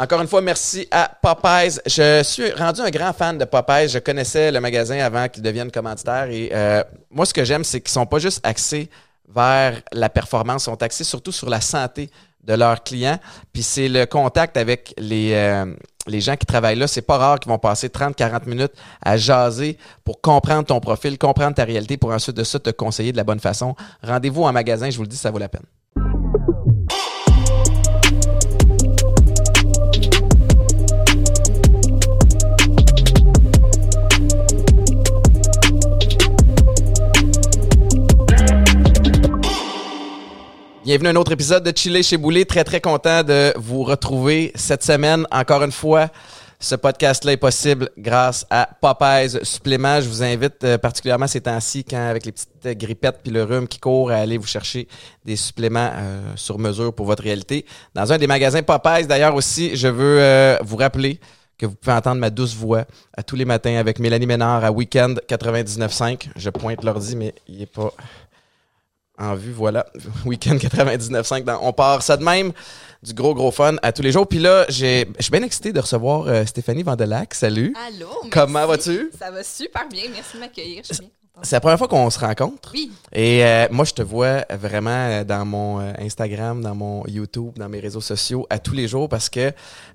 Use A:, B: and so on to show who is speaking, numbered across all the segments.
A: Encore une fois, merci à Popeyes. Je suis rendu un grand fan de Popeyes. Je connaissais le magasin avant qu'il devienne commanditaire. Et euh, moi, ce que j'aime, c'est qu'ils sont pas juste axés vers la performance, ils sont axés surtout sur la santé de leurs clients. Puis c'est le contact avec les, euh, les gens qui travaillent là. C'est pas rare qu'ils vont passer 30-40 minutes à jaser pour comprendre ton profil, comprendre ta réalité, pour ensuite de ça te conseiller de la bonne façon. Rendez-vous en magasin, je vous le dis, ça vaut la peine. Bienvenue à un autre épisode de Chiller chez Boulet. Très, très content de vous retrouver cette semaine. Encore une fois, ce podcast-là est possible grâce à Popeyes Supplément. Je vous invite euh, particulièrement ces temps-ci, quand avec les petites grippettes puis le rhume qui court, à aller vous chercher des suppléments euh, sur mesure pour votre réalité. Dans un des magasins Popeyes, d'ailleurs aussi, je veux euh, vous rappeler que vous pouvez entendre ma douce voix à tous les matins avec Mélanie Ménard à Weekend 99.5. Je pointe l'ordi, mais il est pas en vue, voilà. Week-end 99.5. Dans On part ça de même. Du gros, gros fun à tous les jours. Puis là, j'ai, je suis bien excité de recevoir euh, Stéphanie Vandelac. Salut.
B: Allô.
A: Comment vas-tu?
B: Ça va super bien. Merci de m'accueillir. Je suis bien contente.
A: C'est la première fois qu'on se rencontre.
B: Oui.
A: Et euh, moi, je te vois vraiment euh, dans mon euh, Instagram, dans mon YouTube, dans mes réseaux sociaux à tous les jours parce que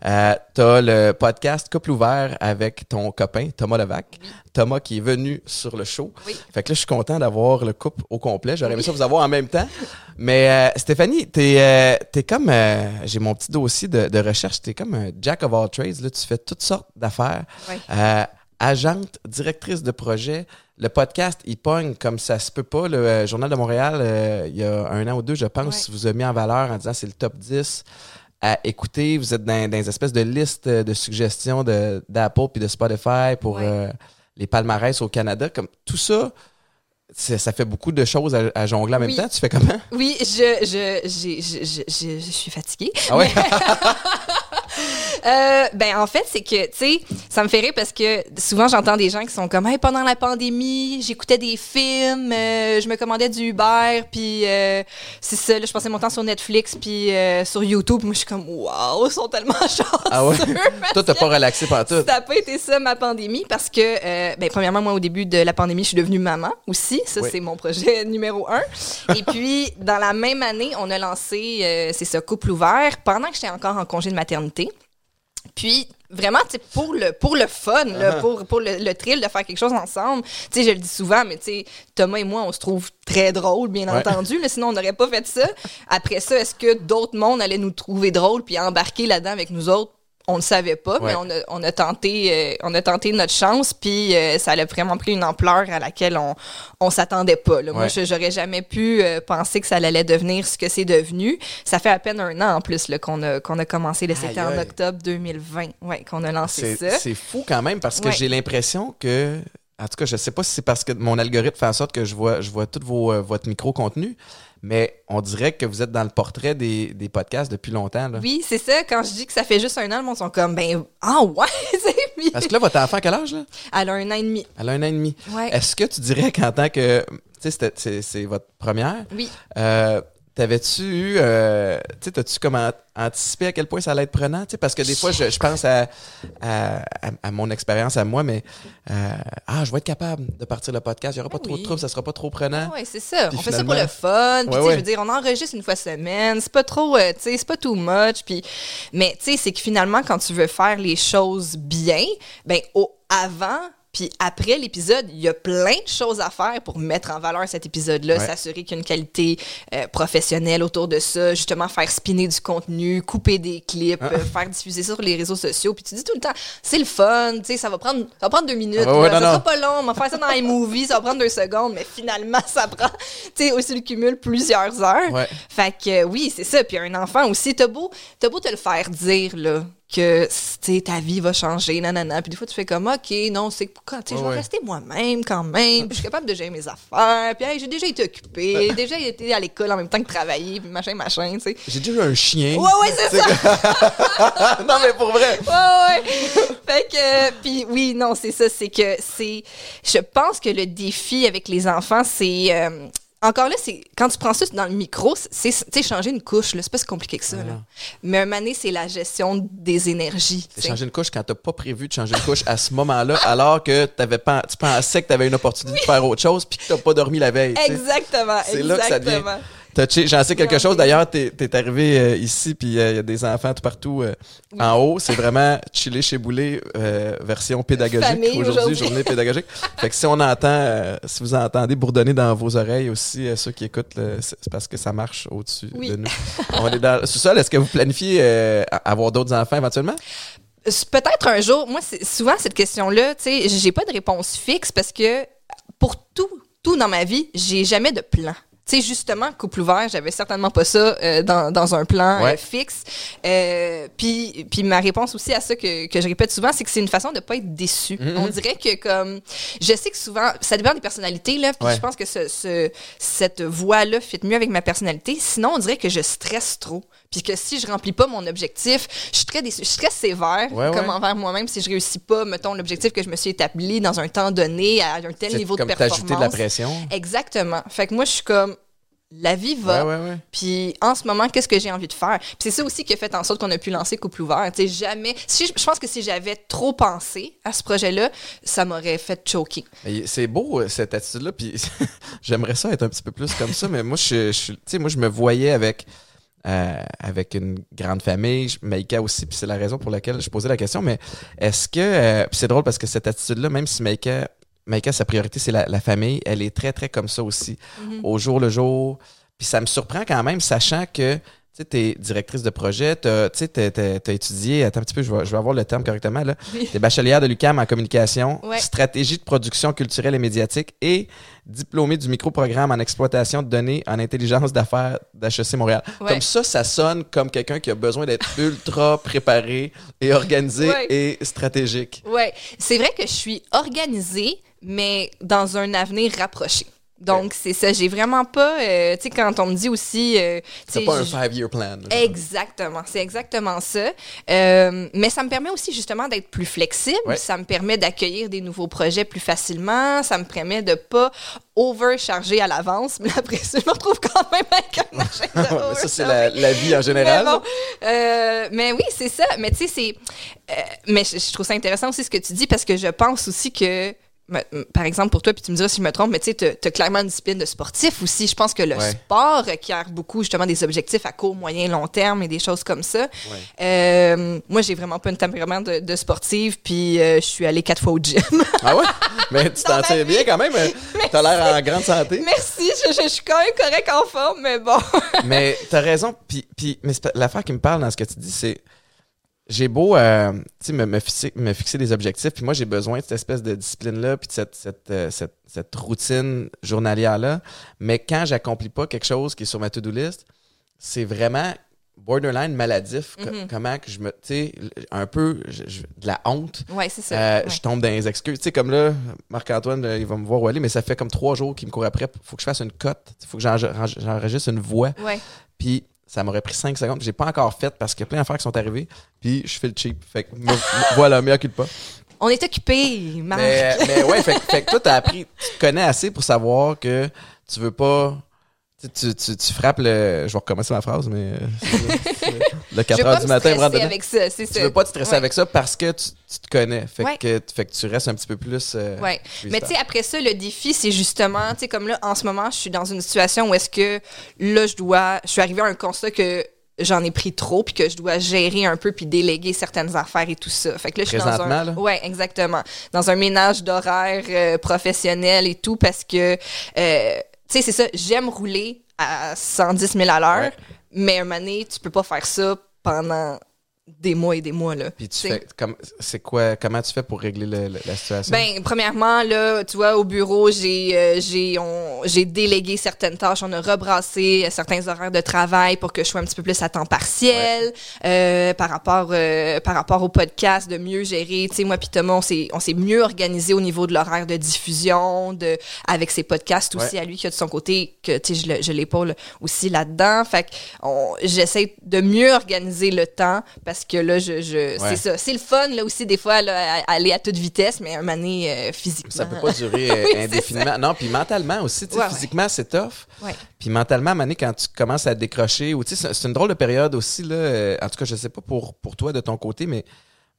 A: euh, tu as le podcast Couple ouvert avec ton copain Thomas Levac. Thomas qui est venu sur le show.
B: Oui.
A: Fait que là, je suis content d'avoir le couple au complet. J'aurais aimé ça vous avoir en même temps. Mais euh, Stéphanie, t'es euh, t'es comme... euh, J'ai mon petit dossier de, de recherche. T'es comme un jack of all trades. Là, tu fais toutes sortes d'affaires.
B: Oui.
A: Euh, agente, directrice de projet. Le podcast, il pogne comme ça se peut pas. Le euh, Journal de Montréal, euh, il y a un an ou deux, je pense,
B: Ouais.
A: vous a mis en valeur en disant c'est le top 10 à écouter. Vous êtes dans, dans des espèces de listes de suggestions de- d'Apple puis de Spotify pour
B: Ouais.
A: euh, les palmarès au Canada. Comme tout ça, ça fait beaucoup de choses à, à jongler en même temps. Tu fais comment?
B: Oui, je, je, je, je, je, je suis fatiguée.
A: Ah ouais?
B: Euh, ben, en fait, c'est que, tu sais, ça me fait rire parce que souvent, j'entends des gens qui sont comme, hey, pendant la pandémie, j'écoutais des films, euh, je me commandais du Uber, puis euh, c'est ça, là, je passais mon temps sur Netflix, puis euh, sur YouTube. Moi, je suis comme, waouh, ils sont tellement chanceux.
A: ah ouais? Toi, t'as pas relaxé pendant tout?
B: Ça n'a pas été ça ma pandémie parce que, euh, ben, premièrement, moi, au début de la pandémie, je suis devenue maman aussi. Ça,
A: Oui.
B: c'est mon projet numéro un. Et puis, dans la même année, on a lancé, euh, c'est ça, Couple ouvert, pendant que j'étais encore en congé de maternité. Puis, vraiment, pour le, pour le fun, là,
A: Uh-huh.
B: pour, pour le, le thrill de faire quelque chose ensemble. Tu sais, je le dis souvent, mais tu sais, Thomas et moi, on se trouve très drôles, bien
A: Ouais.
B: entendu. Là, sinon, on n'aurait pas fait ça. Après ça, est-ce que d'autres mondes allaient nous trouver drôles puis embarquer là-dedans avec nous autres? On ne savait pas,
A: Ouais.
B: mais on a, on a tenté, euh, on a tenté notre chance, puis euh, ça a vraiment pris une ampleur à laquelle on, on s'attendait pas. là. Moi,
A: Ouais.
B: j'aurais jamais pu euh, penser que ça allait devenir ce que c'est devenu. Ça fait à peine un an en plus qu'on a, qu'on a commencé. C'était en octobre 2020 ouais, qu'on a lancé ça.
A: c'est fou quand même parce que
B: Ouais.
A: j'ai l'impression que. En tout cas, je sais pas si c'est parce que mon algorithme fait en sorte que je vois, je vois tout vos, votre micro-contenu, mais on dirait que vous êtes dans le portrait des, des podcasts depuis longtemps. Là.
B: Oui, c'est ça. Quand je dis que ça fait juste un an, le monde sont comme, ben, ah ouais, c'est puis
A: Parce que là, votre enfant, quel âge? Là?
B: Elle a un an et demi.
A: Elle a un an et demi.
B: Ouais.
A: Est-ce que tu dirais qu'en tant que. Tu sais, c'est votre première.
B: Oui.
A: Euh, T'avais-tu eu. euh, tu sais, t'as-tu comme an- anticipé à quel point ça allait être prenant? Tu sais, parce que des fois, je, je pense à, à, à- à mon expérience à moi, mais. euh, ah, je vais être capable de partir le podcast. Il n'y aura pas
B: Ah
A: trop de
B: oui.
A: troubles, ça sera pas trop prenant.
B: Ah ouais, c'est ça.
A: Puis
B: on fait ça pour le fun. Puis,
A: Ouais, ouais.
B: je veux dire, on enregistre une fois semaine. C'est pas trop, euh, tu sais, c'est pas too much. Puis, mais tu sais, c'est que finalement, quand tu veux faire les choses bien, ben, au avant. Puis après l'épisode, il y a plein de choses à faire pour mettre en valeur cet épisode-là,
A: Ouais.
B: s'assurer qu'il y a une qualité euh, professionnelle autour de ça, justement faire spinner du contenu, couper des clips,
A: Ah.
B: euh, faire diffuser ça sur les réseaux sociaux. Puis tu dis tout le temps, c'est le fun, tu sais, ça va prendre, ça va prendre deux minutes,
A: Ah ouais,
B: là,
A: non,
B: ça
A: non.
B: sera pas long, on va faire ça dans iMovie, ça va prendre deux secondes, mais finalement, ça prend, tu sais, aussi le cumul plusieurs heures.
A: Ouais.
B: Fait que euh, oui, c'est ça. Puis un enfant aussi, t'as beau, t'as beau te le faire dire, là, que, ta vie va changer, nanana. Puis des fois, tu fais comme, OK, non, c'est, quand, tu sais, je vais rester moi-même quand même. Puis je suis capable de gérer mes affaires. Puis hey, j'ai déjà été occupée, déjà été à l'école en même temps que travailler, puis machin, machin, tu sais.
A: J'ai déjà eu un chien.
B: Ouais, ouais, c'est ça.
A: non, mais pour vrai.
B: Ouais, ouais. Fait que, euh, puis oui, non, c'est ça, c'est que c'est, je pense que le défi avec les enfants, c'est, euh, encore là, c'est quand tu prends ça dans le micro, c'est tu changer une couche, c'est pas si compliqué que ça.
A: Ah
B: là. Mais un donné, c'est la gestion des énergies.
A: C'est
B: tu
A: changer une couche quand t'as pas prévu de changer une couche à ce moment-là, alors que t'avais pas, tu pensais que t'avais une opportunité de faire autre chose puis que t'as pas dormi la veille. tu.
B: Exactement,
A: C'est là que ça devient. J'en sais quelque chose. D'ailleurs, t'es es arrivé euh, ici, puis il y a des enfants tout partout euh, en haut. C'est vraiment chiller chez Boulet, euh, version pédagogique. Aujourd'hui, journée pédagogique. fait que si on entend, euh, si vous entendez bourdonner dans vos oreilles aussi, euh, ceux qui écoutent, c'est parce que ça marche au-dessus
B: Oui.
A: de nous. On est dans le sous-sol. Est-ce que vous planifiez euh, avoir d'autres enfants éventuellement?
B: Peut-être un jour, moi, c'est souvent cette question-là, tu sais, j'ai pas de réponse fixe parce que pour tout, tout dans ma vie, j'ai jamais de plan. Tu sais, justement, couple ouvert, j'avais certainement pas ça euh, dans, dans un plan
A: Ouais.
B: euh, fixe. Euh, puis, puis ma réponse aussi à ça que, que je répète souvent, c'est que c'est une façon de pas être déçu.
A: Mhm.
B: On dirait que comme, je sais que souvent, ça dépend des personnalités là, puis
A: Ouais.
B: je pense que ce, ce- cette voie-là fit mieux avec ma personnalité. Sinon, on dirait que je stresse trop, puis que si je remplis pas mon objectif, je suis très déçu, je suis très sévère
A: Ouais,
B: comme envers moi-même si je réussis pas, mettons l'objectif que je me suis établi dans un temps donné à un tel niveau de
A: comme
B: performance.
A: t'ajouter de la pression.
B: Exactement. Fait que moi, je suis comme, la vie va.
A: Ouais, ouais, ouais.
B: Puis en ce moment, qu'est-ce que j'ai envie de faire? Puis c'est ça aussi qui a fait en sorte qu'on a pu lancer Couple ouvert. Jamais. Si, je pense que si j'avais trop pensé à ce projet-là, ça m'aurait fait choquer.
A: C'est beau euh, cette attitude-là, puis j'aimerais ça être un petit peu plus comme ça, mais moi je, je, tu sais, moi je me voyais avec euh, avec une grande famille, Maïka aussi, puis c'est la raison pour laquelle je posais la question. Mais est-ce que euh, puis c'est drôle parce que cette attitude-là, même si Maïka, Maïka sa priorité c'est la, la famille, elle est très très comme ça aussi, au jour le jour. Puis ça me surprend quand même, sachant que tu sais, t'es directrice de projet, tu sais, t'as, t'as- t'as étudié, attends un petit peu, je vais, je vais avoir le terme correctement, là.
B: Oui.
A: T'es bachelière de l'UQAM en communication,
B: Ouais.
A: stratégie de production culturelle et médiatique et diplômée du microprogramme en exploitation de données en intelligence d'affaires d'HEC Montréal.
B: Ouais.
A: Comme ça, ça sonne comme quelqu'un qui a besoin d'être ultra préparé et organisé
B: Ouais.
A: et stratégique.
B: Ouais, c'est vrai que je suis organisée, mais dans un avenir rapproché. Donc, c'est ça. J'ai vraiment pas. euh, tu sais, quand on me dit aussi. euh,
A: C'est pas un five-year plan. là.
B: Exactement, c'est exactement ça. Euh, mais ça me permet aussi justement d'être plus flexible.
A: Ouais.
B: Ça me permet d'accueillir des nouveaux projets plus facilement. Ça me permet de pas overcharger à l'avance. Mais après ça, je me retrouve quand même avec un
A: Ouais, mais ça, c'est la, la vie en général.
B: Mais, bon, mais oui, c'est ça. Mais tu sais, c'est. mais je, je trouve ça intéressant aussi ce que tu dis parce que je pense aussi que. Par exemple, pour toi, puis tu me diras si je me trompe, mais tu sais, tu as clairement une discipline de sportif aussi. Je pense que le
A: Ouais.
B: sport requiert beaucoup, justement, des objectifs à court, moyen, long terme et des choses comme ça. Euh, moi, j'ai vraiment pas un tempérament de, de sportive, puis euh, je suis allée quatre fois au gym.
A: Ah ouais? Mais tu t'en tires bien quand même. T'as l'air en grande santé.
B: Merci, je, je- je suis quand même correct en forme, mais bon.
A: mais t'as raison. Puis, puis mais l'affaire qui me parle dans ce que tu dis, c'est j'ai beau euh, me, me, fixer, me fixer des objectifs, puis moi j'ai besoin de cette espèce de discipline-là, puis de cette, cette, euh, cette, cette routine journalière-là. Mais quand j'accomplis pas quelque chose qui est sur ma to-do list, c'est vraiment borderline maladif.
B: Mhm.
A: Comment que je me. Tu sais, un peu je- je- de la honte.
B: Ouais, c'est ça.
A: Euh,
B: Ouais.
A: Je tombe dans les excuses. Tu sais, comme là, Marc-Antoine, il va me voir où aller, mais ça fait comme trois jours qu'il me court après. faut que je fasse une cote. Il faut que j'enre- j'enregistre une voix.
B: Ouais.
A: Puis ça m'aurait pris cinq secondes. J'ai pas encore fait parce qu'il y a plein d'affaires qui sont arrivées. Puis je fais le cheap. Fait que me- voilà, mieux qu'il pas.
B: On est occupés, Marc.
A: Mais, mais ouais, fait, que- fait que toi, t'as appris, tu te connais assez pour savoir que tu veux pas. Tu, tu, tu, frappes le. Je vais recommencer ma phrase, mais. euh, le
B: je
A: 4
B: veux
A: h du matin, me
B: avec ça, c'est ça.
A: Tu veux pas te stresser
B: Ouais.
A: avec ça parce que tu, tu te connais. Fait,
B: Ouais.
A: que, fait que tu restes un petit peu plus. euh,
B: Ouais. Mais tu sais, après ça, le défi, c'est justement, tu sais, comme là, en ce moment, je suis dans une situation où est-ce que là, je dois, je suis arrivée à un constat que j'en ai pris trop, puis que je dois gérer un peu, puis déléguer certaines affaires et tout ça. Fait que là, je suis dans un...
A: là?
B: Ouais, exactement. Dans un ménage d'horaire euh, professionnel et tout, parce que, euh, sais, c'est ça, j'aime rouler à 110 000 à l'heure,
A: Ouais.
B: mais un moment donné, tu peux pas faire ça pendant des mois et des mois, là.
A: Puis tu fais. comme- C'est quoi. Comment tu fais pour régler le- le- la situation?
B: Ben, premièrement, là, tu vois, au bureau, j'ai euh, j'ai on- j'ai délégué certaines tâches. On a rebrassé euh, certains horaires de travail pour que je sois un petit peu plus à temps partiel. Euh, par rapport euh, par rapport au podcast, de mieux gérer. Tu sais, moi puis Thomas, on s'est on s'est mieux organisé au niveau de l'horaire de diffusion, de avec ses podcasts aussi
A: Ouais.
B: à lui qui a de son côté que tu sais je je l'épaule aussi là-dedans. Fait que on- j'essaie de mieux organiser le temps parce parce que là, je, je
A: Ouais.
B: c'est ça. C'est le fun, là aussi, des fois, là, à- aller à toute vitesse, mais un moment donné, euh, physiquement.
A: Ça peut pas durer
B: Oui,
A: indéfiniment. Non, puis mentalement aussi, tu sais,
B: Ouais, ouais.
A: physiquement, c'est tough. Puis mentalement, à un moment donné, quand tu commences à décrocher, ou tu sais, c'est- une drôle de période aussi, là. euh, en tout cas, je sais pas pour, pour toi de ton côté, mais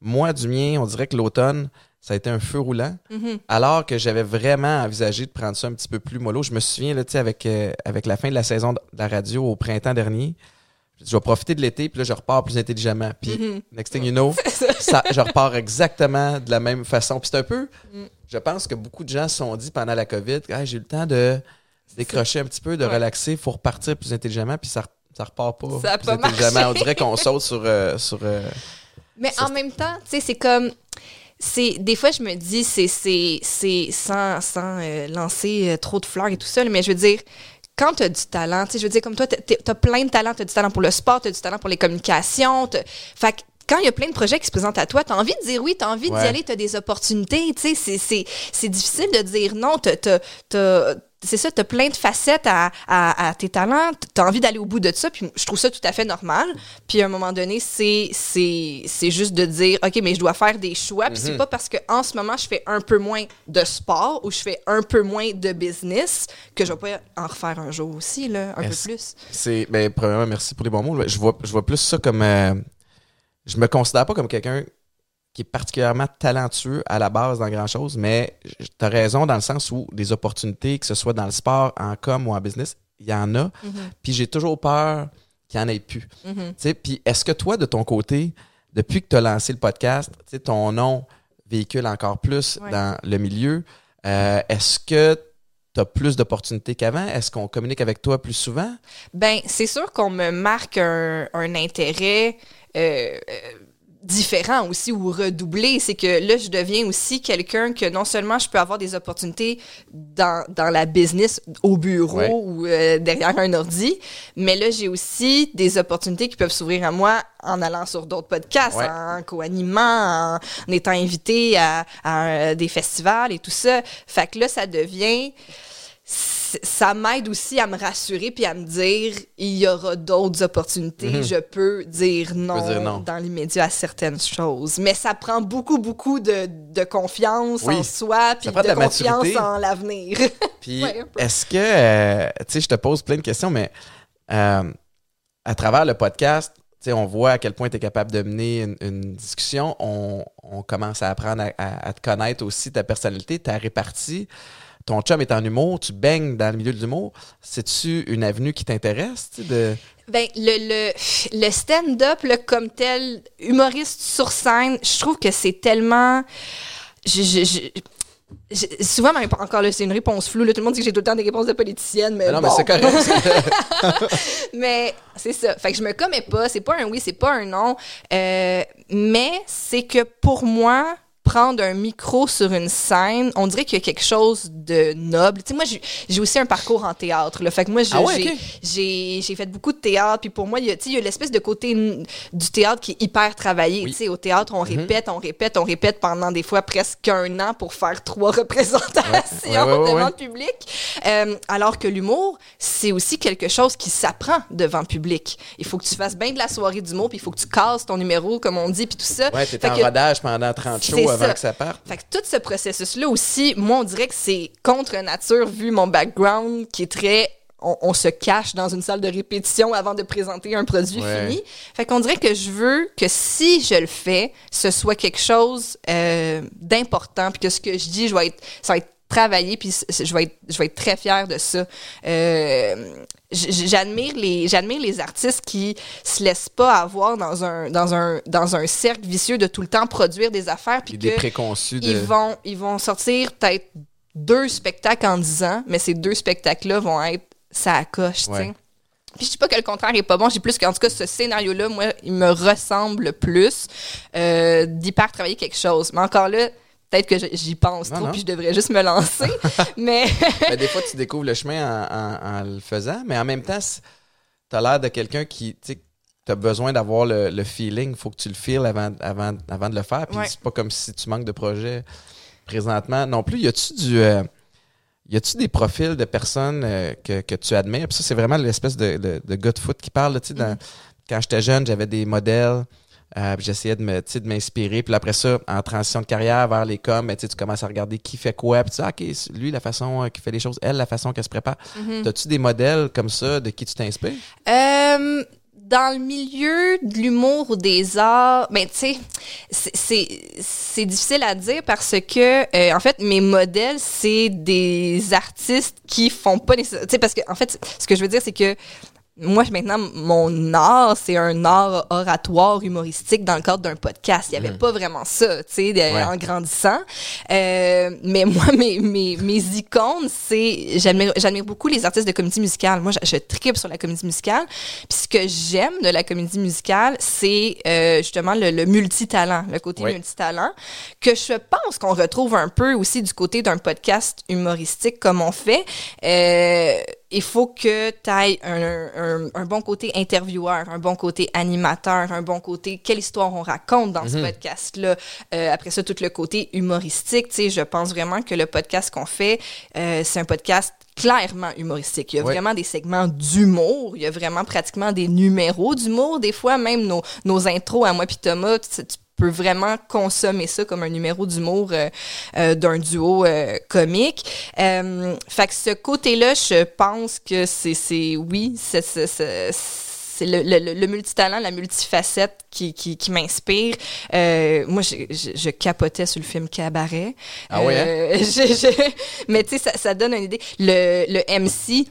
A: moi, du mien, on dirait que l'automne, ça a été un feu roulant.
B: Mhm.
A: Alors que j'avais vraiment envisagé de prendre ça un petit peu plus mollo. Je me souviens, là, tu sais, avec, euh, avec la fin de la saison de la radio au printemps dernier, je vais profiter de l'été, puis là, je repars plus intelligemment. Puis,
B: Mhm.
A: next thing you know, ça, je repars exactement de la même façon. Puis c'est un peu,
B: Mm.
A: je pense que beaucoup de gens se sont dit pendant la COVID, j'ai eu le temps de décrocher un petit peu, de
B: Ouais.
A: relaxer, il faut repartir plus intelligemment, puis ça, ça repart pas
B: Ça a
A: plus
B: pas
A: intelligemment.
B: marché.
A: On dirait qu'on saute sur... euh, sur euh,
B: Mais en même temps, tu sais, c'est comme. C'est, des fois, je me dis, c'est, c'est, c'est sans, sans euh, lancer euh, trop de fleurs et tout ça, mais je veux dire, quand tu as du talent, tu sais, je veux dire, comme toi, tu as plein de talent, tu as du talent pour le sport, tu as du talent pour les communications. t'as- Fait que quand il y a plein de projets qui se présentent à toi, tu as envie de dire oui, tu as envie
A: Ouais.
B: d'y aller, tu as des opportunités. Tu sais, c'est, c'est, c'est difficile de dire non. T'as- t'as- c'est ça, tu as plein de facettes à, à, à tes talents. Tu as envie d'aller au bout de ça. Puis je trouve ça tout à fait normal. Puis à un moment donné, c'est, c'est, c'est juste de dire OK, mais je dois faire des choix. Puis c'est
A: Mhm.
B: pas parce qu'en ce moment, je fais un peu moins de sport ou je fais un peu moins de business que je vais pas en refaire un jour aussi, là, un peu plus.
A: C'est, ben, premièrement, merci pour les bons mots. Je vois, je vois plus ça comme. euh, je me considère pas comme quelqu'un qui est particulièrement talentueux à la base dans grand chose, mais tu as raison dans le sens où des opportunités, que ce soit dans le sport, en com ou en business, il y en a.
B: Mhm.
A: Puis j'ai toujours peur qu'il n'y en ait plus.
B: Mhm.
A: Sais, Puis est-ce que toi, de ton côté, depuis que tu as lancé le podcast, ton nom véhicule encore plus
B: Ouais.
A: dans le milieu, euh, est-ce que tu as plus d'opportunités qu'avant? Est-ce qu'on communique avec toi plus souvent?
B: Ben, c'est sûr qu'on me marque un, un intérêt euh, euh, différent aussi ou redoublé. C'est que là, je deviens aussi quelqu'un que non seulement je peux avoir des opportunités dans, dans la business, au bureau
A: Ouais.
B: ou euh, derrière un ordi, mais là, j'ai aussi des opportunités qui peuvent s'ouvrir à moi en allant sur d'autres podcasts,
A: Ouais.
B: en co-animant, en, étant invité à, à, euh, des festivals et tout ça. Fait que là, ça devient ça m'aide aussi à me rassurer puis à me dire il y aura d'autres opportunités.
A: Mhm.
B: Je peux dire non,
A: dire non.
B: dans l'immédiat à certaines choses. Mais ça prend beaucoup, beaucoup de, de confiance
A: Oui.
B: en soi puis
A: de
B: de,
A: la
B: confiance
A: maturité.
B: en l'avenir.
A: Puis
B: Ouais,
A: est-ce que, euh, tu sais, je te pose plein de questions, mais euh, à travers le podcast, tu sais, on voit à quel point tu es capable de mener une, une discussion. On, on commence à apprendre à, à- à te connaître aussi, ta personnalité, ta répartie. Ton chum est en humour, tu baignes dans le milieu de l'humour. C'est-tu une avenue qui t'intéresse? De...
B: Ben, le, le, le stand-up, comme tel, humoriste sur scène, je trouve que c'est tellement. je- je- je- je- souvent, réponse- encore là, c'est une réponse floue. là. tout le monde dit que j'ai tout le temps des réponses de politicienne, mais.
A: Mais non, mais c'est correct.
B: mais c'est ça. Fait que je me commets pas. C'est pas un oui, c'est pas un non. Euh, mais c'est que pour moi, prendre un micro sur une scène, on dirait qu'il y a quelque chose de noble. Tu sais, moi, j'ai j'ai aussi un parcours en théâtre. Là. Fait que moi, je-
A: Ah ouais,
B: j'ai j'ai j'ai fait beaucoup de théâtre. Puis pour moi, il y a, tu sais, il y a l'espèce de côté du théâtre qui est hyper travaillé.
A: Oui.
B: Tu sais, au théâtre, on
A: Mhm.
B: répète, on répète, on répète pendant des fois presque un an pour faire trois représentations
A: Ouais, ouais, ouais,
B: devant le public. Euh, alors que l'humour, c'est aussi quelque chose qui s'apprend devant le public. Il faut que tu fasses bien de la soirée d'humour, puis il faut que tu casses ton numéro, comme on dit, puis tout ça.
A: Ouais, t'es en
B: que-
A: rodage pendant 30
B: C'est
A: shows avant que ça parte.
B: fait que tout ce processus-là aussi, moi, on dirait que c'est contre nature vu mon background qui est très. On, on se cache dans une salle de répétition avant de présenter un produit
A: Ouais.
B: fini. Fait qu'on dirait que je veux que si je le fais, ce soit quelque chose euh, d'important, puis que ce que je dis, je vais être, ça va être travaillé, puis je vais être, je vais être très fière de ça. Euh, j'admire les, j'admire les artistes qui se laissent pas avoir dans un, dans un, dans un cercle vicieux de tout le temps produire des affaires, puis
A: des préconçus de.
B: ils vont, ils vont sortir peut-être deux spectacles en dix ans, mais ces deux spectacles-là vont être ça sais.
A: Ouais.
B: Puis je dis pas que le contraire est pas bon, j'ai plus qu'en tout cas ce scénario-là, moi, il me ressemble le plus euh, d'hyper travailler quelque chose. Mais encore là, peut-être que j'y pense
A: Non,
B: trop,
A: non.
B: puis je devrais juste me lancer. mais
A: Ben, des fois, tu découvres le chemin en, en- en le faisant, mais en même temps, tu as l'air de quelqu'un qui, tu as besoin d'avoir le, le feeling. Il faut que tu le feels avant, avant, avant de le faire. Puis
B: Ouais.
A: c'est pas comme si tu manques de projet présentement non plus. Y a-tu du. euh, y a-tu des profils de personnes euh, que, que tu admires? Puis ça, c'est vraiment l'espèce de, de, de gars de foot qui parle. là, tu sais, dans-
B: Mhm.
A: Quand j'étais jeune, j'avais des modèles Euh, j'essayais de me, de m'inspirer. Puis après ça, en transition de carrière vers les coms, ben, tu sais, tu commences à regarder qui fait quoi. Puis tu dis, ah, OK, lui, la façon euh, qu'il fait les choses, elle, la façon qu'elle se prépare. As-tu des modèles comme ça de qui tu t'inspires?
B: Euh, dans le milieu de l'humour ou des arts, ben tu sais, c'est- difficile à dire parce que euh, en fait mes modèles c'est des artistes qui font pas nécessairement, tu sais parce que en fait ce que je veux dire c'est que moi, maintenant, mon art, c'est un art oratoire humoristique dans le cadre d'un podcast. Il n'y avait pas vraiment ça, tu sais,
A: Ouais.
B: en grandissant. Euh, mais moi, mes, mes, mes icônes, c'est... J'admire j'admire beaucoup les artistes de comédie musicale. Moi, je, je tripe sur la comédie musicale. Puis ce que j'aime de la comédie musicale, c'est euh, justement le, le multitalent, le côté
A: Oui.
B: multitalent, que je pense qu'on retrouve un peu aussi du côté d'un podcast humoristique comme on fait. Euh, il faut que tu ailles un, un, un bon côté intervieweur, un bon côté animateur, un bon côté quelle histoire on raconte dans ce podcast-là. Euh, après ça, tout le côté humoristique, tu sais, je pense vraiment que le podcast qu'on fait, euh, c'est un podcast clairement humoristique. Il y a
A: Ouais.
B: vraiment des segments d'humour, il y a vraiment pratiquement des numéros d'humour. Des fois, même nos, nos intros à moi puis Thomas, tu, tu peux vraiment consommer ça comme un numéro d'humour euh, euh, d'un duo euh, comique. Euh, fait que ce côté-là, je pense que c'est, c'est oui, c'est, c'est, c'est, c'est le, le, le multitalent, la multifacette qui, qui, qui m'inspire. Euh, moi, je, je, je capotais sur le film Cabaret.
A: Ah ouais, hein?
B: Euh, je- je- mais tu sais, ça, ça donne une idée. Le, le MC,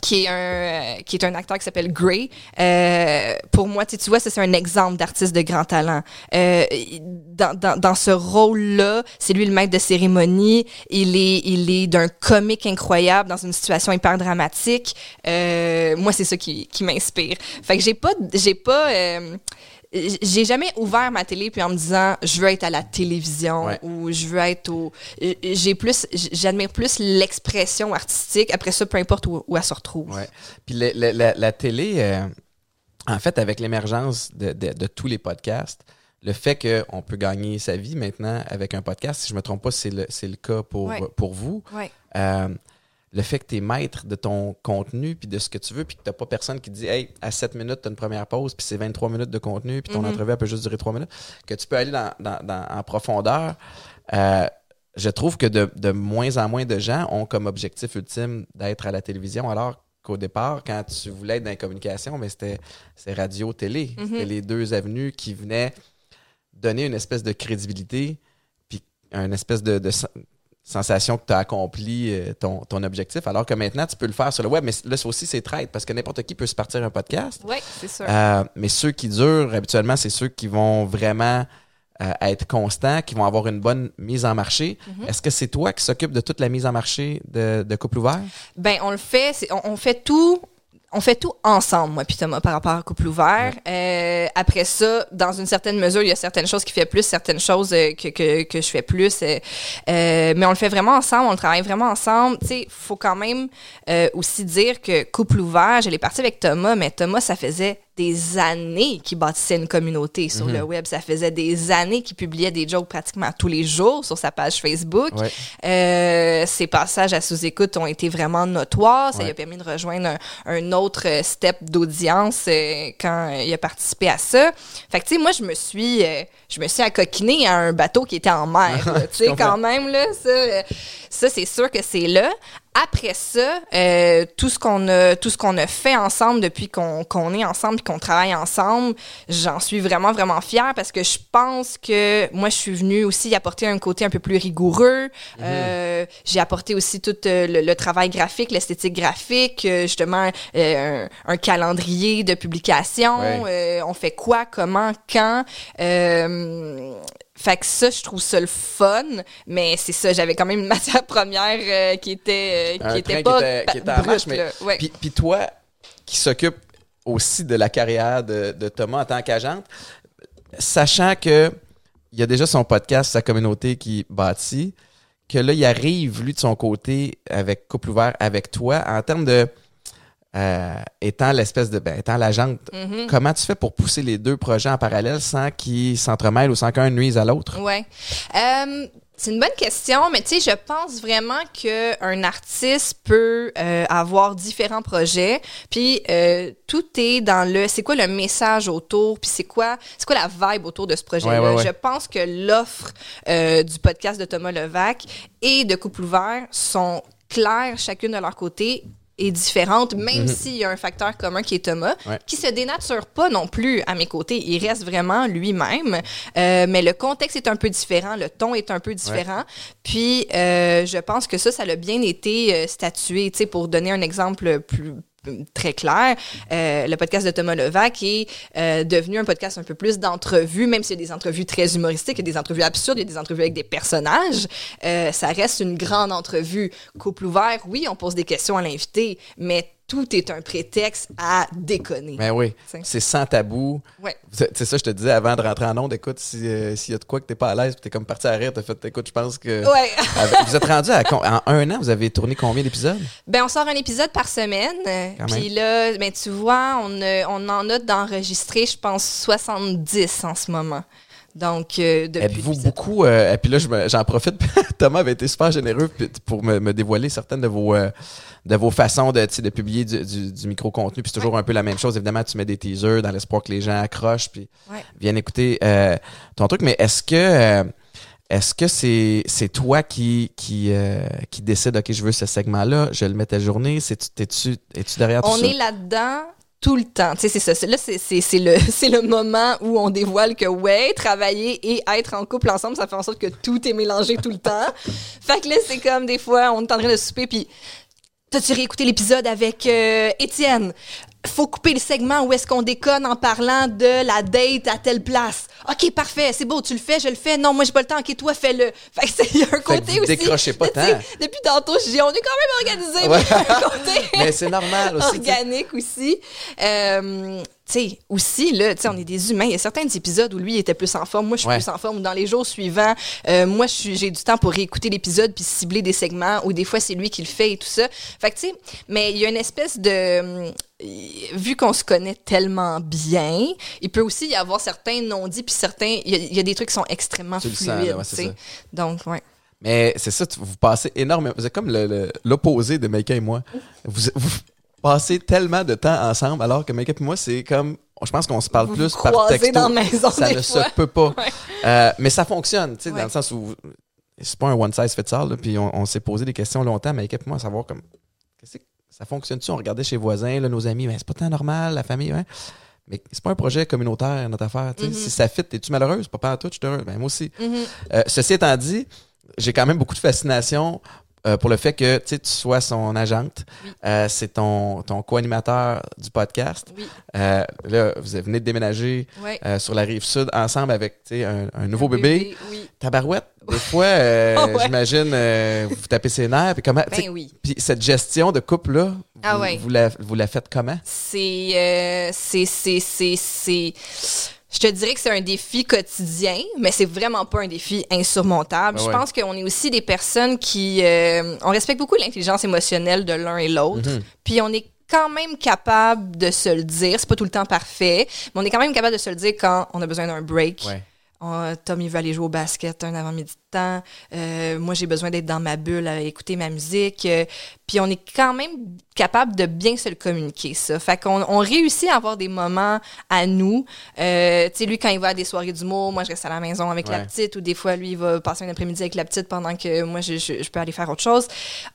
B: qui est un euh, qui est un acteur qui s'appelle Gray. Euh, pour moi, tu vois, c'est un exemple d'artiste de grand talent. Euh, dans, dans, dans ce rôle-là, c'est lui le maître de cérémonie. Il est il est d'un comique incroyable dans une situation hyper dramatique. Euh, moi, c'est ça qui, qui m'inspire. Fait que j'ai pas j'ai pas euh, j'ai jamais ouvert ma télé puis en me disant je veux être à la télévision
A: Ouais.
B: ou je veux être au j'ai plus j'admire plus l'expression artistique après ça peu importe où, où elle se retrouve
A: Ouais. Puis la, la télé, euh, en fait, avec l'émergence de, de- de tous les podcasts, le fait qu'on peut gagner sa vie maintenant avec un podcast, si je me trompe pas, c'est le, le cas pour,
B: Ouais.
A: pour vous. Euh, le fait que tu es maître de ton contenu puis de ce que tu veux, puis que tu pas personne qui te dit Hey, à 7 minutes, tu as une première pause, puis c'est 23 minutes de contenu, puis ton
B: Mhm.
A: entrevue elle peut juste durer 3 minutes, que tu peux aller dans, dans- dans- en profondeur. euh, je trouve que de, de moins en moins de gens ont comme objectif ultime d'être à la télévision, alors qu'au départ, quand tu voulais être dans la communication, mais c'était c'est radio-télé.
B: Mhm.
A: C'était les deux avenues qui venaient donner une espèce de crédibilité, puis une espèce de, sensation que tu as accompli euh, ton, ton objectif, alors que maintenant, tu peux le faire sur le web. Mais là, ça aussi, c'est traite, parce que n'importe qui peut se partir un podcast.
B: ouais c'est sûr
A: Euh, mais ceux qui durent, habituellement, c'est ceux qui vont vraiment euh, être constants, qui vont avoir une bonne mise en marché.
B: Mhm.
A: Est-ce que c'est toi qui s'occupe de toute la mise en marché de, de Couple Ouvert?
B: Ben, on le fait, on fait tout. On fait tout ensemble, moi puis Thomas, par rapport à Couple Ouvert. Euh, après ça, dans une certaine mesure, il y a certaines choses qu'il fait plus, certaines choses euh, que, que, que je fais plus. euh, mais on le fait vraiment ensemble, on le travaille vraiment ensemble. Tu sais, faut quand même euh, aussi dire que Couple Ouvert, je l'ai parti avec Thomas, mais Thomas, ça faisait des années qu'il bâtissait une communauté sur le web. Ça faisait des années qu'il publiait des jokes pratiquement tous les jours sur sa page Facebook.
A: Ouais.
B: Euh, ses passages à sous-écoute ont été vraiment notoires. Ça
A: Ouais.
B: lui a permis de rejoindre un, un autre euh, step d'audience euh, quand il a participé à ça. Fait que, tu sais, moi, je me suis, euh, je me suis accoquinée à un bateau qui était en mer. Tu sais, quand même, là, ça, ça c'est sûr que c'est là. Après ça, euh, tout ce qu'on a, tout ce qu'on a fait ensemble depuis qu'on qu'on est ensemble et qu'on travaille ensemble, j'en suis vraiment vraiment fière parce que je pense que moi je suis venue aussi apporter un côté un peu plus rigoureux. Euh, J'ai apporté aussi tout euh, le, le travail graphique, l'esthétique graphique, euh, justement euh, un, un calendrier de publication.
A: Ouais.
B: Euh, on fait quoi, comment, quand. Fait que ça, je trouve ça le fun, mais c'est ça, j'avais quand même une matière première euh, qui était, euh, qui était pas
A: qui était, qui était en
B: brute,
A: mais.
B: Ouais.
A: puis, puis toi, qui s'occupe aussi de la carrière de, de Thomas en tant qu'agente, sachant que il y a déjà son podcast, sa communauté qui bâtit, que là, il arrive, lui, de son côté, avec Couple Ouvert, avec toi, en termes de... euh, étant l'espèce de... Ben, étant l'agente,
B: Mhm.
A: comment tu fais pour pousser les deux projets en parallèle sans qu'ils s'entremêlent ou sans qu'un nuise à l'autre?
B: Ouais. Euh, C'est une bonne question, mais tu sais, je pense vraiment qu'un artiste peut euh, avoir différents projets, puis euh, tout est dans le, c'est quoi le message autour, puis c'est quoi, c'est quoi la vibe autour de ce projet-là?
A: Ouais, ouais, ouais.
B: Je pense que l'offre du podcast de Thomas Levac et de Couple ouvert sont claires chacune de leur côté est différente, même s'il y a un facteur commun qui est Thomas,
A: Mhm. Ouais.
B: qui se dénature pas non plus à mes côtés. Il reste vraiment lui-même, euh, mais le contexte est un peu différent, le ton est un peu différent. Puis, euh, je pense que ça, ça a bien été euh, statué. Tu sais, pour donner un exemple plus très clair, euh, le podcast de Thomas Levac est euh, devenu un podcast un peu plus d'entrevues, même s'il y a des entrevues très humoristiques, il y a des entrevues absurdes, il y a des entrevues avec des personnages, euh, ça reste une grande entrevue. Couple ouvert, oui, on pose des questions à l'invité, mais tout est un prétexte à déconner.
A: Ben oui,
B: C'est-
A: sans tabou.
B: Ouais.
A: C'est ça, je te disais avant de rentrer en onde. Écoute, si, euh, s'il y a de quoi que t'es pas à l'aise, puis t'es comme parti à rire, t'as fait, écoute, je pense que.
B: Ouais.
A: Avec- vous êtes rendu à. En un an, vous avez tourné combien d'épisodes?
B: Ben, on sort un épisode par semaine. Puis là, ben, tu vois, on, euh, on en a d'enregistrés, je pense, 70 en ce moment. Donc, euh, depuis.
A: Êtes-vous beaucoup. euh, et puis là, j'en profite. Thomas avait été super généreux pour me, me dévoiler certaines de vos, euh, de vos façons de, tu de publier du, du- du micro-contenu. Puis c'est toujours un peu la même chose. Évidemment, tu mets des teasers dans l'espoir que les gens accrochent puis
B: Ouais.
A: viennent écouter euh, ton truc. Mais est-ce que. euh, est-ce que c'est c'est toi qui qui euh, qui décide ok je veux ce segment là je le mets ta journée c'est tu t'es-tu es-tu derrière tout
B: On
A: ça?
B: est là-dedans tout le temps. Tu sais, c'est ça. Là, c'est- c'est c'est le, c'est le moment où on dévoile que, ouais, travailler et être en couple ensemble, ça fait en sorte que tout est mélangé tout le temps. Fait que là, c'est comme des fois, on est en train de souper, puis t'as-tu réécouté l'épisode avec euh, Étienne? Faut couper le segment où est-ce qu'on déconne en parlant de la date à telle place. OK, parfait, c'est beau, tu le fais, je le fais. Non, moi, j'ai pas le temps. OK, toi, fais-le. Fait que c'est- un côté
A: vous
B: aussi.
A: décrochez pas tant.
B: Depuis tantôt, je dis, on est quand même organisé,
A: Ouais.
B: mais
A: mais c'est normal aussi
B: organique aussi. Euh, sais, aussi, là, tu sais, on est des humains. Il y a certains épisodes où lui il était plus en forme, moi je suis
A: Ouais.
B: plus en forme. Ou dans les jours suivants, euh, moi j'ai du temps pour réécouter l'épisode puis cibler des segments. Ou des fois c'est lui qui le fait et tout ça. Fait que tu sais, mais il y a une espèce de hum, vu qu'on se connaît tellement bien, il peut aussi y avoir certains non-dits puis certains il y, a- il y a des trucs qui sont extrêmement
A: Tu sens,
B: fluides,
A: ouais,
B: tu
A: ça.
B: Donc ouais.
A: Mais c'est ça, tu- vous passez énormément. Vous êtes comme l'opposé de Maïka et moi. Vous, vous passez tellement de temps ensemble, alors que Maïka et moi, c'est comme. Je pense qu'on se parle
B: Vous
A: plus
B: vous
A: par texto.
B: dans la maison
A: ça ne
B: fois.
A: se peut pas.
B: Ouais.
A: Euh, mais ça fonctionne, tu sais,
B: Ouais.
A: dans le sens où. C'est pas un one size fits all, là, puis on, on s'est posé des questions longtemps, Maïka et moi, à savoir comme. qu'est-ce que- ça fonctionne-tu? On regardait chez les voisins, là, nos amis, mais c'est pas tant normal, la famille, ouais. Mais c'est pas un projet communautaire, notre affaire.
B: Mhm.
A: Si ça fit, es-tu malheureuse? Pas à tout, je suis heureux. Ben, moi aussi.
B: Mhm.
A: Euh, ceci étant dit, j'ai quand même beaucoup de fascination euh, pour le fait que tu sois son agente.
B: Oui.
A: Euh, c'est ton, ton co-animateur du podcast.
B: Oui.
A: Euh, là, vous venez de déménager sur la rive sud ensemble avec un, un nouveau
B: Un
A: bébé.
B: Oui.
A: Tabarouette, des fois,
B: ouais.
A: j'imagine, vous tapez ses nerfs. Puis comment,
B: Ben oui.
A: puis cette gestion de couple-là, vous,
B: Ah ouais.
A: vous, la, vous la faites comment?
B: C'est, c'est, c'est, c'est, c'est. Je te dirais que c'est un défi quotidien, mais c'est vraiment pas un défi insurmontable.
A: Ben
B: Je pense qu'on est aussi des personnes qui, euh, on respecte beaucoup l'intelligence émotionnelle de l'un et l'autre,
A: Mhm.
B: puis on est quand même capable de se le dire. C'est pas tout le temps parfait, mais on est quand même capable de se le dire quand on a besoin d'un break.
A: Ouais.
B: On- Tom, il veut aller jouer au basket un avant-midi de temps. Euh, moi, j'ai besoin d'être dans ma bulle à écouter ma musique. Euh, puis on est quand même capable de bien se le communiquer, ça. Fait qu'on on réussit à avoir des moments à nous. Euh, tu sais, lui, quand il va à des soirées d'humour, moi, je reste à la maison avec la petite. Ou des fois, lui, il va passer un après-midi avec la petite pendant que moi, je, je- je peux aller faire autre chose.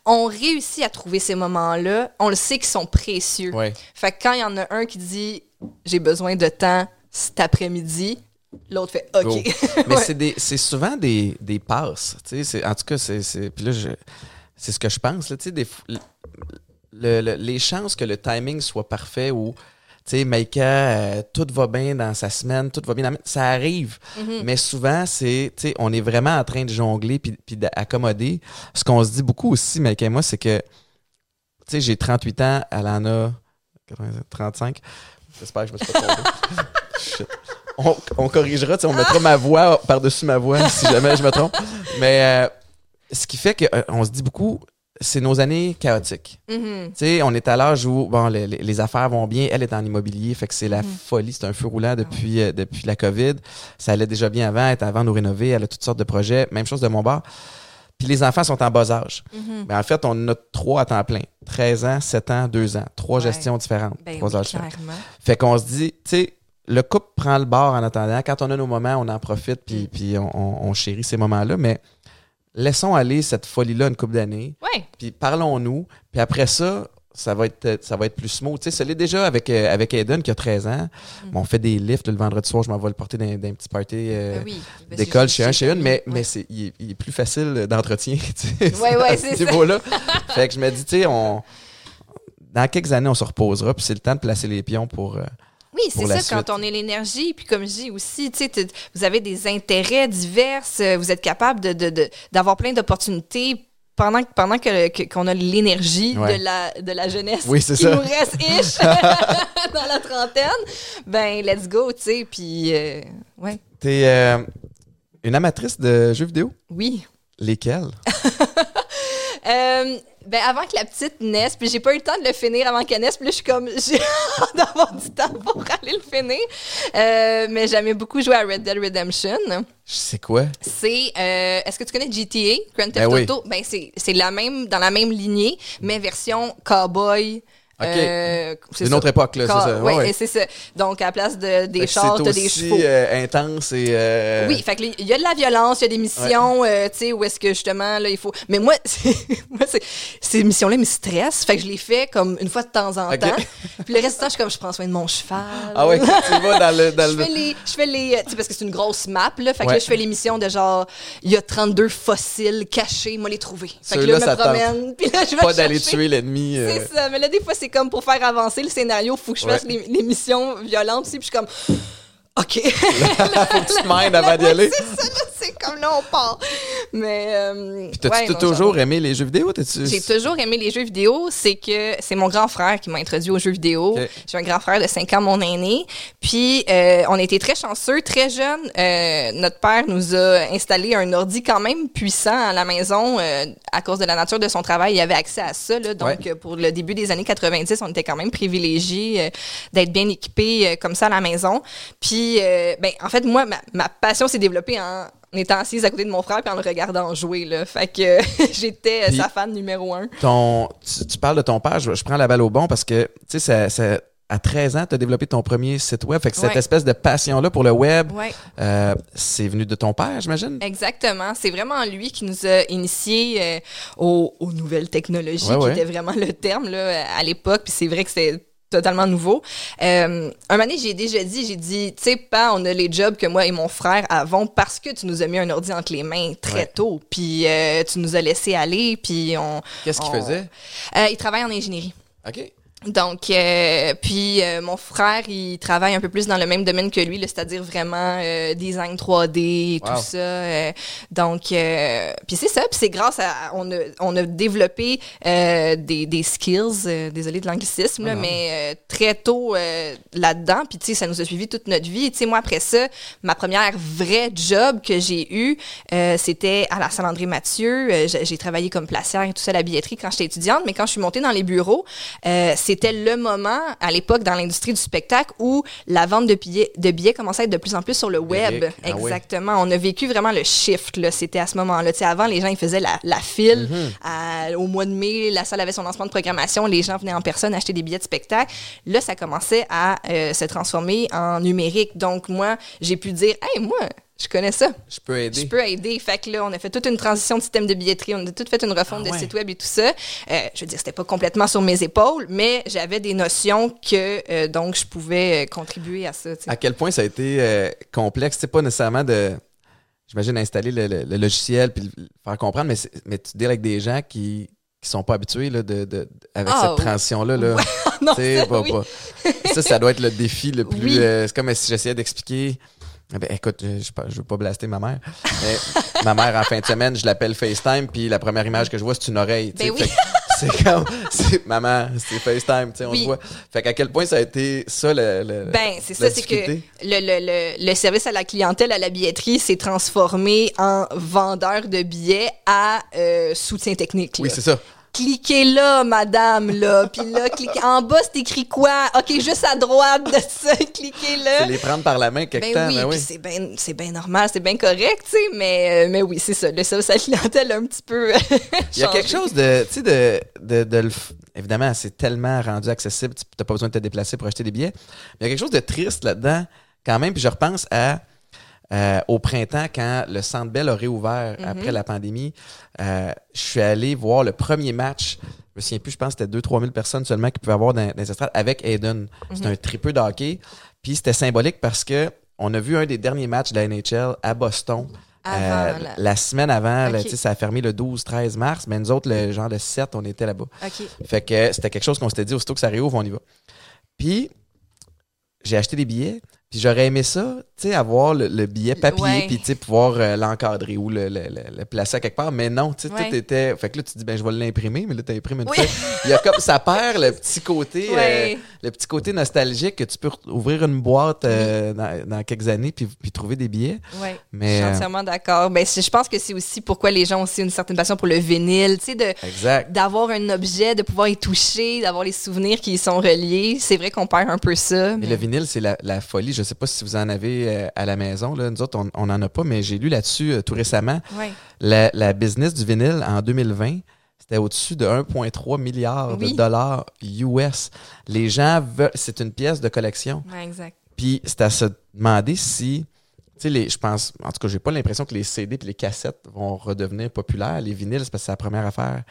B: On réussit à trouver ces moments-là. On le sait qu'ils sont précieux.
A: Ouais.
B: Fait que quand il y en a un qui dit « j'ai besoin de temps cet après-midi », l'autre fait « OK.
A: Mais
B: Ouais.
A: c'est souvent des, des passes. tu sais, c'est- En tout cas, c'est. c'est- Puis là, je- c'est ce que je pense. Là, des le- le- les chances que le timing soit parfait ou. Tu sais, Maïka, euh, tout va bien dans sa semaine, tout va bien dans... Ça arrive.
B: Mhm.
A: Mais souvent, c'est, tu sais, on est vraiment en train de jongler puis, puis d'accommoder. Ce qu'on se dit beaucoup aussi, Maïka et moi, c'est que, tu sais, j'ai 38 ans, elle en a 80, 35. J'espère que je me suis pas trompé. On, on corrigera, on mettra ma voix par-dessus ma voix si jamais je me trompe. Mais euh, ce qui fait qu'on se dit beaucoup, c'est nos années chaotiques.
B: Mhm.
A: Sais, on est à l'âge où bon, les, affaires vont bien. Elle est en immobilier, fait que c'est la
B: Mhm.
A: folie. C'est un feu roulant depuis, euh, depuis la COVID. Ça allait déjà bien avant. Elle était avant de nous rénover. Elle a toutes sortes de projets. Même chose de mon bar. Puis les enfants sont en bas âge.
B: Mhm.
A: Mais en fait, on a trois à temps plein. 13 ans, 7 ans, 2 ans. Trois
B: Ouais.
A: gestions différentes.
B: Ben
A: trois
B: oui,
A: âges. Fait qu'on se dit, tu sais, le couple prend le bord en attendant. Quand on a nos moments, on en profite, puis,
B: Mm.
A: puis on, on- on chérit ces moments-là. Mais laissons aller cette folie-là une couple d'années,
B: Ouais.
A: puis parlons-nous. Puis après ça, ça va être, ça va être plus smooth. Tu sais, ça l'est déjà avec, euh, avec Aiden qui a 13 ans. Bon, on fait des lifts le vendredi soir, je m'en vais le porter dans, dans un petit party euh,
B: Ben oui. Ben,
A: d'école chez un, chez une, mais,
B: Ouais.
A: mais c'est, il, est, il est plus facile d'entretien. tu sais,
B: Ouais, ouais,
A: à
B: c'est
A: ce niveau-là. fait que je me dis, tu sais, on... dans quelques années, on se reposera, puis c'est le temps de placer les pions pour... euh,
B: Oui, c'est ça, quand on est l'énergie. Puis comme je dis aussi, tu sais, vous avez des intérêts divers, euh, vous êtes capable de, de- de- d'avoir plein d'opportunités pendant, pendant que, qu'on a l'énergie
A: Ouais.
B: de, la, de la jeunesse
A: Oui,
B: qui
A: ça.
B: nous reste ish dans la trentaine, ben let's go, tu sais. Puis, euh, ouais,
A: T'es euh, une amatrice de jeux vidéo?
B: oui.
A: Lesquels?
B: Euh, ben avant que la petite naisse, puis j'ai pas eu le temps de le finir avant qu'elle naisse, puis là je suis comme j'ai hâte d'avoir du temps pour aller le finir. Euh, mais j'aimais beaucoup jouer à Red Dead Redemption.
A: Je sais quoi?
B: C'est euh, est-ce que tu connais GTA Grand Theft
A: Ben oui.
B: Auto? Ben c'est c'est la même dans la même lignée, mais version cowboy.
A: Ok.
B: euh,
A: C'est une autre époque, là, c'est ça.
B: ouais,
A: Ouais,
B: c'est ça. Donc, à la place de, des chars,
A: c'est
B: t'as des chevaux.
A: euh, intense et... euh,
B: Oui, fait il y a de la violence, il y a des missions, euh, tu sais, où est-ce que justement, là, il faut. Mais moi, c'est- moi c'est- ces missions-là me stressent, fait que je les fais comme une fois de temps en temps. Puis le reste du temps, je suis comme, je prends soin de mon cheval.
A: Ah ouais, tu vas dans le... Dans
B: Je
A: le...
B: fais les, je fais les, tu sais, parce que c'est une grosse map, là. Fait que
A: Ouais.
B: là, je fais les missions de genre, il y a 32 fossiles cachés, moi les trouver. Fait que là, je me promène, puis là, je vais
A: Pas d'aller tuer l'ennemi. euh,
B: C'est ça, mais là, des fois, c'est comme pour faire avancer le scénario, faut que je
A: Ouais.
B: fasse les, les missions violentes aussi, puis je suis comme, OK.
A: Faut que tu te mindes avant d'y aller.
B: c'est ça, là, c'est comme là, on part. Mais. Euh,
A: T'as-tu
B: ouais,
A: t'as toujours aimé les jeux vidéo? T'as-tu-
B: J'ai toujours aimé les jeux vidéo. C'est que c'est mon grand frère qui m'a introduit aux jeux vidéo. J'ai un grand frère de 5 ans, mon aîné. Puis, euh, on était très chanceux, très jeunes. Euh, notre père nous a installé un ordi quand même puissant à la maison. euh, à cause de la nature de son travail, il avait accès à ça. Là, donc,
A: Ouais.
B: euh, pour le début des années 90, on était quand même privilégiés euh, d'être bien équipés euh, comme ça à la maison. Puis, euh, ben, en fait, moi, ma, ma passion s'est développée en étant assise à côté de mon frère puis en le regardant jouer. Là. Fait que j'étais sa fan numéro un.
A: Ton, tu, tu parles de ton père, je, je prends la balle au bon parce que, tu sais, ça, ça- à 13 ans, tu as développé ton premier site web. Fait que cette espèce de passion-là pour le web,
B: Ouais.
A: euh, c'est venu de ton père, j'imagine?
B: Exactement. C'est vraiment lui qui nous a initiés euh, aux, aux nouvelles technologies,
A: Ouais,
B: qui était vraiment le terme là, à l'époque. Puis c'est vrai que c'était totalement nouveau. Euh, un moment j'ai déjà dit, j'ai dit, tu sais, pas, on a les jobs que moi et mon frère avons parce que tu nous as mis un ordi entre les mains très
A: Ouais.
B: tôt. Puis euh, tu nous as laissé aller. Puis on.
A: Qu'est-ce qu'il faisait?
B: Euh, il travaille en ingénierie.
A: OK.
B: Donc, euh, puis euh, mon frère, il travaille un peu plus dans le même domaine que lui, c'est-à-dire vraiment euh, design 3D et
A: Wow.
B: tout ça. euh, donc, euh, puis c'est ça. Puis c'est grâce à on a on a développé euh, des, des skills. euh, désolé de l'anglicisme,
A: Ah
B: mais euh, très tôt euh, là-dedans. Puis tu sais, ça nous a suivi toute notre vie. Tu sais, moi après ça, ma première vraie job que j'ai eue, euh, c'était à la salle André Mathieu. J'ai travaillé comme placière et tout ça à la billetterie quand j'étais étudiante. Mais quand je suis montée dans les bureaux, euh, c'était le moment à l'époque dans l'industrie du spectacle où la vente de billets, de billets commençait à être de plus en plus sur le web.
A: Ah oui.
B: Exactement. On a vécu vraiment le shift. Là. C'était à ce moment-là. Avant, les gens ils faisaient la, la file.
A: Mhm.
B: À- au mois de mai, la salle avait son lancement de programmation. Les gens venaient en personne acheter des billets de spectacle. Là, ça commençait à euh, se transformer en numérique. Donc, moi, j'ai pu dire, hey, moi, je connais ça?
A: Je peux aider.
B: Je peux aider. Fait que là, on a fait toute une transition de système de billetterie. On a tout fait une refonte
A: Ah ouais.
B: de site web et tout ça. Euh, je veux dire, c'était pas complètement sur mes épaules, mais j'avais des notions que, euh, donc, je pouvais euh, contribuer à ça.
A: À quel point ça a été euh, complexe? C'est pas nécessairement de, j'imagine, installer le, le- le logiciel puis le faire comprendre, mais, mais tu deals avec des gens qui qui sont pas habitués là, de, de- avec
B: Ah,
A: cette transition-là. Là.
B: non, ça, oui.
A: Ça, ça doit être le défi le plus.
B: Oui.
A: euh, c'est comme si j'essayais d'expliquer. Eh Ben, écoute, je, je veux pas blaster ma mère. Mais ma mère, en fin de semaine, je l'appelle FaceTime, puis la première image que je vois, c'est une oreille.
B: Ben oui.
A: C'est comme, c'est maman, c'est FaceTime, tu sais, on
B: Oui.
A: se voit. Fait qu'à quel point ça a été ça, le. le-
B: Ben, c'est ça, c'est que le, le, le, service à la clientèle à la billetterie s'est transformé en vendeur de billets à euh, soutien technique.
A: Oui, c'est ça.
B: Cliquez là, madame, là. Puis là, cliquez. En bas, c'est écrit quoi? OK, juste à droite de ça, cliquez là.
A: C'est les prendre par la main quelque
B: Ben
A: temps.
B: oui,
A: ben oui.
B: c'est bien c'est normal, c'est bien correct, tu sais, mais, euh, mais oui, c'est ça. Le service à la clientèle a un petit peu.
A: Il y a quelque chose de, tu sais, de, de, de f- Évidemment, c'est tellement rendu accessible, tu n'as pas besoin de te déplacer pour acheter des billets. Mais il y a quelque chose de triste là-dedans, quand même. Puis je repense à euh, au printemps, quand le Centre Bell a réouvert
B: Mhm.
A: après la pandémie. euh, je suis allé voir le premier match. Je me souviens plus, je pense que c'était 2-3 000 personnes seulement qui pouvaient avoir dans, dans les estrades avec Aiden. C'était
B: Mhm.
A: un tripeux de hockey. Puis c'était symbolique parce que on a vu un des derniers matchs de la NHL à Boston.
B: Avant,
A: Euh,
B: la-
A: la semaine avant, là, ça a fermé le 12-13 mars, mais nous autres, le genre le 7, on était là-bas. Fait que c'était quelque chose qu'on s'était dit, aussitôt que ça réouvre, on y va. Puis, j'ai acheté des billets, puis j'aurais aimé ça, sais, avoir le, le billet papier, puis tu sais, pouvoir euh, l'encadrer ou le, le- le- placer à quelque part, mais non, tu sais,
B: Ouais.
A: tout était... Fait que là, tu te dis, ben, je vais l'imprimer, mais là, tu imprimes une
B: Oui.
A: fois. Il y a comme, ça perd le petit côté... euh, le petit côté nostalgique que tu peux ouvrir une boîte euh, dans, dans quelques années puis, puis trouver des billets. Mais,
B: Je suis entièrement d'accord. Ben, je pense que c'est aussi pourquoi les gens ont aussi une certaine passion pour le vinyle, tu sais, d'avoir un objet, de pouvoir y toucher, d'avoir les souvenirs qui y sont reliés. C'est vrai qu'on perd un peu ça.
A: Mais
B: mais-
A: le vinyle, c'est la, la folie. Je sais pas si vous en avez euh, à la maison. Là. Nous autres, on on en a pas, mais j'ai lu là-dessus euh, tout récemment.
B: Ouais.
A: La, la business du vinyle en 2020, c'était au-dessus de 1,3 milliard
B: Oui.
A: de dollars US. Les gens veulent. C'est une pièce de collection.
B: Ouais, exact.
A: Puis c'est à se demander si. Tu sais, les- je pense. En tout cas, j'ai pas l'impression que les CD et les cassettes vont redevenir populaires. Les vinyles, c'est parce que c'est la première affaire.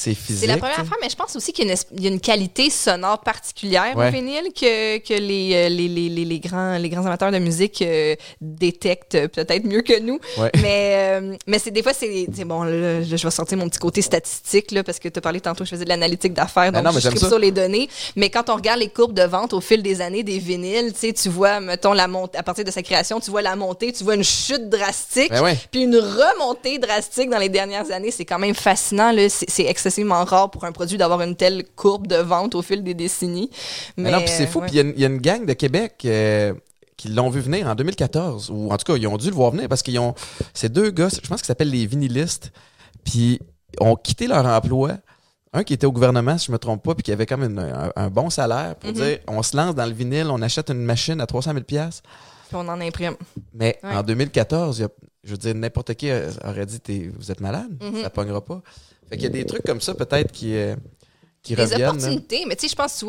A: C'est physique.
B: C'est la première fois, mais je pense aussi qu'il y a une, es- il y a une qualité sonore particulière
A: Ouais.
B: au vinyle que, que les, euh, les, les, les, les grands, les grands amateurs de musique euh, détectent peut-être mieux que nous.
A: Ouais.
B: Mais, euh, mais c'est des fois, c'est bon, là, je vais sortir mon petit côté statistique là, parce que tu as parlé tantôt, je faisais de l'analytique d'affaires,
A: Ben
B: donc
A: non, mais
B: je
A: ça.
B: sur les données. Mais quand on regarde les courbes de vente au fil des années des vinyles, tu vois, mettons, la à partir de sa création, tu vois la montée, tu vois une chute drastique.
A: Ben ouais.
B: Puis une remontée drastique dans les dernières années, c'est quand même fascinant. C'est c'est excessivement rare pour un produit d'avoir une telle courbe de vente au fil des décennies.
A: Mais
B: Mais,
A: non, puis c'est fou.
B: euh,
A: Puis il y a une- il y, a une gang de Québec euh, qui l'ont vu venir en 2014. Ou en tout cas, ils ont dû le voir venir parce qu'ils ont. Ces deux gars, je pense qu'ils s'appellent les vinylistes. Puis ont quitté leur emploi. Un qui était au gouvernement, si je me trompe pas, puis qui avait quand même un, un bon salaire pour
B: Mhm.
A: dire on se lance dans le vinyle, on achète une machine à 300 000
B: Puis on en imprime.
A: Mais
B: Ouais.
A: en 2014, il y a- je veux dire, n'importe qui aurait dit vous êtes malade,
B: Mhm.
A: ça pognera pas. Fait qu'il y a des trucs comme ça peut-être qui, euh, qui
B: Les
A: reviennent. là.
B: opportunités, mais tu sais, je pense,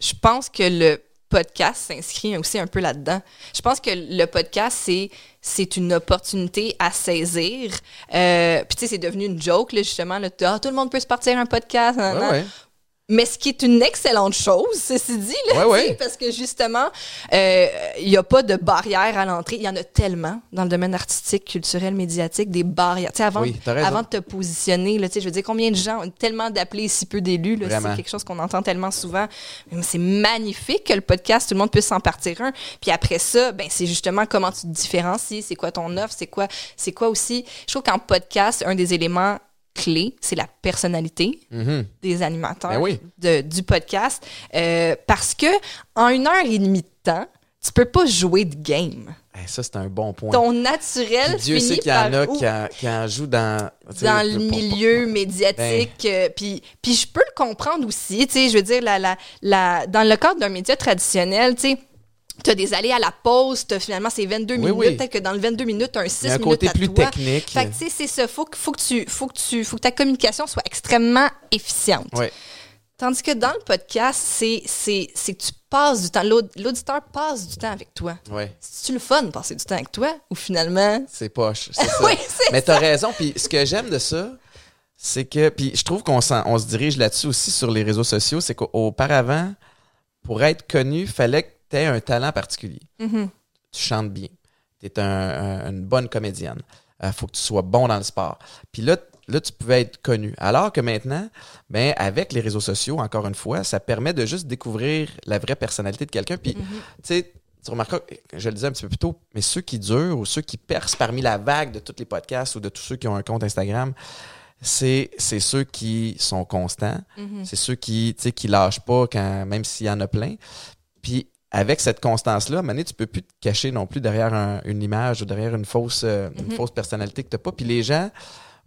B: je pense que le podcast s'inscrit aussi un peu là-dedans. Je pense que le podcast, c'est c'est une opportunité à saisir. Euh, Puis tu sais, c'est devenu une joke, là, justement. Là, Ah, tout le monde peut se partir un podcast. nan,
A: Ouais,
B: nan.
A: ouais.
B: Mais ce qui est une excellente chose, ceci dit, là,
A: Ouais, ouais.
B: parce que justement, euh, il n'y a pas de barrière à l'entrée. Il y en a tellement dans le domaine artistique, culturel, médiatique, des barrières. Tu sais, avant,
A: Oui,
B: avant de te positionner, là, tu sais, je veux dire, combien de gens ont tellement d'appelés, si peu d'élus, c'est quelque chose qu'on entend tellement souvent. Mais C'est magnifique que le podcast, tout le monde puisse s'en partir un. Puis après ça, ben, c'est justement comment tu te différencies, c'est quoi ton offre, c'est quoi, c'est quoi aussi. Je trouve qu'en podcast, un des éléments clés, c'est la personnalité
A: Mhm.
B: des animateurs
A: Ben oui.
B: de- du podcast euh, parce que en une heure et demie de temps, tu peux pas jouer de game.
A: Ça, c'est un bon point.
B: Ton naturel
A: Puis Dieu
B: finit
A: sait qu'il y en a qui en, qui en jouent dans,
B: dans le milieu médiatique. euh, puis, puis je peux le comprendre aussi. Je veux dire, la, la, la, dans le cadre d'un média traditionnel, tu sais, T'as des allées à la pause, finalement c'est 22
A: Oui,
B: minutes,
A: oui.
B: peut-être que dans le 22 minutes, t'as un 6
A: Il y a un
B: minutes
A: côté
B: à
A: plus
B: toi.
A: technique.
B: Fait que tu sais, c'est ça. Faut que, faut que tu, faut que tu, faut que ta communication soit extrêmement efficiente. Tandis que dans le podcast, c'est, c'est, c'est que tu passes du temps, l'aud- l'auditeur passe du temps avec toi. C'est-tu le fun de passer du temps avec toi ou finalement?
A: c'est poche. c'est ça.
B: Oui, c'est
A: Mais t'as raison. Puis ce que j'aime de ça, c'est que. Puis je trouve qu'on on se dirige là-dessus aussi sur les réseaux sociaux. C'est qu'auparavant, pour être connu, fallait que tu aies un talent particulier.
B: Mhm.
A: Tu chantes bien. Tu es une bonne comédienne. Il faut que tu sois bon dans le sport. Puis là, là, tu pouvais être connu. Alors que maintenant, ben, avec les réseaux sociaux, encore une fois, ça permet de juste découvrir la vraie personnalité de quelqu'un. Puis, tu sais, tu remarqueras, je le disais un petit peu plus tôt, mais ceux qui durent ou ceux qui percent parmi la vague de tous les podcasts ou de tous ceux qui ont un compte Instagram, c'est ceux qui sont constants. C'est ceux qui, tu sais, qui lâchent pas quand, même s'il y en a plein. Puis avec cette constance-là, donné, tu peux plus te cacher non plus derrière un- une image ou derrière une fausse, euh, une fausse personnalité que tu n'as pas. Puis les gens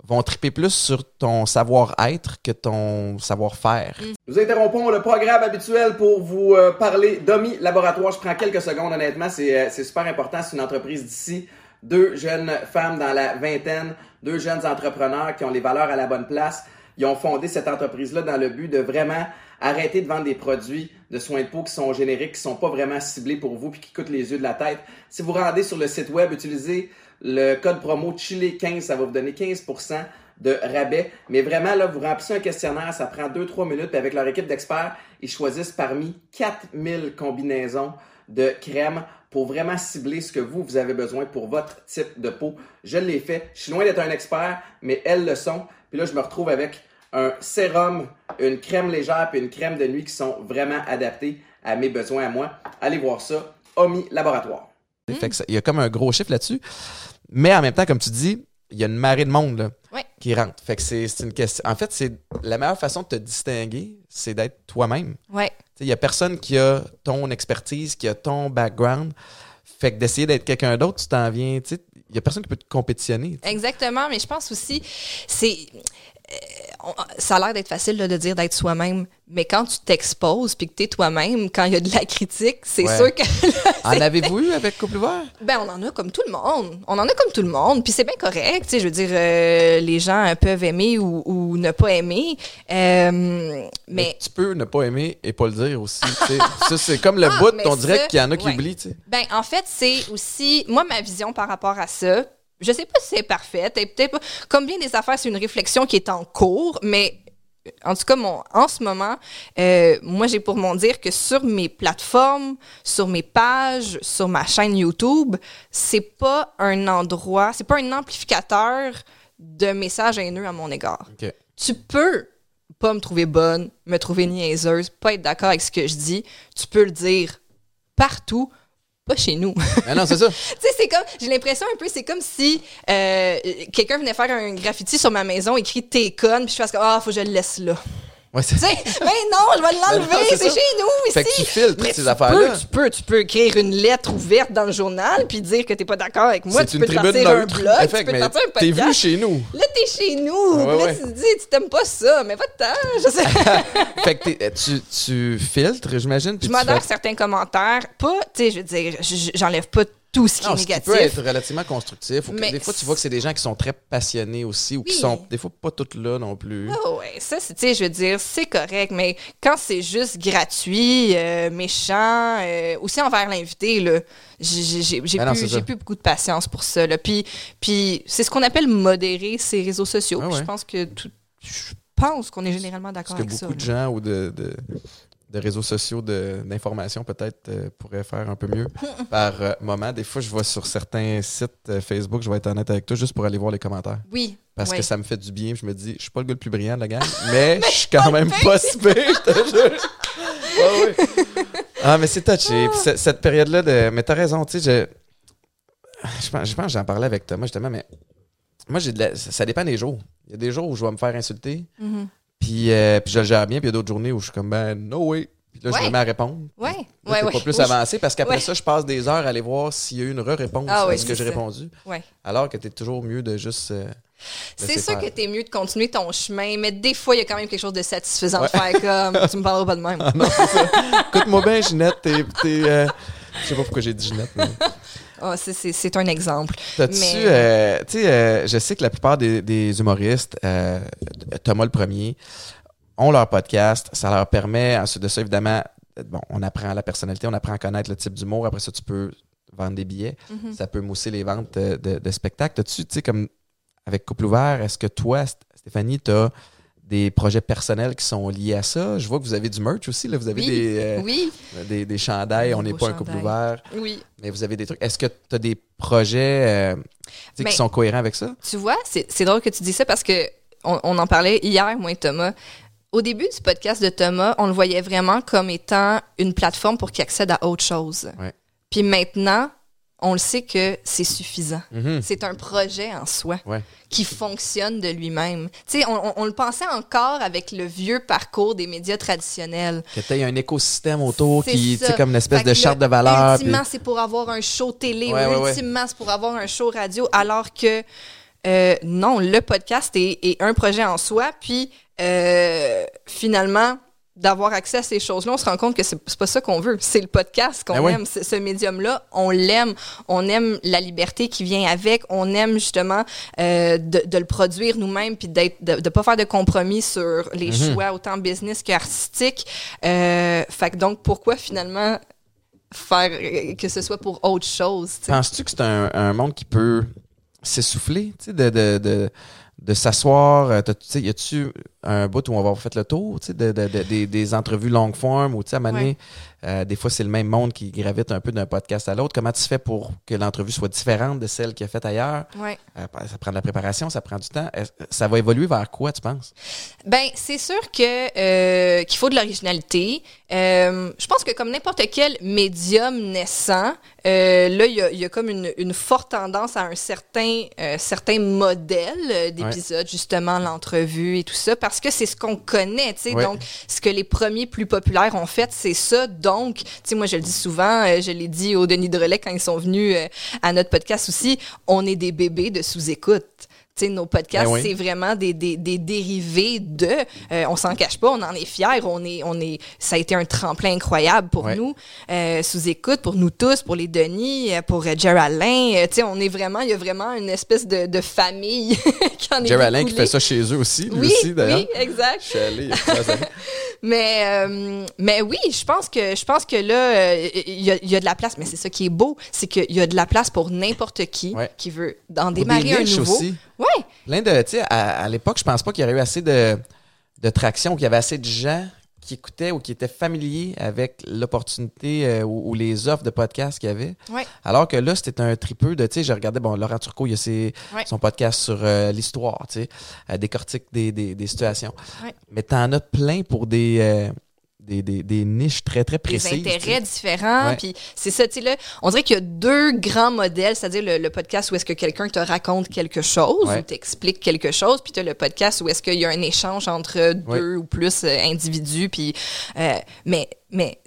A: vont triper plus sur ton savoir-être que ton savoir-faire. Nous interrompons le programme habituel pour vous euh, parler d'Omi Laboratoire. Je prends quelques secondes, honnêtement, c'est euh, c'est super important. C'est une entreprise d'ici. Deux jeunes femmes dans la vingtaine, deux jeunes entrepreneurs qui ont les valeurs à la bonne place. Ils ont fondé cette entreprise-là dans le but de vraiment arrêter de vendre des produits de soins de peau qui sont génériques, qui sont pas vraiment ciblés pour vous puis qui coûtent les yeux de la tête. Si vous rendez sur le site web, utilisez le code promo Chile15, ça va vous donner 15% de rabais. Mais vraiment, là, vous remplissez un questionnaire, ça prend 2-3 minutes. Puis avec leur équipe d'experts, ils choisissent parmi 4000 combinaisons de crème pour vraiment cibler ce que vous, vous avez besoin pour votre type de peau. Je l'ai fait. Je suis loin d'être un expert, mais elles le sont. Puis là, je me retrouve avec un sérum, une crème légère puis une crème de nuit qui sont vraiment adaptés à mes besoins à moi. Allez voir ça. Omi Laboratoire. Fait que ça- il y a comme un gros chiffre là-dessus. Mais en même temps, comme tu dis, il y a une marée de monde là,
B: Ouais.
A: qui rentre. Fait que c'est une question. En fait, c'est la meilleure façon de te distinguer, c'est d'être toi-même.
B: Ouais.
A: Il y a personne qui a ton expertise, qui a ton background. Fait que d'essayer d'être quelqu'un d'autre, tu t'en viens. Il y a personne qui peut te compétitionner.
B: Exactement, mais je pense aussi, c'est. Euh, on- ça a l'air d'être facile là, de dire d'être soi-même, mais quand tu t'exposes puis que tu es toi-même, quand il y a de la critique, c'est
A: Ouais.
B: sûr que.
A: En avez-vous eu avec Couple Ouvert?
B: ben, on en a comme tout le monde. On en a comme tout le monde, puis c'est bien correct. Je veux dire, euh, les gens euh, peuvent aimer ou, ou ne pas aimer. Euh, mais.
A: Mais tu peux ne pas aimer et pas le dire aussi. ça, c'est comme le
B: Ah,
A: bout de
B: mais
A: ton direct
B: ça,
A: qu'il y en a qui
B: ouais.
A: oublient.
B: Ben, en fait, c'est aussi, moi, ma vision par rapport à ça. Je sais pas si c'est parfait. peut-être pas. Comme bien des affaires, c'est une réflexion qui est en cours, mais en tout cas, mon, en ce moment, euh, moi, j'ai pour mon dire que sur mes plateformes, sur mes pages, sur ma chaîne YouTube, c'est pas un endroit, c'est pas un amplificateur de messages haineux à mon égard
A: OK.
B: tu peux pas me trouver bonne, me trouver niaiseuse, pas être d'accord avec ce que je dis. Tu peux le dire partout, pas chez nous.
A: Mais non, c'est ça.
B: tu sais, c'est comme, j'ai l'impression un peu, c'est comme si euh, quelqu'un venait faire un graffiti sur ma maison, écrit t'es conne, puis je fasse comme, ah, faut que je le laisse là.
A: Ouais, c'est
B: mais non, je vais l'enlever,
A: c'est
B: c'est chez nous ici.
A: Fait que tu filtres
B: Mais
A: ces
B: tu
A: affaires-là.
B: Peux, tu peux, tu peux écrire une lettre ouverte dans le journal puis dire que t'es pas d'accord avec moi. Tu peux te un blog, tu peux te un
A: T'es
B: podcast.
A: venu chez nous.
B: Là, t'es chez nous.
A: Ouais,
B: Puis là,
A: ouais.
B: tu te dis, tu t'aimes pas ça, mais va-t'en. Je sais.
A: fait que t'es- tu, tu filtres, j'imagine.
B: je
A: fais-
B: certains commentaires. Pas, tu sais, je veux dire, j'enlève pas tout ce qui
A: Non,
B: est
A: ce qui
B: négatif.
A: peut être relativement constructif. ou que
B: Mais
A: des fois, tu vois que c'est des gens qui sont très passionnés aussi ou qui
B: Oui.
A: sont des fois pas toutes là non plus.
B: Ah ouais, ça, c'est, tu sais, je veux dire, c'est correct, mais quand c'est juste gratuit, euh, méchant, euh, aussi envers l'invité, là, j'ai, j'ai, plus, beaucoup de patience pour ça, là. Puis, puis c'est ce qu'on appelle modérer ses réseaux sociaux.
A: Ah ouais.
B: Je pense que tout, je pense qu'on est généralement d'accord
A: Parce que
B: avec ça.
A: beaucoup de gens ou de, de, de réseaux sociaux de- d'information peut-être euh, pourraient faire un peu mieux par euh, moment. Des fois, je vois sur certains sites euh, Facebook, je vais être honnête avec toi, juste pour aller voir les commentaires.
B: Oui.
A: Parce que ça me fait du bien. Je me dis, je suis pas le gars le plus brillant de la gang, mais je suis quand même pas si pire, je te jure. Ouais, ouais. Ah, mais c'est touché. Puis cette période-là de. Mais t'as raison, tu sais, je. Je pense, je pense que j'en parlais avec Thomas justement, mais moi, j'ai de la- ça dépend des jours. Il y a des jours où je vais me faire insulter,
B: Mhm.
A: Puis, euh, puis je le gère bien, puis il y a d'autres journées où je suis comme, ben, no way. Puis là, je me mets à répondre.
B: Ouais,
A: t'es
B: ouais.
A: pas plus
B: Oui,
A: avancé parce qu'après
B: Ouais.
A: ça, je passe des heures à aller voir s'il y a eu une re-réponse
B: Ah
A: à ce que j'ai répondu.
B: Ouais.
A: Alors que t'es toujours mieux de juste. euh,
B: C'est sûr
A: faire.
B: que t'es mieux de continuer ton chemin, mais des fois, il y a quand même quelque chose de satisfaisant de faire comme tu me parleras pas de même.
A: Non, c'est ça. Écoute-moi bien, Ginette, t'es. t'es, euh, Je sais pas pourquoi j'ai dit Ginette, mais.
B: Ah, c'est- un exemple.
A: T'as-tu.
B: Mais-
A: euh, tu sais, euh, je sais que la plupart des, des humoristes, euh, Thomas le premier, ont leur podcast. Ça leur permet, ensuite de ça, évidemment, bon, on apprend la personnalité, on apprend à connaître le type d'humour. Après ça, tu peux vendre des billets.
B: Mhm.
A: Ça peut mousser les ventes de, de- de spectacles. T'as-tu, tu sais, comme avec Couple Ouvert, est-ce que toi, St- Stéphanie, t'as des projets personnels qui sont liés à ça? Je vois que vous avez du merch aussi, là. Vous avez
B: Oui.
A: des, euh,
B: Oui,
A: des, des chandails. On n'est pas un couple ouvert,
B: oui.
A: mais vous avez des trucs. Est-ce que tu as des projets euh, sais,
B: Ben,
A: qui sont cohérents avec ça?
B: Tu vois, c'est c'est drôle que tu dis ça parce que on, on en parlait hier, moi et Thomas. Au début du podcast de Thomas, on le voyait vraiment comme étant une plateforme pour qu'il accède à autre chose.
A: Ouais.
B: Puis maintenant, on le sait que c'est suffisant.
A: Mhm.
B: C'est un projet en soi
A: Ouais.
B: qui fonctionne de lui-même. Tu sais, on, on- on le pensait encore avec le vieux parcours des médias traditionnels.
A: Que tu aies un écosystème autour
B: C'est
A: qui,
B: ça.
A: comme une espèce
B: Fait
A: de charte de valeur. puis-
B: Ultimement, c'est pour avoir un show télé.
A: Ouais,
B: ou
A: ouais, ouais.
B: ultimement, c'est pour avoir un show radio. Alors que euh, non, le podcast est, est un projet en soi, puis euh, finalement, d'avoir accès à ces choses-là, on se rend compte que c'est pas ça qu'on veut. C'est le podcast qu'on
A: Ben
B: aime, ce, ce médium-là. On l'aime. On aime la liberté qui vient avec. On aime justement euh, de, de le produire nous-mêmes puis d'être de, de pas faire de compromis sur les
A: Mhm.
B: choix autant business qu'artistique. Euh, fait que donc pourquoi finalement faire euh, que ce soit pour autre chose.
A: Penses-tu que c'est un, un monde qui peut s'essouffler, tu sais, de, de, de, s'asseoir? euh, Y a-tu un bout où on va avoir fait le tour, de, de- de- des, entrevues longue forme ou, tu sais, à donné, euh, des fois, c'est le même monde qui gravite un peu d'un podcast à l'autre. Comment tu fais pour que l'entrevue soit différente de celle qu'il a faite ailleurs?
B: Ouais.
A: Euh, ça prend de la préparation, ça prend du temps. Ça va évoluer vers quoi, tu penses?
B: Ben, c'est sûr que euh, qu'il faut de l'originalité. Je pense que comme n'importe quel médium naissant, là, il y a, il y a comme une, une forte tendance à un certain, certain modèle d'épisode, justement, l'entrevue et tout ça, parce que c'est ce qu'on connaît, tu sais.
A: Ouais.
B: Donc, ce que les premiers plus populaires ont fait, c'est ça. Donc, tu sais, moi, je le dis souvent, euh, je l'ai dit au Denis Drolet quand ils sont venus euh, à notre podcast aussi, on est des bébés de sous-écoute. Tu sais, nos podcasts,
A: Ben oui.
B: c'est vraiment des, des, des dérivés de. euh, on s'en cache pas, on en est fiers. On est, on est, ça a été un tremplin incroyable pour
A: Ouais.
B: nous, euh, sous écoute, pour nous tous, pour les Denis, euh, pour euh, Jerry Alain. Euh, tu sais, on est vraiment, il y a vraiment une espèce de, de famille qui en est
A: qui fait ça chez eux aussi, lui
B: Oui,
A: aussi, d'ailleurs.
B: oui, exact.
A: Je suis allé il y a plusieurs années.
B: Mais, mais oui, je pense que je pense que là, il y, a, y a de la place. Mais c'est ça qui est beau, c'est qu'il y a de la place pour n'importe qui
A: Ouais.
B: qui veut en démarrer
A: des
B: un nouveau.
A: aussi.
B: Ouais,
A: Plein de, tu sais, à, à l'époque, je pense pas qu'il y aurait eu assez de, de traction, qu'il y avait assez de gens qui écoutaient ou qui étaient familiers avec l'opportunité euh, ou, ou les offres de podcast qu'il y avait.
B: ouais,
A: Alors que là, c'était un tripeux de, tu sais, je regardais, bon, Laurent Turcot, il y a ses-
B: Ouais.
A: son podcast sur euh, l'histoire, tu sais, euh, décortique des, des, des situations.
B: Ouais.
A: Mais t'en as plein pour des, des, des, des niches très, très
B: des
A: précises. sais.
B: intérêts différents.
A: Ouais.
B: Puis c'est ça, tu sais, là, on dirait qu'il y a deux grands modèles, c'est-à-dire le, le podcast où est-ce que quelqu'un te raconte quelque chose
A: Ouais.
B: ou t'explique quelque chose, puis tu as le podcast où est-ce qu'il y a un échange entre deux ou plus euh, individus. Puis, euh, mais mais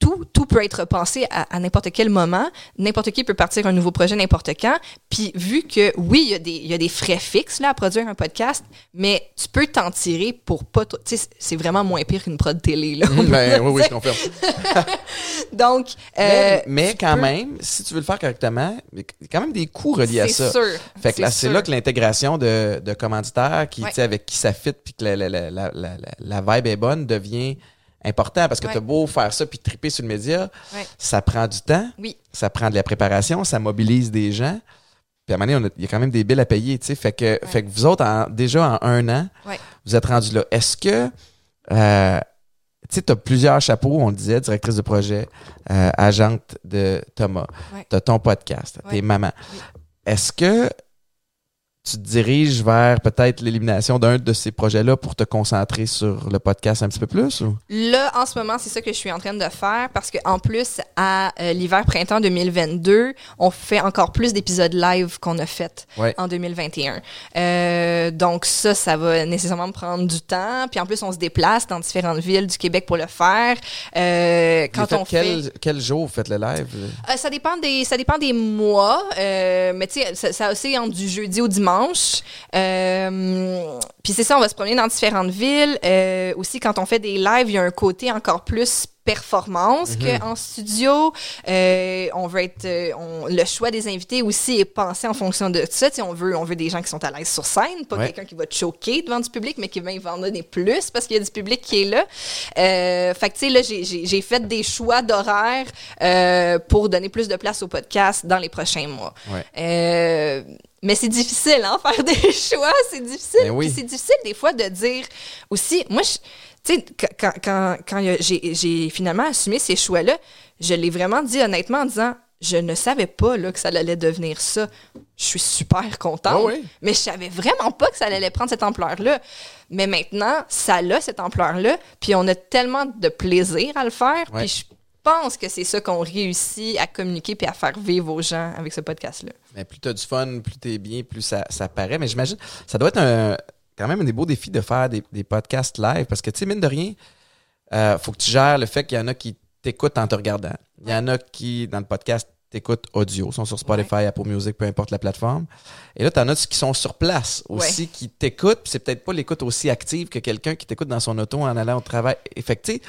B: tout, tout peut être pensé à, à n'importe quel moment. N'importe qui peut partir un nouveau projet n'importe quand. Puis vu que, oui, il y, a des, il y a des frais fixes là, à produire un podcast, mais tu peux t'en tirer pour pas... Tu sais, c'est vraiment moins pire qu'une prod télé. Là, peut
A: Ben, oui, oui, je confirme.
B: Donc, euh,
A: mais mais quand
B: peux-
A: même, si tu veux le faire correctement, il y a quand même des coûts reliés à
B: c'est
A: ça.
B: sûr.
A: Fait que là, c'est là que l'intégration de, de commanditaires qui,
B: Ouais.
A: tu sais, avec qui ça fit puis que la, la, la, la, la, la vibe est bonne devient important parce que
B: Ouais.
A: t'as beau faire ça puis triper sur le média,
B: Ouais.
A: ça prend du temps,
B: Oui.
A: ça prend de la préparation, ça mobilise des gens. Puis à un moment donné, il y a quand même des billes à payer, tu sais. Fait que, fait que vous autres, en- déjà en un an, vous êtes rendus là. Est-ce que, euh, tu sais, tu as plusieurs chapeaux, on le disait, directrice de projet, euh, agente de Thomas,
B: Ouais.
A: tu as ton podcast, t'es maman.
B: Oui.
A: Est-ce que tu te diriges vers peut-être l'élimination d'un de ces projets-là pour te concentrer sur le podcast un petit peu plus? Ou?
B: Là, en ce moment, c'est ça que je suis en train de faire parce que en plus, à euh, l'hiver-printemps 2022, on fait encore plus d'épisodes live qu'on a fait
A: Ouais.
B: en 2021. Euh, donc ça, ça va nécessairement me prendre du temps. Puis en plus, on se déplace dans différentes villes du Québec pour le faire. Euh, quand on
A: quel,
B: fait...
A: quel jour vous faites le live?
B: Ça dépend des ça dépend des mois, mais tu sais ça, ça aussi entre du jeudi au dimanche. Euh, Puis c'est ça, on va se promener dans différentes villes. Euh, aussi quand on fait des lives, il y a un côté encore plus performance qu'en studio. Euh, on veut être euh, on- le choix des invités aussi est pensé en fonction de ça. On veut on veut des gens qui sont à l'aise sur scène, pas
A: Ouais.
B: quelqu'un qui va te choquer devant du public, mais qui va en donner plus parce qu'il y a du public qui est là. Euh, fait que tu sais là j'ai- fait des choix d'horaire euh, pour donner plus de place au podcast dans les prochains mois.
A: Ouais.
B: Mais c'est difficile, hein, faire des choix, c'est difficile.
A: Ben oui.
B: C'est difficile des fois de dire aussi, moi, je- tu sais, quand, quand, quand, j'ai finalement assumé ces choix-là, je l'ai vraiment dit honnêtement en disant, je ne savais pas là, que ça allait devenir ça. Je suis super contente,
A: Ah oui?
B: mais je savais vraiment pas que ça allait prendre cette ampleur-là. Mais maintenant, ça a cette ampleur-là, puis on a tellement de plaisir à le faire,
A: Ouais.
B: puis je pense que c'est ça qu'on réussit à communiquer puis à faire vivre aux gens avec ce podcast-là.
A: Mais plus t'as du fun, plus t'es bien, plus ça, ça paraît. Mais j'imagine, ça doit être un, quand même un des beaux défis de faire des, des podcasts live parce que, tu sais, mine de rien, euh, faut que tu gères le fait qu'il y en a qui t'écoutent en te regardant. Il y en a qui, dans le podcast, t'écoutes audio, sont sur Spotify, Apple Music, peu importe la plateforme. Et là, t'en as qui sont sur place aussi, qui t'écoutent, puis c'est peut-être pas l'écoute aussi active que quelqu'un qui t'écoute dans son auto en allant au travail. Effectivement,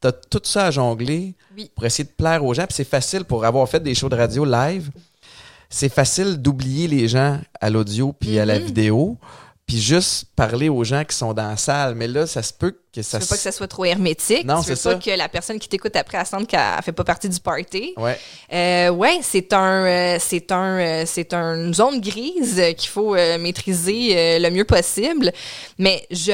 A: t'as tout ça à jongler
B: Oui.
A: pour essayer de plaire aux gens, puis c'est facile pour avoir fait des shows de radio live. C'est facile d'oublier les gens à l'audio puis à la
B: Mhm.
A: vidéo, puis juste parler aux gens qui sont dans la salle. Mais là, ça se peut que ça
B: Tu veux pas que ça soit trop hermétique?
A: Non, c'est
B: pas
A: ça.
B: que la personne qui t'écoute après elle sente qu'elle fait pas partie du party?
A: Ouais.
B: Euh, ouais, c'est un, euh, c'est un, euh, c'est une zone grise qu'il faut euh, maîtriser euh, le mieux possible. Mais je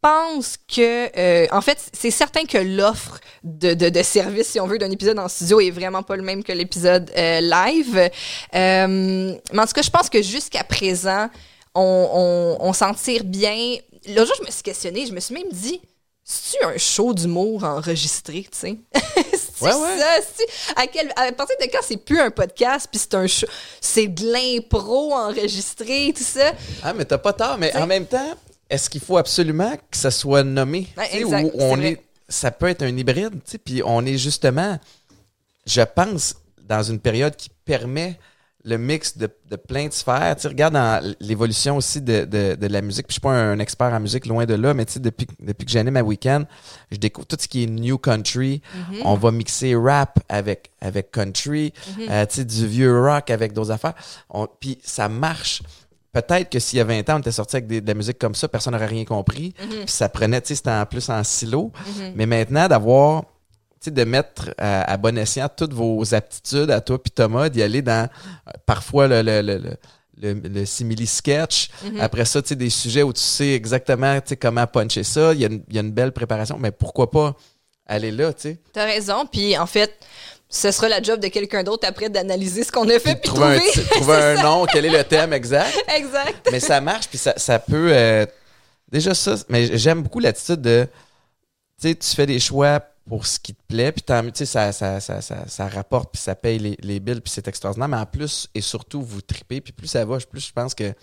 B: pense que, euh, en fait, c'est certain que l'offre de, de, de service, si on veut, d'un épisode en studio est vraiment pas le même que l'épisode euh, live. Euh, mais en tout cas, je pense que jusqu'à présent, on, on, on s'en tire bien. L'autre jour, je me suis questionnée, je me suis même dit, c'est-tu un show d'humour enregistré, tu sais? c'est
A: Ouais, ouais.
B: ça, c'est à, quel, à partir de quand c'est plus un podcast, puis c'est un show, c'est de l'impro enregistré, tout ça?
A: Ah, mais t'as pas tort. Mais
B: T'sais?
A: en même temps, est-ce qu'il faut absolument que ça soit nommé?
B: Ouais, exact,
A: où on
B: vrai.
A: est, ça peut être un hybride, tu sais, puis on est justement, je pense, dans une période qui permet le mix de, de plein de sphères. Tu sais, regarde dans l'évolution aussi de, de, de la musique. Puis je suis pas un expert en musique, loin de là, mais tu sais, depuis, depuis que j'anime à Weekend, je découvre tout ce qui est new country.
B: Mm-hmm.
A: On va mixer rap avec, avec country,
B: Mm-hmm.
A: euh, tu sais, du vieux rock avec d'autres affaires. On- Puis ça marche. Peut-être que s'il y a 20 ans, on était sorti avec des- de la musique comme ça, personne n'aurait rien compris.
B: Mm-hmm.
A: Puis ça prenait, tu sais, c'était en plus en silo. Mais maintenant, d'avoir, de mettre à, à bon escient toutes vos aptitudes à toi puis Thomas, d'y aller dans euh, parfois le, le, le, le- le, le simili-sketch. Après ça, tu sais, des sujets où tu sais exactement tu sais, comment puncher ça. Il y, a une, il y a une belle préparation. Mais pourquoi pas aller là, tu sais?
B: T'as raison, puis en fait, ce sera la job de quelqu'un d'autre après d'analyser ce qu'on a fait, puis
A: Trouver,
B: trouver.
A: un, ti- trouver un nom, quel est le thème exact.
B: exact.
A: mais ça marche, puis ça, ça peut. euh, déjà, ça, mais j'aime beaucoup l'attitude de. Tu sais, tu fais des choix pour ce qui te plaît, puis tant ça, ça, ça, ça rapporte, puis ça paye les, les billes, puis c'est extraordinaire. Mais en plus, et surtout, vous tripez, puis plus ça va, plus je pense que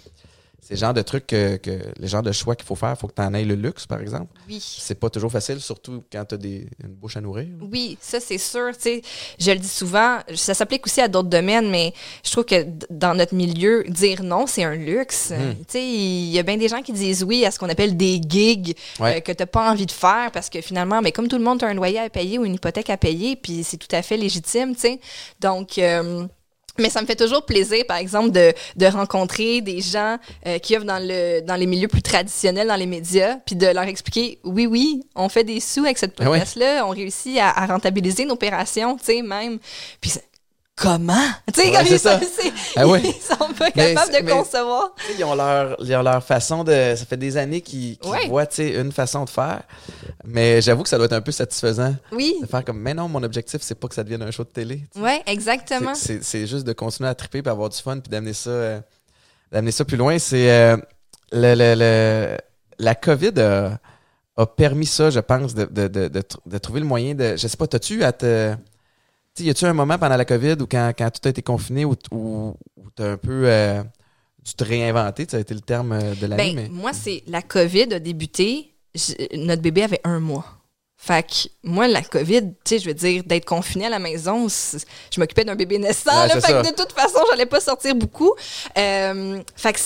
A: c'est le genre de trucs que, que les genres de choix qu'il faut faire. Il faut que tu en ailles le luxe, par exemple.
B: Oui.
A: C'est pas toujours facile, surtout quand tu as des, une bouche à nourrir.
B: Oui, ça c'est sûr. Tu sais, je le dis souvent, ça s'applique aussi à d'autres domaines, mais je trouve que dans notre milieu, dire non, c'est un luxe. Tu sais, il y a bien des gens qui disent oui à ce qu'on appelle des gigs
A: Ouais.
B: euh, que t'as pas envie de faire parce que finalement, mais comme tout le monde, t'as un loyer à payer ou une hypothèque à payer, puis c'est tout à fait légitime, tu sais. Donc euh, mais ça me fait toujours plaisir, par exemple, de, de rencontrer des gens euh, qui œuvrent dans, le, dans les milieux plus traditionnels, dans les médias, puis de leur expliquer, oui, oui, on fait des sous avec cette
A: Ah ouais.
B: podcast-là, on réussit à, à rentabiliser une opération, tu sais, même. Puis comment? Tu sais,
A: Ouais,
B: comme
A: c'est
B: ils,
A: ça.
B: sont,
A: Ah
B: ils sont pas capables de
A: mais-
B: concevoir.
A: Ils ont leur, ils ont leur façon de. Ça fait des années qu'ils qu'ils
B: Ouais.
A: voient une façon de faire. Mais j'avoue que ça doit être un peu satisfaisant
B: Oui,
A: de faire comme. Mais non, mon objectif, c'est pas que ça devienne un show de télé.
B: ouais, exactement.
A: C'est- juste de continuer à triper puis avoir du fun puis d'amener ça, euh, d'amener ça plus loin. C'est euh, le, le- le- la COVID a, a permis ça, je pense, de, de, de, de trouver le moyen de. Je sais pas, t'as-tu à te. Tu y a-tu un moment pendant la COVID ou quand, quand tout a été confiné où, où, où t'as un peu. euh, dû te réinventer, ça a été le terme euh, de l'année,
B: Ben,
A: mais.
B: moi, c'est la COVID a débuté. notre bébé avait un mois. Fait que moi, la COVID, tu sais, je veux dire, d'être confinée à la maison, je m'occupais d'un bébé naissant.
A: Ouais,
B: là, fait
A: ça.
B: que de toute façon, j'allais pas sortir beaucoup. Euh, fait que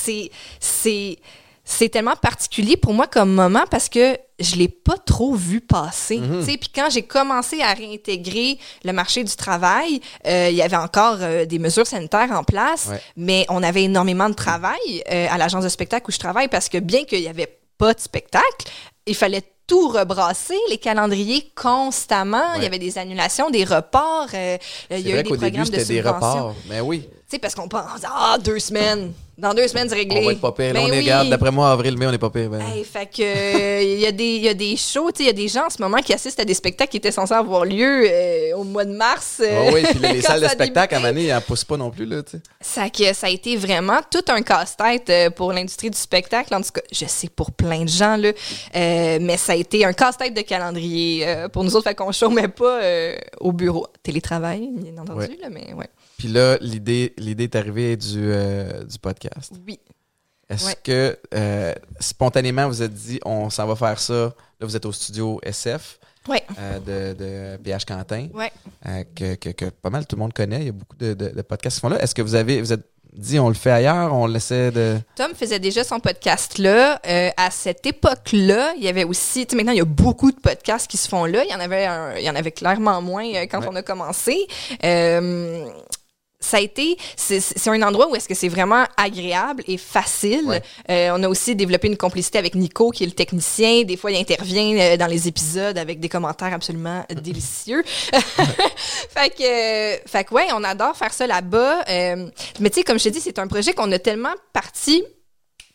B: c'est, c'est, tellement particulier pour moi comme moment parce que je l'ai pas trop vu passer.
A: Mhm.
B: Puis quand j'ai commencé à réintégrer le marché du travail, euh, il y avait encore euh, des mesures sanitaires en place,
A: Ouais.
B: mais on avait énormément de travail euh, à l'agence de spectacle où je travaille parce que bien qu'il y avait pas de spectacle, il fallait tout rebrasser, les calendriers constamment. Il y avait des annulations, des reports. il y a eu des
A: qu'au début,
B: programmes de
A: c'était des reports. Mais oui.
B: Tu sais, parce qu'on pense, ah, deux semaines. Dans deux semaines, c'est réglé.
A: On va être pas pire. Là,
B: Ben
A: on est,
B: oui.
A: garde, d'après moi, avril, mai, on est pas pire. Ben.
B: Hey, fait que euh, il y a des il y a des shows, il y a des gens en ce moment qui assistent à des spectacles qui étaient censés avoir lieu euh, au mois de mars. euh,
A: Ah oui, puis les salles de spectacle, à. Mané, en poussent pas non plus, là.
B: Ça, que ça a été vraiment tout un casse-tête euh, pour l'industrie du spectacle. En tout cas, je sais pour plein de gens, là, euh, mais ça a été un casse-tête de calendrier euh, pour nous autres. Fait qu'on chômait pas euh, au bureau. Télétravail, bien entendu,
A: Ouais.
B: là, mais ouais.
A: Puis là, l'idée, l'idée est arrivée du, euh, du podcast.
B: Oui.
A: Est-ce
B: Ouais.
A: que euh, spontanément vous êtes dit on s'en va faire ça? Là, vous êtes au studio SF.
B: Ouais.
A: euh, de, de PH Quentin,
B: Ouais.
A: que, que, que pas mal tout le monde connaît. Il y a beaucoup de, de, de podcasts qui font là. Est-ce que vous avez, vous êtes dit, on le fait ailleurs, on laissait de.
B: Tom faisait déjà son podcast là. Euh, à cette époque-là, il y avait aussi, tu sais, maintenant il y a beaucoup de podcasts qui se font là. Il y en avait, un- il y en avait clairement moins euh, quand
A: Ouais.
B: on a commencé. Euh, ça a été, c'est un endroit où est-ce que c'est vraiment agréable et facile.
A: Ouais.
B: Euh, on a aussi développé une complicité avec Nico, qui est le technicien. Des fois, il intervient euh, dans les épisodes avec des commentaires absolument délicieux. fait que, euh, fait que ouais, on adore faire ça là-bas. Euh, mais tu sais, comme je te dis, c'est un projet qu'on a tellement parti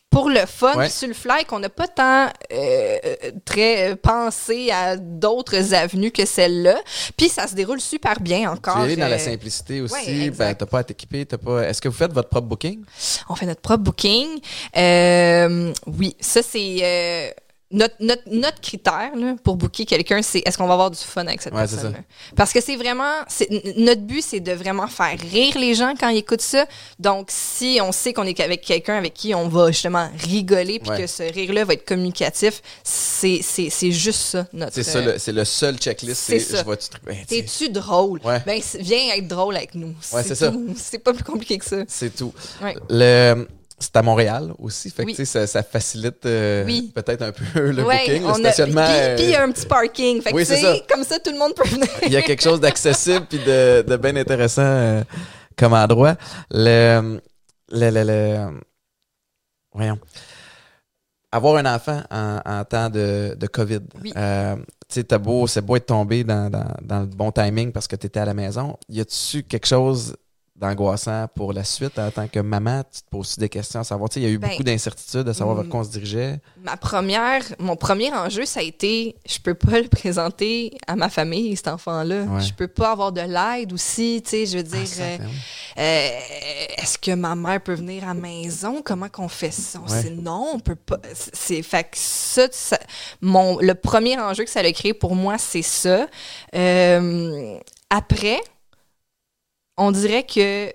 B: pour le fun,
A: Ouais.
B: sur le fly, qu'on n'a pas tant euh, très pensé à d'autres avenues que celle-là. Puis ça se déroule super bien encore.
A: Tu es dans la
B: euh,
A: simplicité aussi.
B: ouais,
A: ben, t'as pas à t'équiper, t'as pas. Est-ce que vous faites votre propre booking?
B: On fait notre propre booking. Euh, oui, ça c'est euh, notre, notre, notre critère là, pour booker quelqu'un, c'est est-ce qu'on va avoir du fun avec cette
A: Ouais,
B: personne Parce que c'est vraiment, notre but c'est de vraiment faire rire les gens quand ils écoutent ça. Donc si on sait qu'on est avec quelqu'un avec qui on va justement rigoler puis
A: Ouais.
B: que ce rire-là va être communicatif, c'est, c'est, c'est juste ça notre.
A: C'est ça,
B: euh,
A: le, c'est le seul checklist.
B: c'est
A: je vais tu tu
B: drôle?
A: Ouais.
B: Ben, viens être drôle avec nous.
A: Ouais, c'est ça.
B: tout. C'est pas plus compliqué que ça.
A: C'est tout.
B: Ouais.
A: Le, c'est à Montréal aussi, fait que
B: Oui.
A: tu sais, ça, ça facilite euh,
B: Oui.
A: peut-être un peu le
B: Ouais,
A: booking, le
B: on a-
A: stationnement.
B: Puis, puis il y a un petit parking. Fait que,
A: Oui,
B: tu
A: c'est
B: sais,
A: ça.
B: comme ça, tout le monde peut venir.
A: il y a quelque chose d'accessible puis de, de bien intéressant euh, comme endroit. Le, le, le, le- voyons. Avoir un enfant en, en temps de, de COVID.
B: Oui.
A: Euh, tu sais, t'as beau, c'est beau être tombé dans, dans, dans le bon timing parce que tu étais à la maison. Y a-tu quelque chose d'angoissant pour la suite en tant que maman? Tu te poses des questions à savoir, il y a eu
B: Ben,
A: beaucoup d'incertitudes à savoir vers
B: mm.
A: quoi on se dirigeait.
B: Ma première, mon premier enjeu, ça a été, je peux pas le présenter à ma famille, cet enfant-là.
A: Ouais.
B: Je peux pas avoir de l'aide aussi, tu sais, je veux dire,
A: Ah, ça
B: euh, euh, est-ce que ma mère peut venir à la maison? Comment qu'on fait ça? On
A: Ouais.
B: sait non, on peut pas. C'est- C'est, fait que ça, ça- mon, le premier enjeu que ça a créé pour moi, c'est ça. Euh, après, on dirait que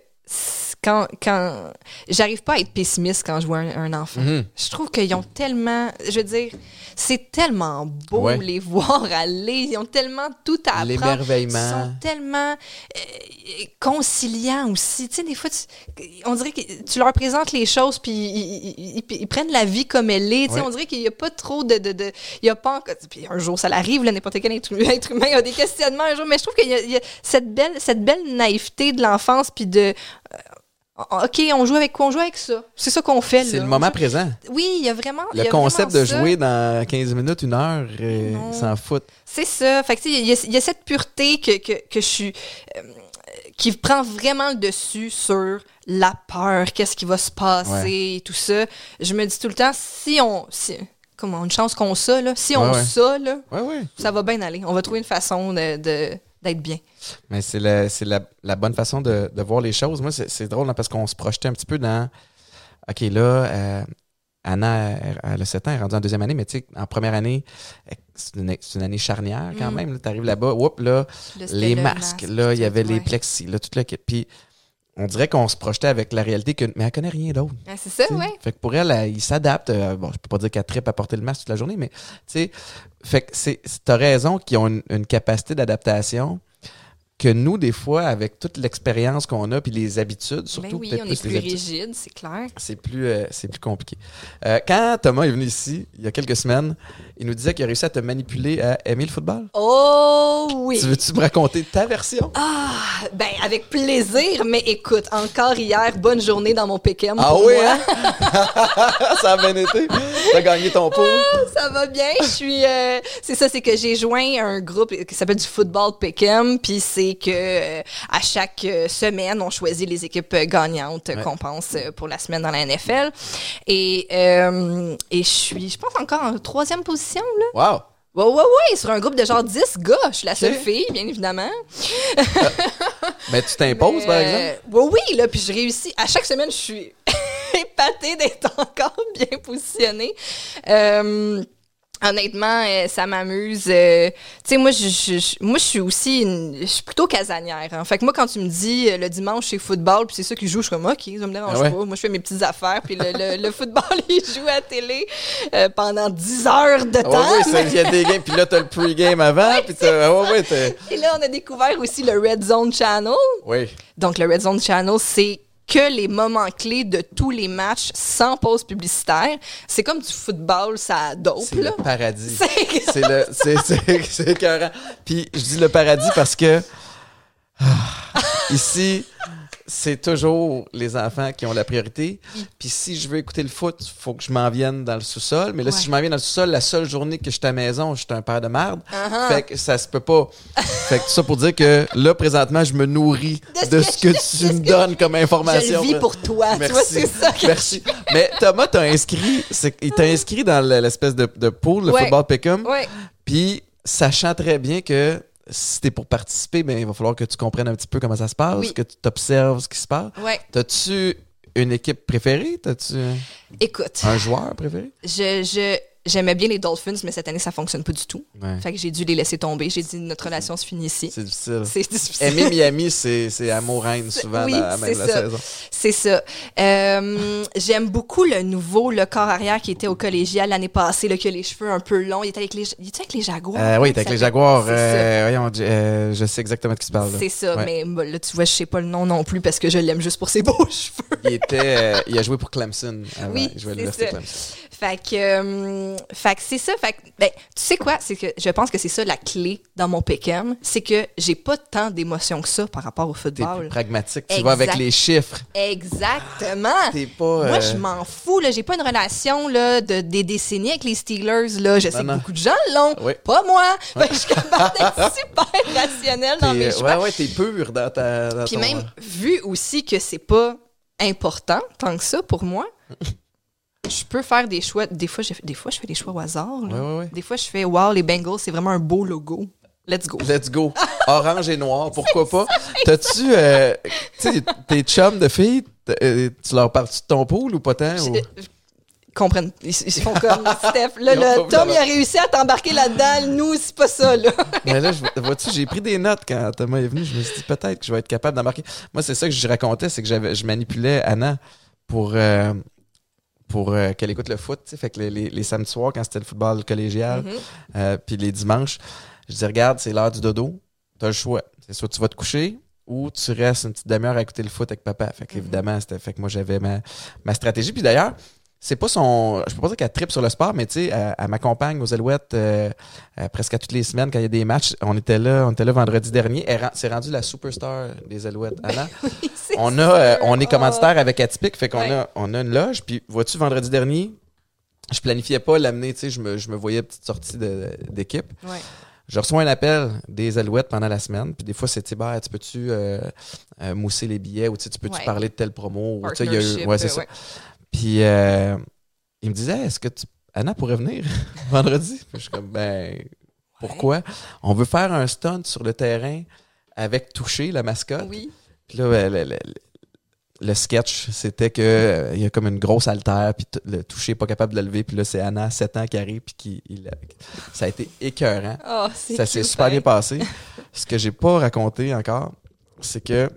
B: quand, quand j'arrive pas à être pessimiste quand je vois un, un enfant.
A: Mhm.
B: Je trouve qu'ils ont tellement, je veux dire, c'est tellement beau
A: Ouais.
B: les voir aller. Ils ont tellement tout à apprendre.
A: L'émerveillement.
B: Ils sont tellement euh, conciliants aussi. Tu sais, des fois, tu- on dirait que tu leur présentes les choses, puis ils, ils- ils- ils prennent la vie comme elle est. Tu sais,
A: Ouais.
B: On dirait qu'il n'y a pas trop de... de, de il y a pas encore- Puis un jour, ça l'arrive, n'importe quel être, être humain a des questionnements un jour, mais je trouve qu'il y y a cette, belle, cette belle naïveté de l'enfance, puis de... euh, OK, on joue avec quoi? On joue avec ça. C'est ça qu'on fait,
A: C'est le moment présent.
B: Oui, il y a vraiment... y
A: Le
B: a
A: concept
B: vraiment
A: de
B: ça.
A: jouer dans 15 minutes, une heure, euh, s'en foutent.
B: C'est ça. Fait que, tu sais, il y, a- il y a cette pureté que, que, que je suis. euh, qui prend vraiment le dessus sur la peur, qu'est-ce qui va se passer et tout ça. Je me dis tout le temps, si on. Si, comment, une chance qu'on ça, là. Si on
A: Ouais, ouais.
B: ça, là, ça va bien aller. On va trouver une façon de, de- d'être bien.
A: Mais c'est la, la, la bonne façon de, de voir les choses. Moi, c'est, drôle hein, parce qu'on se projetait un petit peu dans OK, là, euh, Anna, elle, elle a 7 ans, elle est rendue en deuxième année, mais tu sais, en première année, c'est une, une année charnière quand
B: Mm.
A: même. Tu arrives là-bas, oups, là, les
B: le
A: masques,
B: masque,
A: là, il y avait les plexis, là, tout le kit. Puis on dirait qu'on se projetait avec la réalité, que, mais elle connaît rien d'autre.
B: Ah, c'est ça, ouais.
A: Fait que pour elle, elle, il s'adapte. Euh, bon, je peux pas dire qu'elle tripe à porter le masque toute la journée, mais tu sais, fait que c'est, c'est- t'as raison qu'ils ont une, une capacité d'adaptation que nous, des fois, avec toute l'expérience qu'on a puis les habitudes, surtout
B: Ben oui, on
A: plus
B: est plus
A: habitudes,
B: rigide, c'est clair.
A: c'est plus, euh, c'est plus compliqué. Euh, quand Thomas est venu ici, il y a quelques semaines, il nous disait qu'il a réussi à te manipuler à aimer le football.
B: Oh oui!
A: Tu veux-tu me raconter ta version?
B: Ah, ben avec plaisir, mais écoute, encore hier, bonne journée dans mon PKM
A: Ah
B: pour
A: oui,
B: moi.
A: hein? Ça a bien été. T'as gagné ton pot.
B: Ça va bien. Je suis. euh, c'est ça, c'est que j'ai joint un groupe qui s'appelle du football Peckham, puis c'est que euh, à chaque euh, semaine, on choisit les équipes gagnantes
A: Ouais.
B: qu'on pense euh, pour la semaine dans la NFL. Et euh, et je suis, je pense encore en troisième position là.
A: Wow!
B: Ouais, ouais, ouais, sur un groupe de genre 10 gars. Je suis la seule fille, bien évidemment.
A: Mais tu t'imposes, par exemple?
B: Oui, oui, là, puis je réussis. À chaque semaine, je suis épatée d'être encore bien positionnée. Euh, Honnêtement, euh, ça m'amuse. Euh, tu sais, moi, je, moi, je suis aussi, une- je suis plutôt casanière. hein. Fait que moi, quand tu me dis euh, le dimanche c'est football, puis c'est ça qui joue, je suis comme ok, ça me dérange
A: Ah ouais?
B: pas. Moi, je fais mes petites affaires, puis le, le- le football, il joue à la télé pendant 10 heures de
A: Ah
B: temps.
A: ça, il y a des games, puis là, t'as le pre-game avant, puis ah Ouais,
B: Et là, on a découvert aussi le Red Zone Channel.
A: Oui.
B: Donc, le Red Zone Channel, c'est que les moments clés de tous les matchs sans pause publicitaire. C'est comme du football, ça dope,
A: C'est le paradis.
B: C'est-
A: le. C'est écœurant. Puis je dis le paradis parce que. ah, ici, c'est toujours les enfants qui ont la priorité. Puis si je veux écouter le foot, il faut que je m'en vienne dans le sous-sol. Mais là,
B: Ouais.
A: si je m'en viens dans le sous-sol, la seule journée que je suis à la maison, je suis un père de merde.
B: Uh-huh.
A: Fait que ça se peut pas. fait que tout ça pour dire que là, présentement, je me nourris de ce que tu me donnes comme
B: Je
A: information.
B: le vis pour toi. Tu vois, c'est ça. que-
A: Merci. Mais Thomas t'a inscrit, c'est- il t'a inscrit dans le- l'espèce de, de pool, le
B: Ouais.
A: football pick'em.
B: Ouais.
A: Puis, sachant très bien que si t'es pour participer, ben, il va falloir que tu comprennes un petit peu comment ça se passe,
B: Oui.
A: que tu t'observes ce qui se passe.
B: Ouais.
A: T'as-tu une équipe préférée? T'as-tu
B: Écoute,
A: un joueur préféré?
B: je, je, j'aimais bien les Dolphins, mais cette année, ça fonctionne pas du tout.
A: Ouais.
B: Fait que j'ai dû les laisser tomber. J'ai dit, notre relation se finit ici.
A: C'est difficile.
B: C'est difficile.
A: Aimer Miami, c'est c'est amour-haine souvent
B: Oui,
A: la même la
B: ça.
A: saison.
B: C'est ça. Euh, j'aime beaucoup le nouveau, le corps arrière qui était au collégial l'année passée, là, qui a les cheveux un peu longs. Il était avec les, il était avec les Jaguars.
A: Euh, oui, t'es avec les Jaguars. Euh, voyons, euh, je sais exactement de qui tu parles. là.
B: C'est ça,
A: Ouais.
B: mais bon, là, tu vois, je sais pas le nom non plus parce que je l'aime juste pour ses beaux cheveux.
A: Il était, euh, il a joué pour Clemson. Avant.
B: Oui,
A: il jouait à l'université. Clemson.
B: Fait que, euh, fait que c'est ça. Fait que, ben, tu sais quoi? C'est que je pense que c'est ça la clé dans mon PKM. C'est que j'ai pas tant d'émotions que ça par rapport au
A: T'es
B: football.
A: plus pragmatique. Tu vas avec
B: Exact.
A: les chiffres.
B: Exactement.
A: T'es pas.
B: Moi,
A: euh,
B: je m'en fous. Là. J'ai pas une relation là, de, des décennies avec les Steelers. Là. Je sais
A: non.
B: que beaucoup de gens l'ont.
A: Oui.
B: Pas moi. Que je suis capable d'être super rationnelle dans
A: t'es-
B: mes
A: euh,
B: choix.
A: Ouais, ouais, t'es pur dans ta. Dans
B: Puis
A: ton-
B: même, vu aussi que c'est pas important tant que ça pour moi, je peux faire des choix. Des fois, j'ai- des fois je fais des choix au hasard. là.
A: Ouais, ouais, ouais.
B: Des fois, je fais Wow, les Bengals, c'est vraiment un beau logo. Let's go.
A: Let's go. Orange et noir, pourquoi pas? T'as-tu. euh, tes chums de filles, t- euh, tu leur parles de ton pool ou pas tant? ou-
B: Je- Ils comprennent. Ils, ils font comme Steph. Là,
A: Ils ont
B: là,
A: pas vu
B: Tom, il a réussi à t'embarquer là-dedans. Nous, c'est pas ça, là.
A: Mais là, je vois- vois-tu, j'ai pris des notes quand Thomas est venu. Je me suis dit peut-être que je vais être capable d'embarquer. Moi, c'est ça que je racontais, c'est que j'avais, je manipulais Anna pour, euh, pour euh, qu'elle écoute le foot. Fait que les, les, les samedis soirs, quand c'était le football collégial,
B: Mhm.
A: euh, puis les dimanches, je dis regarde, c'est l'heure du dodo. T'as le choix. C'est soit tu vas te coucher ou tu restes une petite demi-heure à écouter le foot avec papa. Fait que, évidemment, c'était fait que moi j'avais ma, ma stratégie. Puis d'ailleurs, c'est pas son. Je peux pas dire qu'elle tripe sur le sport, mais tu sais, elle, elle m'accompagne aux Alouettes euh, euh, presque à toutes les semaines quand il y a des matchs. On était là, on était là vendredi dernier. Elle s'est rendue la superstar des Alouettes. Anna.
B: Oui,
A: on a, euh, on est commanditaire avec Atypique, fait qu'on
B: Ouais.
A: a, on a une loge. Puis vois-tu, vendredi dernier, je planifiais pas l'amener. Tu sais, je me, je me voyais petite sortie d'équipe.
B: Ouais.
A: Je reçois un appel des Alouettes pendant la semaine. Puis des fois, c'est, bah, tu peux-tu euh, euh, mousser les billets ou tu peux-tu
B: Ouais.
A: parler de telle promo? Ou, tu sais, il y a eu- ouais, c'est ça. Puis euh, il me disait, est-ce que tu, Anna pourrait venir vendredi? Puis je suis comme, ben, pourquoi? On veut faire un stunt sur le terrain avec Touché, la mascotte.
B: Oui.
A: Puis là, ben, le, le- le sketch, c'était que euh, il y a comme une grosse altère, puis le touché est pas capable de le lever, puis là, c'est Anna, 7 ans, qui arrive, puis qui, il a- ça a été écœurant.
B: Oh, c'est
A: Ça s'est super bien
B: hein.
A: passé. Ce que j'ai pas raconté encore, c'est que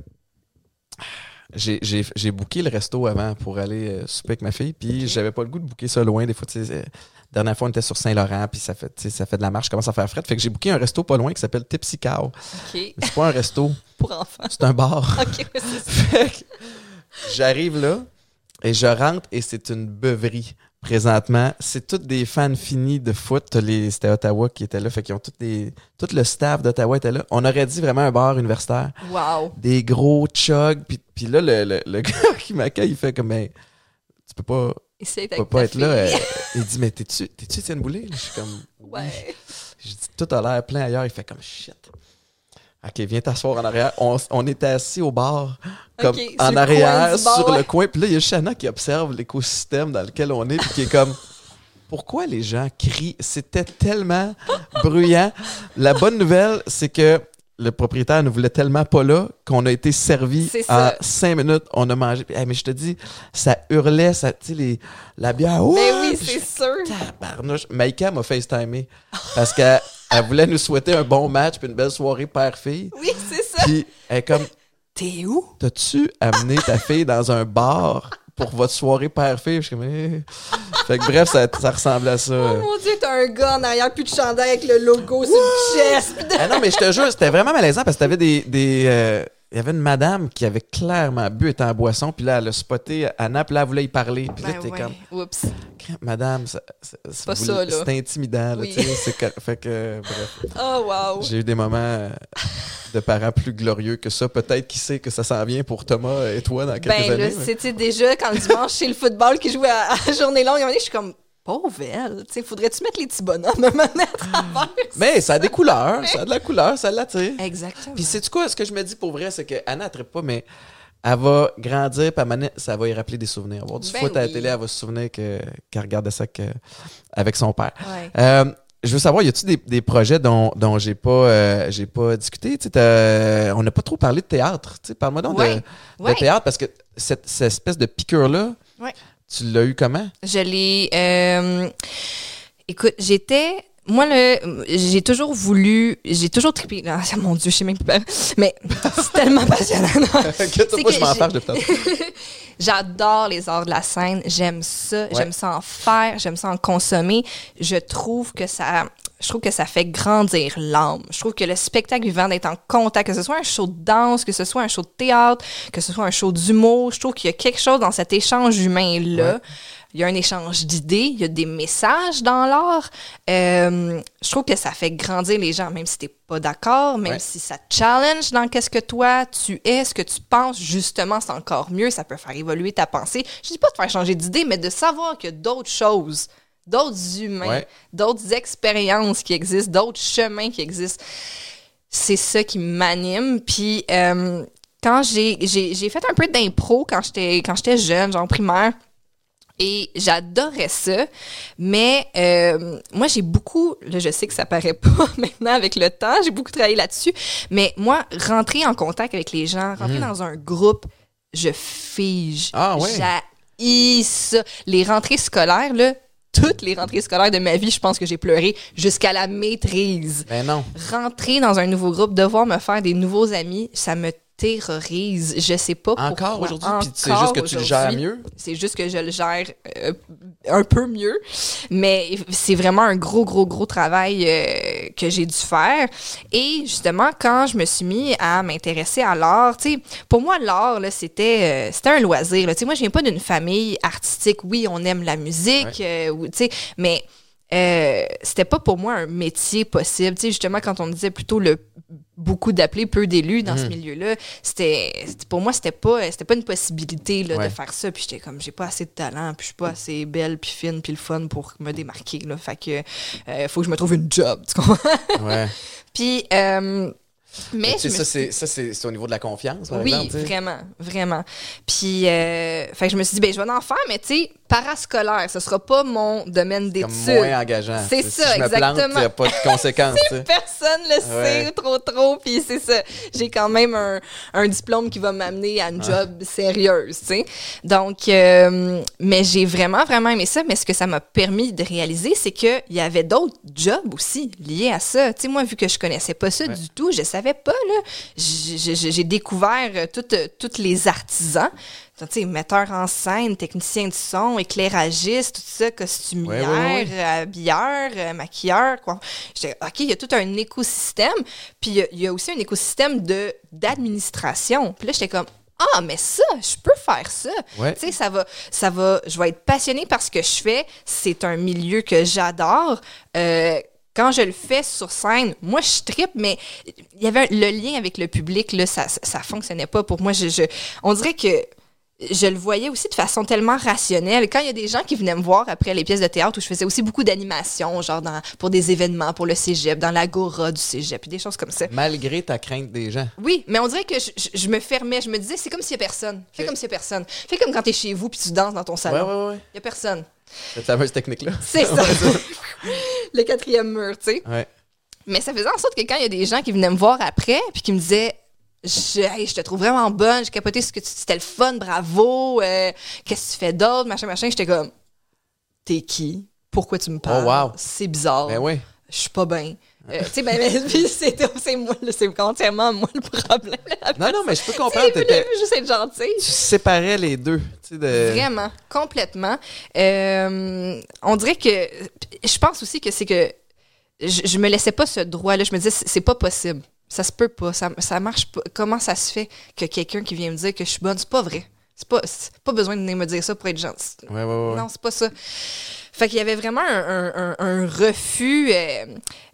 A: j'ai- booké le resto avant pour aller euh, souper avec ma fille, puis j'avais pas le goût de booker ça loin. Des fois, tu sais, euh, dernière fois, on était sur Saint-Laurent, puis ça fait, ça fait de la marche, je commence à faire fret. Fait que j'ai booké un resto pas loin qui s'appelle Tipsy Cow. C'est pas un resto,
B: Pour enfants.
A: c'est un bar.
B: OK, c'est ça.
A: J'arrive là et je rentre et c'est une beuverie présentement. C'est toutes des fans finis de foot. Les- C'était Ottawa qui était là. Fait qu'ils ont toutes des, tout le staff d'Ottawa était là. On aurait dit vraiment un bar universitaire.
B: Wow.
A: Des gros chugs. Puis, puis là, le, le, le gars qui m'accueille, il fait comme, ben, tu peux pas, tu peux pas être là.
B: fille.
A: Euh, il dit, mais t'es-tu, t'es-tu Étienne Boulay? Je suis comme.
B: Ouais.
A: Je dis, tout a l'air plein ailleurs. Il fait comme, shit. OK, viens t'asseoir en arrière. On, on était assis au bar, comme en arrière,
B: bar,
A: sur
B: ouais.
A: le coin. Puis là, il y a Shanna qui observe l'écosystème dans lequel on est, puis qui est comme, pourquoi les gens crient? C'était tellement bruyant. La bonne nouvelle, c'est que le propriétaire ne voulait tellement pas là qu'on a été servi en cinq minutes. On a mangé. Hey, mais je te dis, ça hurlait, ça, tu sais, la bière.
B: Ben
A: ouais!
B: oui, c'est sûr.
A: Tabarnouche. Maïka m'a FaceTimé parce qu'elle elle voulait nous souhaiter un bon match puis une belle soirée père-fille.
B: Oui, c'est ça.
A: Puis elle est comme,
B: T'es où?
A: t'as-tu amené ta fille dans un bar pour votre soirée père-fille? Je suis comme, eh. Fait que bref, ça, ça ressemblait à ça.
B: Oh mon dieu, t'as un gars en arrière, plus de chandail avec le logo sur le chest.
A: Ah non, mais je te jure, c'était vraiment malaisant parce que t'avais des. des euh, il y avait une madame qui avait clairement bu, était en boisson, puis là, elle a spoté Anna, puis là, elle voulait y parler. Puis là,
B: Ben
A: t'es
B: ouais.
A: comme,
B: Oups.
A: madame, c'est intimidant, là,
B: Oui.
A: tu sais, c'est Fait que, bref.
B: Oh, wow.
A: J'ai eu des moments euh, de parents plus glorieux que ça. Peut-être qui sait que ça s'en vient pour Thomas et toi dans quelques
B: Ben là,
A: années. mais-
B: c'était déjà quand le dimanche, c'est le football qui jouait à, à journée longue. À un moment donné, je suis comme, pauvre elle. Tu faudrait-tu mettre les petits bonhommes à à travers?
A: Mais ça a des couleurs, ça a de la couleur, ça l'attire.
B: Exactement.
A: Puis c'est quoi, ce que je me dis pour vrai, c'est que Anna ne pas, mais elle va grandir, puis à ça va y rappeler des souvenirs. Avoir du
B: Ben
A: foot à la télé, elle va se souvenir que- qu'elle regardait ça que- avec son père.
B: Ouais.
A: Euh, je veux savoir, y a-tu des, des projets dont, dont j'ai pas, euh, j'ai pas discuté? On n'a pas trop parlé de théâtre. Parle-moi donc de-
B: Ouais.
A: de, théâtre, parce que cette, cette espèce de piqûre-là,
B: Ouais.
A: Tu l'as eu comment?
B: Je l'ai. euh, écoute, j'étais. Moi, le, j'ai toujours voulu, j'ai toujours trippé. Ah, mon Dieu, je sais même pas. Mais c'est tellement passionnant.
A: Inquiète-toi je m'en de
B: J'adore les arts de la scène. J'aime ça. J'aime ça en faire. J'aime ça en consommer. Je trouve que ça, je trouve que ça fait grandir l'âme. Je trouve que le spectacle vivant d'être en contact, que ce soit un show de danse, que ce soit un show de théâtre, que ce soit un show d'humour, je trouve qu'il y a quelque chose dans cet échange humain-là.
A: Ouais.
B: Il y a un échange d'idées, il y a des messages dans l'art. Euh, je trouve que ça fait grandir les gens, même si t'es pas d'accord, même
A: Ouais.
B: si ça te challenge dans qu'est-ce que toi tu es, ce que tu penses, justement, c'est encore mieux. Ça peut faire évoluer ta pensée. Je dis pas de faire changer d'idée, mais de savoir qu'il y a d'autres choses, d'autres humains,
A: Ouais.
B: d'autres expériences qui existent, d'autres chemins qui existent. C'est ça qui m'anime. Puis euh, quand j'ai j'ai j'ai fait un peu d'impro quand j'étais quand j'étais jeune, genre primaire. Et j'adorais ça, mais euh, moi j'ai beaucoup, là je sais que ça paraît pas maintenant avec le temps, j'ai beaucoup travaillé là-dessus, mais moi rentrer en contact avec les gens, rentrer dans un groupe, je fige,
A: Ah ouais.
B: ça. Les rentrées scolaires là, toutes les rentrées scolaires de ma vie, je pense que j'ai pleuré jusqu'à la maîtrise.
A: Ben non.
B: Rentrer dans un nouveau groupe, devoir me faire des nouveaux amis, ça me terrorise. Je sais pas pourquoi.
A: Encore aujourd'hui, c'est
B: Encore
A: juste que tu le gères
B: aujourd'hui.
A: mieux?
B: C'est juste que je le gère euh, un peu mieux. Mais c'est vraiment un gros, gros, gros travail euh, que j'ai dû faire. Et justement, quand je me suis mis à m'intéresser à l'art, tu sais, pour moi, l'art, là, c'était, euh, c'était un loisir. là. Tu sais, moi, je viens pas d'une famille artistique. Oui, on aime la musique, euh, ou, tu sais, mais euh, c'était pas pour moi un métier possible. Tu sais, justement, quand on disait plutôt le beaucoup d'appelés, peu d'élus dans
A: Mhm.
B: ce milieu-là, c'était c'était- pour moi c'était pas c'était pas une possibilité là,
A: Ouais.
B: de faire ça. Puis j'étais comme j'ai pas assez de talent, puis je suis pas assez belle, puis fine, puis le fun pour me démarquer. Là. Fait que euh, faut que je me trouve une job. Tu comprends?
A: Ouais.
B: Puis euh, mais je me
A: ça,
B: suis-
A: c'est, ça, c'est, au niveau de la confiance, par
B: oui,
A: exemple.
B: vraiment, vraiment. Puis, euh, fait que je me suis dit, ben, je vais en faire, mais tu sais, parascolaire, ce sera pas mon domaine d'études.
A: moins engageant.
B: C'est ça,
A: si je me plante,
B: exactement.
A: il n'y a pas de conséquences.
B: Personne le
A: Ouais.
B: sait trop trop, puis c'est ça. J'ai quand même un, un diplôme qui va m'amener à une job sérieuse, tu sais. Donc, euh, mais j'ai vraiment vraiment aimé ça. Mais ce que ça m'a permis de réaliser, c'est que il y avait d'autres jobs aussi liés à ça. Tu sais, moi, vu que je connaissais pas ça
A: Ouais.
B: du tout, je savais pas là. J'ai- découvert euh, toutes tous les artisans. Tu sais, metteur en scène, technicien de son, éclairagiste, tout ça, costumière,
A: Ouais, ouais, ouais.
B: euh, habilleur, euh, maquilleur, quoi. J'étais, OK, il y a tout un écosystème, puis il y a- il y, a aussi un écosystème de d'administration. Puis là, j'étais comme, ah, mais ça, je peux faire ça.
A: Ouais.
B: Tu sais, ça va, ça va, je vais être passionnée par ce que je fais. C'est un milieu que j'adore. Euh, quand je le fais sur scène, moi, je trippe, mais il y avait un- le lien avec le public, là, ça, ça, ça fonctionnait pas pour moi. Je, je- on dirait que je le voyais aussi de façon tellement rationnelle. Quand il y a des gens qui venaient me voir après les pièces de théâtre où je faisais aussi beaucoup d'animation, genre dans, pour des événements, pour le cégep, dans l'agora du cégep, puis des choses comme ça.
A: Malgré ta crainte des gens.
B: Oui, mais on dirait que je, je- je me fermais. Je me disais, c'est comme s'il y a personne. Fais comme s'il y a personne. Fais comme quand t'es chez vous puis tu danses dans ton
A: Ouais,
B: salon.
A: ouais, ouais.
B: Il y a personne.
A: Cette fameuse technique-là.
B: C'est ça. le quatrième mur, tu sais.
A: Ouais.
B: Mais ça faisait en sorte que quand il y a des gens qui venaient me voir après, puis qui me disaient je, hey, je te trouve vraiment bonne, j'ai capoté ce que tu c'était le fun, bravo, euh, qu'est-ce que tu fais d'autre, machin, machin. J'étais comme, t'es qui? Pourquoi tu me parles?
A: Oh, wow.
B: C'est bizarre.
A: Ben oui.
B: Je suis pas bien. Euh, tu sais, ben, ben, c'est entièrement moi le problème.
A: Non, non, mais je peux
B: Tu sais,
A: comprendre.
B: début,
A: t'étais-
B: juste être gentille.
A: Tu séparais les deux. Tu sais, de...
B: Vraiment, complètement. Euh, on dirait que. Je pense aussi que c'est que. Je, je me laissais pas ce droit-là. Je me disais, c'est pas possible. Ça se peut pas. Ça, ça marche pas. Comment ça se fait que quelqu'un qui vient me dire que je suis bonne, c'est pas vrai. C'est pas, pas besoin de venir me dire ça pour être gentil.
A: Ouais, ouais, ouais.
B: Non, c'est pas ça. Fait qu'il y avait vraiment un, un- un- un refus euh,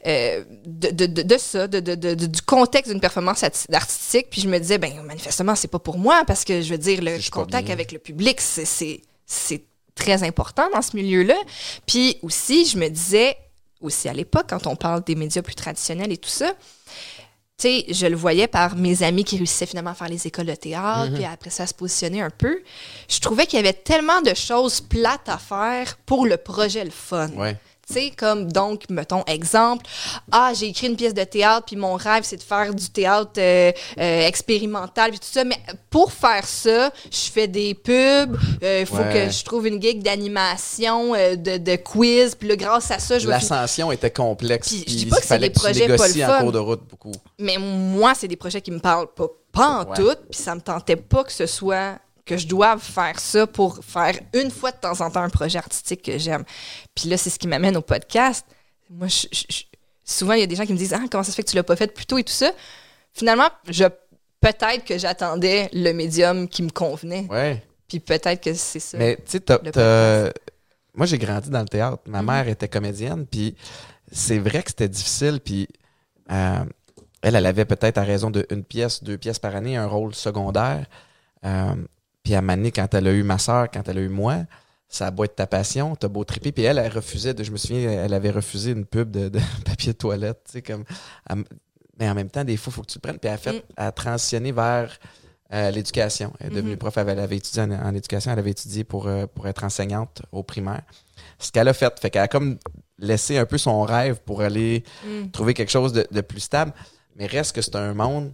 B: euh, de, de, de, de ça, du contexte d'une performance artistique. Puis je me disais, ben manifestement, c'est pas pour moi parce que je veux dire, le contact avec le public, c'est très important dans ce milieu-là. Puis aussi, je me disais, aussi à l'époque, quand on parle des médias plus traditionnels et tout ça, tu sais, je le voyais par mes amis qui réussissaient finalement à faire les écoles de théâtre,
A: Mhm.
B: puis après ça, à se positionner un peu. Je trouvais qu'il y avait tellement de choses plates à faire pour le projet le fun.
A: Ouais.
B: Tu sais, comme donc, mettons, exemple, ah, j'ai écrit une pièce de théâtre, puis mon rêve, c'est de faire du théâtre euh, euh, expérimental, puis tout ça. Mais pour faire ça, je fais des pubs, il faut
A: Ouais.
B: que je trouve une gig d'animation, euh, de, de quiz, puis là, grâce à ça, je
A: L'ascension était complexe.
B: Puis je dis pas que c'est des projets pas
A: en cours de route beaucoup.
B: mais moi, c'est des projets qui me parlent pas, pas en
A: Ouais.
B: tout, puis ça me tentait pas que ce soit que je doive faire ça pour faire une fois de temps en temps un projet artistique que j'aime. Puis là, c'est ce qui m'amène au podcast. Moi, je- souvent, il y a des gens qui me disent « Ah, comment ça se fait que tu l'as pas fait plus tôt et tout ça? » Finalement, je peut-être que j'attendais le médium qui me convenait.
A: Ouais.
B: Puis peut-être que c'est ça.
A: Mais tu sais, moi j'ai grandi dans le théâtre. Ma
B: Mhm.
A: mère était comédienne, puis c'est vrai que c'était difficile. Puis euh, elle, elle avait peut-être à raison d'une pièce, deux pièces par année, un rôle secondaire. Euh, puis à donné, quand elle a eu ma soeur, quand elle a eu moi, ça a beau être ta passion, t'as beau triper. Puis elle, elle refusait de, je me souviens, elle avait refusé une pub de, de papier de toilette, tu sais, comme. elle- mais en même temps, des fois, il faut que tu le prennes. Puis elle a, fait,
B: Mm.
A: elle a transitionné vers euh, l'éducation. Elle est devenue
B: Mhm.
A: prof, elle avait étudié en, en éducation, elle avait étudié pour, euh, pour être enseignante au primaire. Ce qu'elle a fait, fait qu'elle a comme laissé un peu son rêve pour aller
B: Mm.
A: trouver quelque chose de, de plus stable. Mais reste que c'est un monde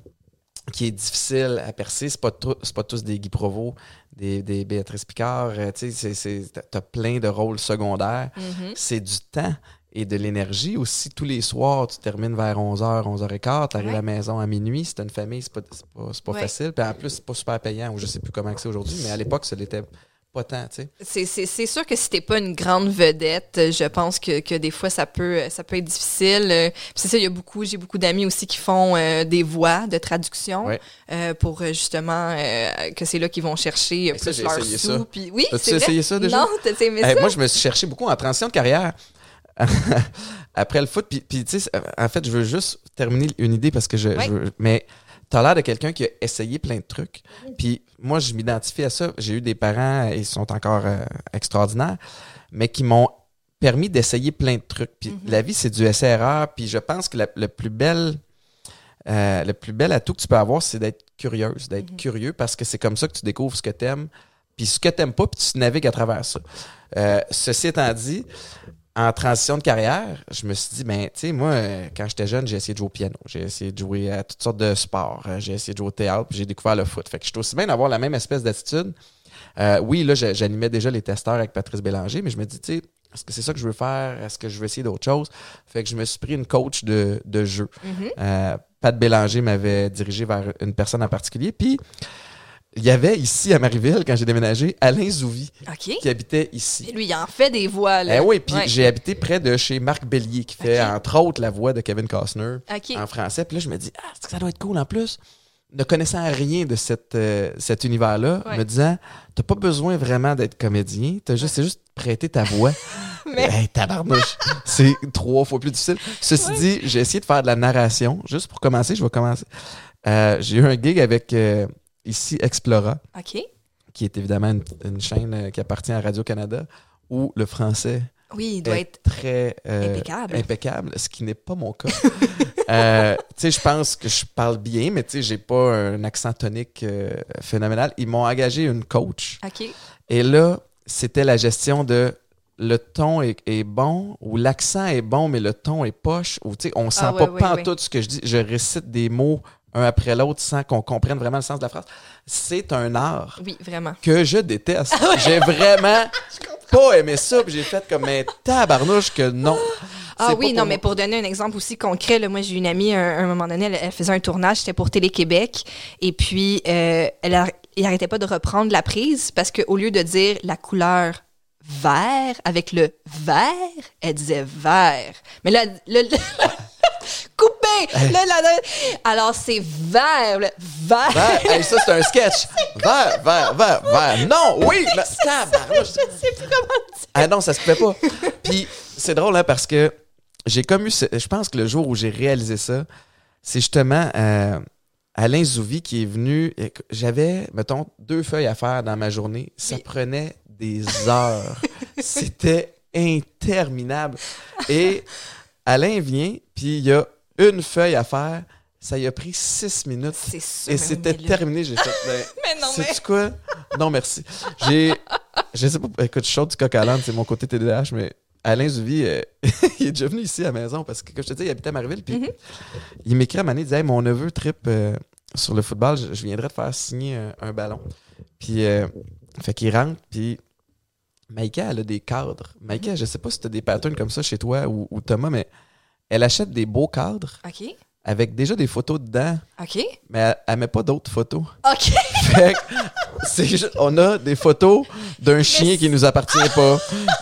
A: qui est difficile à percer. C'est pas, pas tous des Guy Provo, des, des Béatrice Picard. euh, tu t'as plein de rôles secondaires.
B: Mhm.
A: C'est du temps et de l'énergie aussi. Tous les soirs, tu termines vers 11h, 11h15, tu arrives
B: Ouais.
A: à la maison à minuit. C'est une famille, c'est pas, pas, pas
B: Ouais.
A: facile. Puis en plus, c'est pas super payant, ou je sais plus comment c'est aujourd'hui, mais à l'époque, ça l'était pas tant, tu sais.
B: C'est- sûr que si t'es pas une grande vedette, euh, je pense que, que des fois ça peut ça peut être difficile. Euh, puis C'est ça, il y a beaucoup, j'ai beaucoup d'amis aussi qui font euh, des voix de traduction
A: Ouais.
B: euh, pour euh, justement euh, que c'est là qu'ils vont chercher euh,
A: ça,
B: plus
A: j'ai
B: leur sous.
A: ça.
B: Puis oui, c'est
A: essayé ça déjà?
B: Non, t'as aimé ça?
A: moi, je me suis cherché beaucoup en transition de carrière. Après le foot, puis, puis, tu sais, en fait, je veux juste terminer une idée parce que je,
B: Ouais.
A: je mais t'as l'air de quelqu'un qui a essayé plein de trucs. Puis moi, je m'identifie à ça. J'ai eu des parents, ils sont encore euh, extraordinaires, mais qui m'ont permis d'essayer plein de trucs. Puis
B: Mhm.
A: la vie, c'est du essai-erreur. Puis je pense que la- le plus bel, euh, le plus bel atout que tu peux avoir, c'est d'être curieuse, d'être
B: Mhm.
A: curieux parce que c'est comme ça que tu découvres ce que t'aimes. Puis ce que t'aimes pas, puis tu navigues à travers ça. Euh, ceci étant dit, en transition de carrière, je me suis dit, ben, tu sais, moi, quand j'étais jeune, j'ai essayé de jouer au piano. J'ai essayé de jouer à toutes sortes de sports. Euh, J'ai essayé de jouer au théâtre, puis j'ai découvert le foot. Fait que je suis aussi bien d'avoir la même espèce d'attitude. Euh, oui, là, j'a- j'animais déjà les testeurs avec Patrice Bélanger, mais je me dis, tu sais, est-ce que c'est ça que je veux faire? Est-ce que je veux essayer d'autres choses? Fait que je me suis pris une coach de, de jeu.
B: Mhm.
A: Euh, Pat Bélanger m'avait dirigé vers une personne en particulier. Puis, il y avait ici à Marieville, quand j'ai déménagé, Alain Zouvi, qui habitait ici.
B: Et lui, il en fait des voix, là.
A: Eh oui, puis
B: Ouais.
A: j'ai habité près de chez Marc Bellier, qui fait entre autres la voix de Kevin Costner en français. Puis là, je me dis, ah, c'est que ça doit être cool en plus. Ne connaissant rien de cette, euh, cet univers-là,
B: Ouais.
A: me disant, t'as pas besoin vraiment d'être comédien, t'as juste, c'est juste prêter ta voix.
B: Mais-
A: Hey, tabarnouche, c'est trois fois plus difficile. Ceci dit, j'ai essayé de faire de la narration. Juste pour commencer, je vais commencer. Euh, j'ai eu un gig avec euh, ici Explora, qui est évidemment une, une chaîne euh, qui appartient à Radio-Canada, où le français
B: Oui, il doit
A: est
B: être
A: très euh,
B: impeccable.
A: impeccable, ce qui n'est pas mon cas. Euh, tu sais, je pense que je parle bien, mais tu sais, j'ai pas un accent tonique euh, phénoménal. Ils m'ont engagé une coach. Et là, c'était la gestion de le ton est, est bon ou l'accent est bon, mais le ton est poche ou tu sais, on sent
B: Ah, ouais,
A: pas
B: ouais.
A: tout ce que je dis. Je récite des mots un après l'autre sans qu'on comprenne vraiment le sens de la phrase. C'est un art
B: Oui, vraiment.
A: que je déteste.
B: Ah
A: J'ai vraiment pas aimé ça, puis j'ai fait comme un tabarnouche que non.
B: Ah oui, non, mais pour donner un exemple aussi concret, là, moi j'ai une amie, à un, un moment donné, elle, elle faisait un tournage, c'était pour Télé-Québec, et puis euh, elle a- il arrêtait pas de reprendre la prise parce qu'au lieu de dire la couleur vert avec le vert, elle disait vert. Mais là, le, le- coupé! Là, là, là. alors c'est vert, vert.
A: Vert, hey, ça c'est un sketch. Vert, vert, vert, vert. Non, oui, mais tabarnouche.
B: Je sais plus comment dire.
A: Ah non, ça se fait pas. Puis c'est drôle hein, parce que j'ai comme eu, ce- je pense que le jour où j'ai réalisé ça, c'est justement euh, Alain Zouvi qui est venu. J'avais, mettons, deux feuilles à faire dans ma journée. Ça
B: Oui.
A: prenait des heures. C'était interminable. Et Alain vient, puis il y a une feuille à faire. Ça y a pris six minutes.
B: Sûr.
A: Et c'était terminé. J'ai fait. ben,
B: Mais non, mais.
A: Quoi? Non, merci. J'ai. Je sais pas. Écoute, je saute du coq à l'âne, c'est mon côté TDAH, mais Alain Zouvi, euh, il est déjà venu ici à la maison parce que, comme je te dis, il habitait à Marieville. Puis
B: Mhm.
A: il m'écrit à Mané, il dit Hey, mon neveu trip euh, sur le football, je, je viendrais te faire signer un, un ballon. Puis, euh, fait qu'il rentre, puis. Maïka, elle a des cadres. Maïka, je sais pas si tu as des patterns comme ça chez toi ou, ou Thomas, mais elle achète des beaux cadres
B: OK.
A: avec déjà des photos dedans,
B: OK.
A: mais elle, elle met pas d'autres photos.
B: OK.
A: Fait que juste- on a des photos d'un chien qui nous appartient pas,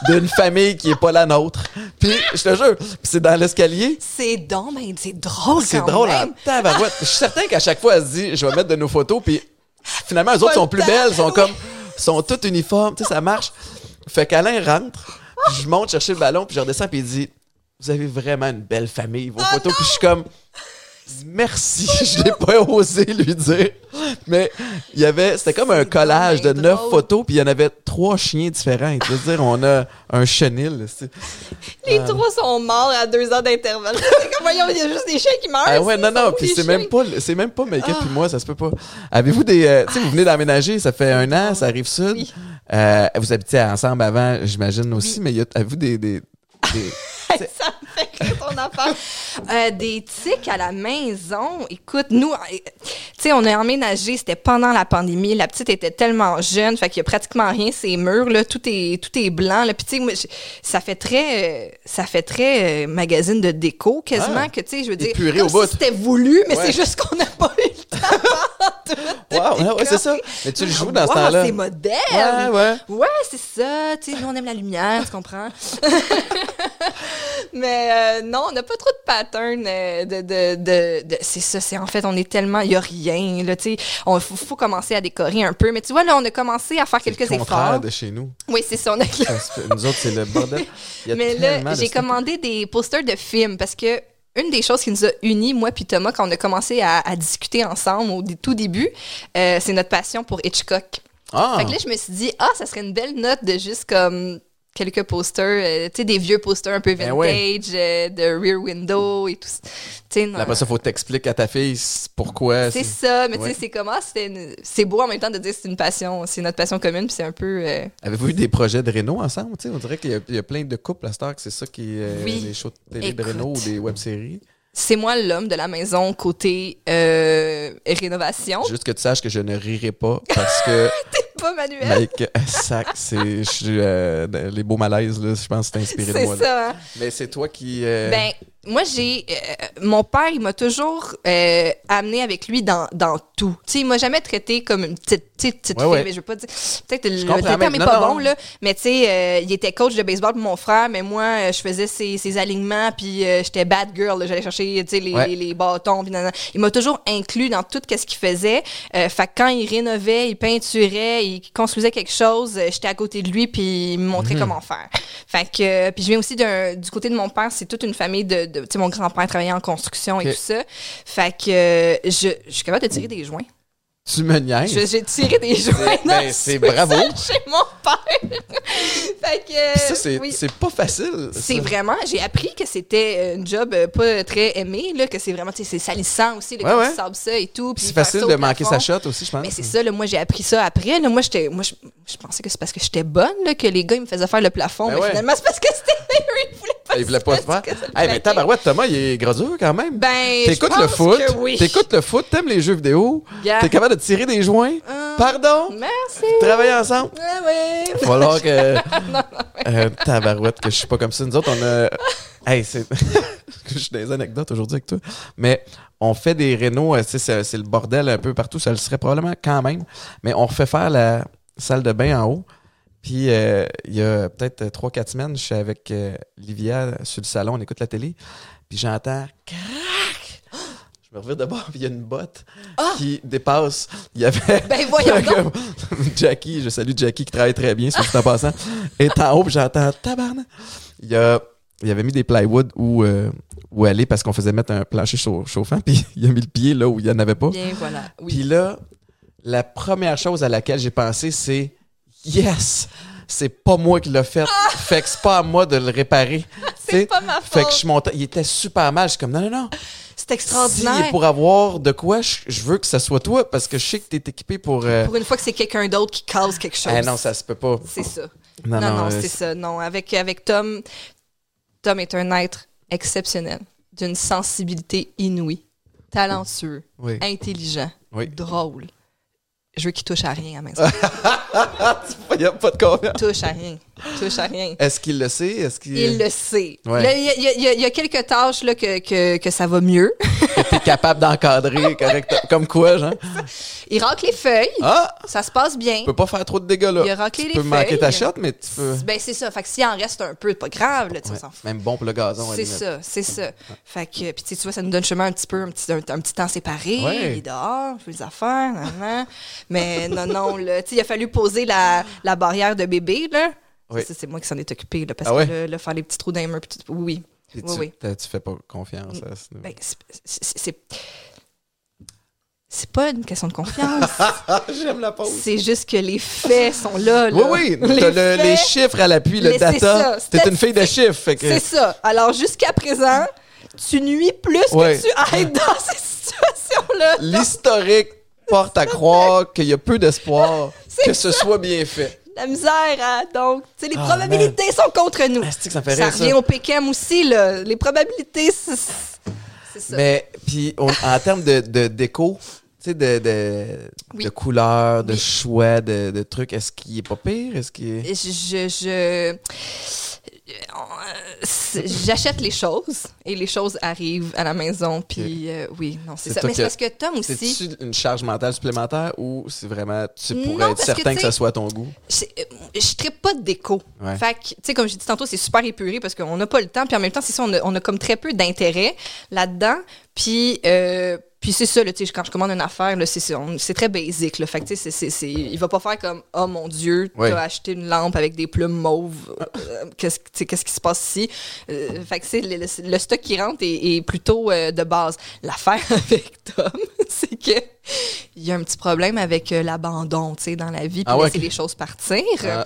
A: d'une famille qui est pas la nôtre. Puis je te jure, c'est dans l'escalier.
B: C'est donc, ben, c'est drôle
A: C'est drôle
B: même.
A: en tabarouette. Je suis certain qu'à chaque fois, elle se dit, je vais mettre de nos photos, puis finalement, les autres sont plus belles, sont comme, sont toutes uniformes, tu sais, ça marche. Fait qu'Alain rentre, je monte chercher le ballon, puis je redescends, puis il dit, vous avez vraiment une belle famille,
B: Ah
A: vos photos. Puis je suis comme, merci, je l'ai pas osé lui dire. Mais il y avait, c'était comme un collage de neuf photos, puis il y en avait trois chiens différents. Je veux dire, on a un chenil.
B: Les trois sont morts à deux ans d'intervalle. Voyons, il y a juste des chiens qui meurent.
A: Ah ouais, non, non, puis c'est même pas, c'est même pas
B: Ah.
A: puis moi, ça se peut pas. Avez-vous des, euh, tu sais, vous venez d'emménager, ça fait un an, ça arrive sud.
B: Oui.
A: Euh, vous habitiez ensemble avant, j'imagine aussi,
B: Oui.
A: mais y a- avez-vous des, des,
B: Euh, des tics à la maison. Écoute, nous, euh, tu sais, on a emménagé, c'était pendant la pandémie. La petite était tellement jeune, fait qu'il y a pratiquement rien ces murs là, tout est tout est blanc là. Puis tu sais, ça fait très, euh, ça fait très euh, magazine de déco quasiment
A: Ah.
B: que tu sais, je veux dire, si c'était voulu, mais
A: Ouais.
B: c'est juste qu'on n'a pas eu le temps.
A: Wow, ouais, ouais, c'est ça. Mais tu le joues dans ce
B: Wow,
A: temps-là.
B: C'est moderne.
A: Ouais, ouais.
B: Ouais, c'est ça. Tu sais, nous, on aime la lumière, tu comprends? Mais euh, non, on n'a pas trop de pattern euh, de... de, de, de- c'est ça, c'est en fait, on est tellement... Il n'y a rien, là, tu sais. Il faut, faut commencer à décorer un peu. Mais tu vois, là, on a commencé à faire quelques
A: le contraire
B: efforts.
A: de chez nous.
B: Oui, c'est ça. On a...
A: Nous autres, c'est le bordel. Il y a
B: Mais là, j'ai commandé des posters de films parce que une des choses qui nous a unis, moi puis Thomas, quand on a commencé à, à discuter ensemble au tout début, euh, c'est notre passion pour Hitchcock.
A: Ah,
B: Fait que là, je me suis dit, ah, ça serait une belle note de juste comme quelques posters, euh, tu sais, des vieux posters un peu
A: Ben
B: vintage,
A: ouais.
B: euh, de Rear Window et tout. ça.
A: Après ça, faut t'expliquer à ta fille pourquoi.
B: c'est ça, mais
A: Ouais.
B: tu sais, c'est comment, c'est beau en même temps de dire que c'est une passion, c'est notre passion commune, puis c'est un peu, euh,
A: Avez-vous eu des projets de Renault ensemble? Tu sais, on dirait qu'il y, a- il y a plein de couples à Star que c'est ça qui est
B: Oui.
A: les shows de télé de ou des web-séries.
B: c'est moi l'homme de la maison côté rénovation.
A: Juste que tu saches que je ne rirai pas parce que
B: Pas Manuel.
A: Mike euh, sac, c'est euh, les beaux malaises là, je pense que c'est inspiré de
B: C'est
A: moi. là.
B: ça. hein.
A: Mais c'est toi qui euh,
B: Ben, moi, j'ai. euh, mon père, il m'a toujours euh, amené avec lui dans, dans tout. Tu sais, il m'a jamais traité comme une petite, petite, petite
A: Ouais,
B: fille,
A: ouais.
B: mais je veux pas dire. Peut-être que le le terme
A: mais
B: est
A: non,
B: pas
A: non.
B: bon, là. Mais tu sais, euh, il était coach de baseball pour mon frère, mais moi, euh, je faisais ses, ses alignements, puis euh, j'étais bad girl. J'allais chercher, tu sais, les,
A: Ouais.
B: les, les bâtons, puis. Il m'a toujours inclus dans tout ce qu'il faisait. Euh, fait que quand il rénovait, il peinturait, il construisait quelque chose, j'étais à côté de lui, puis il me montrait
A: Mhm.
B: comment faire. Fait que, puis je viens aussi du côté de mon père, c'est toute une famille de, de- mon grand-père travaillait en construction et tout ça. Fait que euh, je, je suis capable de tirer des joints.
A: Tu me niaises.
B: J'ai tiré des joints
A: C'est- ben, c'est bravo.
B: chez mon père. fait que...
A: Ça, c'est
B: oui.
A: pas facile.
B: C'est vraiment, j'ai appris que c'était un job euh, pas très aimé, là, que c'est vraiment, c'est salissant aussi, le
A: Ouais, ouais.
B: tu sables ça et tout.
A: C'est facile de manquer sa shot aussi, je pense.
B: Mais c'est ça, là, moi j'ai appris ça après. Là, moi, je, je pensais que c'est parce que j'étais bonne là, que les gars ils me faisaient faire le plafond.
A: Ben
B: mais
A: ouais.
B: finalement, c'est parce que c'était ils voulaient pas.
A: Ah, il voulait pas se faire. Hey, mais tabarouette, Thomas, il est gros dur quand même.
B: Ben,
A: T'écoutes le foot,
B: oui.
A: t'écoutes le foot, t'aimes les jeux vidéo,
B: Yeah.
A: t'es capable de tirer des joints.
B: Ah.
A: Pardon?
B: Merci.
A: Travailler ensemble? Il va falloir que. Euh, tabarouette, que je suis pas comme ça. Nous autres, on a. Hey, c'est. je suis les anecdotes aujourd'hui avec toi. Mais on fait des rénaux, euh, c'est le bordel un peu partout. Ça le serait probablement quand même. Mais on refait faire la salle de bain en haut. Puis euh, il y a peut-être 3-4 semaines, je suis avec euh, Livia sur le salon, on écoute la télé. Puis j'entends me revire de bord, puis il y a une botte qui dépasse. Il y avait.
B: Ah! Ben, voyons donc.
A: Jackie, je salue Jackie qui travaille très bien, sur tout en passant, est en haut, puis j'entends tabarnak. Il, y a, il avait mis des plywood où, euh, où aller parce qu'on faisait mettre un plancher chau- chauffant, puis il a mis le pied là où il n'y en avait pas.
B: Bien, voilà.
A: Puis là, la première chose à laquelle j'ai pensé, c'est Yes! C'est pas moi qui l'ai fait. Fait que c'est pas à moi de le réparer.
B: C'est pas ma
A: Fait que
B: faute.
A: je suis monté. Il était super mal. Je suis comme non, non, non.
B: C'est
A: Si
B: extraordinaire.
A: pour avoir de quoi, je, je veux que ce soit toi parce que je sais que t'es équipé pour. euh,
B: Pour une fois que c'est quelqu'un d'autre qui cause quelque chose.
A: eh non, ça se peut pas.
B: C'est ça.
A: Non,
B: Non,
A: non,
B: non,
A: euh,
B: c'est ça. Non, avec, avec Tom, Tom est un être exceptionnel, d'une sensibilité inouïe, talentueux,
A: Oui.
B: intelligent,
A: Oui.
B: drôle. Je veux qu'il touche à rien à la maison.
A: Il n'y a pas de confiance.
B: touche à rien. Touche à rien.
A: Est-ce qu'il le sait? Est-ce qu'il
B: Il le sait. Il y, a- y y y quelques tâches là, que, que, que ça va mieux.
A: est capable d'encadrer correctement? Comme quoi, genre?
B: Il racle les feuilles.
A: Ah!
B: Ça se passe bien.
A: Tu peux pas faire trop de dégâts, là.
B: Il a raclé
A: tu
B: les
A: peux manquer
B: feuilles.
A: ta shot, mais tu peux...
B: Ben, c'est ça. Fait que s'il en reste un peu, c'est pas grave. Là, tu
A: Ouais. Même bon pour le gazon,
B: C'est ça, c'est ça. Fait que, puis tu tu vois, ça nous donne chemin un petit peu, un petit, un, un petit temps séparé.
A: Ouais.
B: Il est dehors, je fais les affaires, nan, nan. Mais non, non, là, tu sais, il a fallu poser la, la barrière de bébé, là.
A: Oui.
B: Ça, c'est moi qui s'en est occupé, là, parce
A: Ah ouais?
B: que là, faire les petits trous les puis tout- oui,
A: tu,
B: oui.
A: tu fais pas confiance à ce
B: Ben, c'est- c'est- pas une question de confiance.
A: J'aime la pause.
B: c'est juste que les faits sont là, là.
A: Oui, oui, t'as le-
B: faits-
A: les chiffres à l'appui, le data. T'es une fille de chiffres, que...
B: C'est ça. Alors, jusqu'à présent, tu nuis plus
A: Ouais.
B: que tu aides dans ces situations-là.
A: L'historique porte à croire qu'il y a peu d'espoir que ce soit bien fait.
B: La misère, hein? Donc, tu sais, les
A: Ah,
B: probabilités sont contre nous.
A: Asti que ça fait
B: Ça
A: rire, ça?
B: revient au PKM aussi, là. Les probabilités, c'est ça.
A: Mais, puis, en termes de, de déco, tu sais, de, de,
B: Oui.
A: de couleurs, de
B: Oui.
A: choix, de, de trucs, est-ce qu'il est pas pire? Est-ce qu'il est...
B: je, j'achète les choses et les choses arrivent à la maison puis euh, oui non c'est
A: C'est
B: ça mais c'est parce que Tom aussi
A: C'est-tu une charge mentale supplémentaire ou c'est vraiment, tu
B: Non,
A: pourrais être
B: que,
A: certain que, ça
B: sais,
A: soit à ton goût?
B: c'est- euh, je trippe pas de déco.
A: Ouais.
B: Fait que, tu sais, comme j'ai dit tantôt, c'est super épuré parce qu'on n'a pas le temps. Puis en même temps, c'est ça, on a, on a comme très peu d'intérêt là-dedans. Puis, euh, puis c'est ça, là, tu quand je commande une affaire, c'est, très basique. Là. Fait que, tu c'est, c'est- il va pas faire comme « Oh mon Dieu,
A: Ouais.
B: t'as acheté une lampe avec des plumes mauves. Euh, qu'est-ce, tu qui se passe ici? Euh, fait que, le, le- le stock qui rentre est, est plutôt euh, de base. L'affaire avec Tom, c'est que il y a un petit problème avec euh, l'abandon, tu sais, dans la vie, puis
A: Ah ouais,
B: laisser les choses partir.
A: Ah.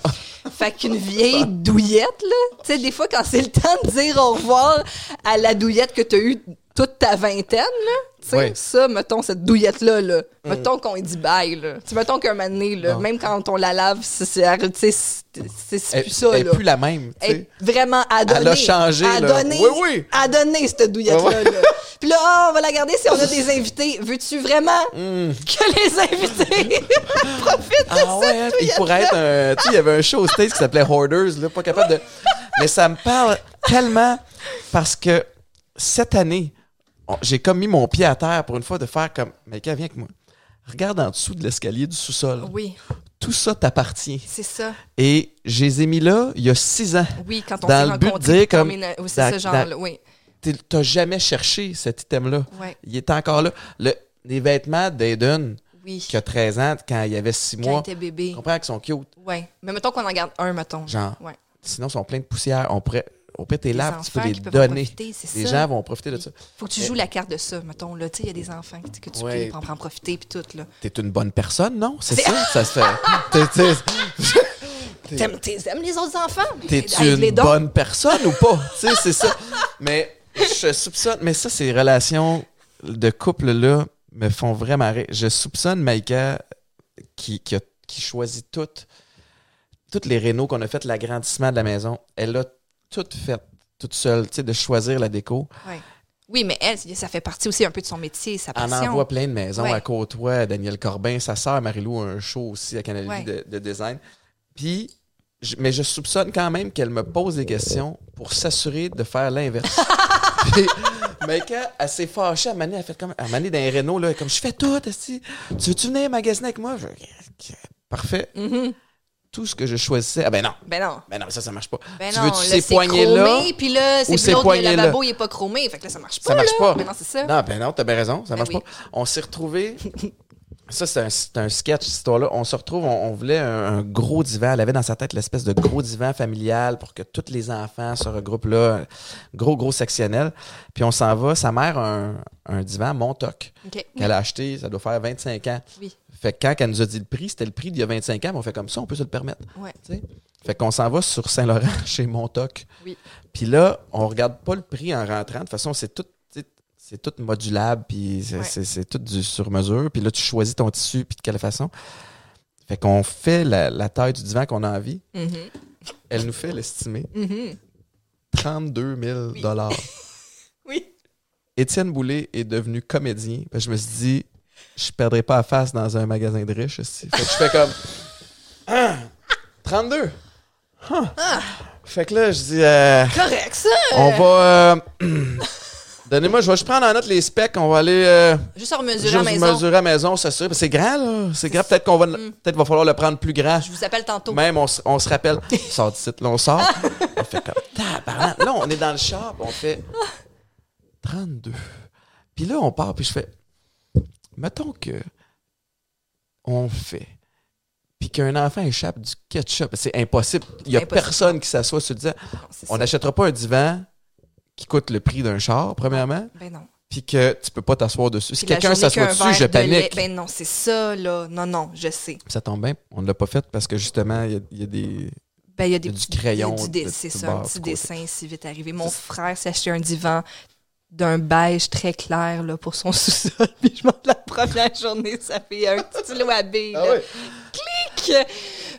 B: Fait qu'une vieille douillette, là, tu sais, des fois, quand c'est le temps de dire au revoir à la douillette que t'as eue toute ta vingtaine, là, tu sais, ça, mettons, cette douillette-là, là, mettons qu'on dit bye, là. Tu mettons qu'un moment donné, là, même quand on la lave, c'est, c'est, c'est,
A: Elle,
B: plus ça,
A: elle est
B: là.
A: plus la même, tu
B: Elle
A: sais.
B: vraiment à donner.
A: Elle a changé,
B: À
A: là.
B: donner.
A: Oui, oui.
B: À donner, cette douillette-là. Là. Puis là, ah, on va la garder si on a des invités. Veux-tu vraiment
A: Hmm.
B: que les invités profitent de
A: Ah
B: cette
A: ouais, hein, il
B: douillette-là?
A: pourrait être un. Tu sais, il y avait un show au States qui s'appelait Hoarders, là, pas capable de. Mais ça me parle tellement parce que cette année, j'ai comme mis mon pied à terre pour une fois de faire comme. Mais viens avec moi. Regarde en dessous de l'escalier du sous-sol.
B: Oui,
A: Tout ça t'appartient.
B: c'est ça.
A: Et je les ai mis là il y a six ans.
B: Oui, quand on
A: Dans
B: s'est
A: le but de dire comme-
B: Oui, c'est ce genre-là, oui.
A: T'as jamais cherché cet item-là.
B: Ouais,
A: Il est encore là. Le- les vêtements d'Aiden,
B: oui.
A: qui a 13 ans, quand il avait 6
B: Quand il
A: mois,
B: était bébé.
A: tu comprends qu'ils sont cute.
B: Ouais. Mais mettons qu'on en garde un, mettons.
A: Genre.
B: Ouais.
A: Sinon, ils sont pleins de poussière. On pourrait. Au pire, tes laves, tu peux les donner.
B: profiter,
A: Les
B: ça.
A: gens vont profiter de ça.
B: Faut que tu joues la carte de ça, mettons. Là, il y a des enfants que tu
A: Ouais.
B: peux en, en profiter puis tout.
A: T'es une bonne personne, non? C'est ça? ça se fait.
B: T'aimes, t'aimes les autres enfants?
A: T'es-tu une bonne personne ou pas? tu sais, c'est ça. Mais je soupçonne. Mais ça, ces relations de couple-là me font vraiment rire. Je soupçonne Maïka qui, qui, a- qui choisit toutes, toutes les rénaux qu'on a fait, l'agrandissement de la maison. Elle a tout fait toute seule, tu sais, de choisir la déco.
B: Ouais. Oui, mais elle, ça fait partie aussi un peu de son métier, sa
A: Elle
B: passion.
A: envoie plein de maisons
B: Ouais.
A: à Côte-Ouest, Daniel Corbin, sa sœur Marilou a un show aussi à Canal
B: Ouais.
A: de, de design. Puis, je- mais je soupçonne quand même qu'elle me pose des questions pour s'assurer de faire l'inverse. Mais quand elle s'est fâchée, à Mané, elle fait comme. À Mané, dans les Renault, là, elle comme je fais tout. Tu veux-tu venir magasiner avec moi? Je- Parfait.
B: Mhm.
A: Tout ce que je choisissais. Ah ben non.
B: Ben non.
A: Ben non, ça, ça marche pas.
B: Ben
A: tu
B: non, là,
A: ces
B: c'est
A: poignées-là?
B: Puis là, c'est
A: ces
B: l'autre, le lavabo, il est pas chromé. Fait que là, ça marche pas.
A: Ça marche
B: là.
A: pas.
B: Ben non, c'est ça.
A: Non, ben non, t'as bien raison, ça
B: Ben
A: marche
B: oui.
A: pas. On s'est retrouvés. Ça, c'est un, un sketch, cette histoire-là. On se retrouve, on, on voulait un, un gros divan. Elle avait dans sa tête l'espèce de gros divan familial pour que tous les enfants se regroupent là. Gros, gros sectionnel. Puis on s'en va. Sa mère a un, un divan Montauk
B: OK.
A: qu'elle a acheté, ça doit faire 25 ans.
B: Oui.
A: Fait que quand elle nous a dit le prix, c'était le prix d'il y a 25 ans, mais on fait comme ça, on peut se le permettre.
B: Ouais.
A: Fait qu'on s'en va sur Saint-Laurent, chez Montauk.
B: Oui.
A: Puis là, on regarde pas le prix en rentrant. De toute façon, c'est tout, c'est tout modulable, puis c'est,
B: Ouais.
A: tout du sur-mesure. Puis là, tu choisis ton tissu, puis de quelle façon. Fait qu'on fait la, la taille du divan qu'on a envie.
B: Mhm.
A: Elle nous fait l'estimer.
B: Mhm.
A: 32 000 dollars.
B: Oui.
A: Étienne Boulay est devenu comédien. Je me suis dit, je perdrai pas la face dans un magasin de riches. esti. Fait que je fais comme. Ah, 32. Ah. Fait que là, je dis, euh,
B: Correct, ça.
A: on va. euh, Donnez-moi, je vais juste prendre en note les specs. On va aller euh,
B: Juste en mesurer
A: juste
B: à maison.
A: mesurer à maison, c'est sûr. C'est grand, là. C'est grand. Peut-être qu'on va, peut-être va falloir le prendre plus grand.
B: Je vous appelle tantôt.
A: Même, on, se- on se rappelle. Sors d'ici, là, on sort. on fait comme, tabarnak. Là, on est dans le shop, on fait 32. Puis là, on part, puis je fais, mettons que on fait, puis qu'un enfant échappe du ketchup. C'est impossible. Il n'y a
B: Impossible.
A: personne qui s'assoit sur le divan. On n'achètera pas un divan qui coûte le prix d'un char, premièrement,
B: Ben non.
A: puis que tu peux pas t'asseoir dessus. Si quelqu'un s'assoit dessus, je
B: de
A: panique.
B: Ben non, c'est ça, là. Non, non, je sais.
A: Ça tombe bien, on ne l'a pas fait parce que justement, il y a- il y a des...
B: Ben, il y a des
A: Il y a du
B: petits-
A: crayon
B: il y a du dé-
A: de-
B: C'est ça, un petit
A: côté.
B: dessin si vite arrivé. Mon frère s'est acheté un divan d'un beige très clair là, pour son sous-sol. Puis je monte la première journée, ça fait un petit stylo à billes. là. Clic!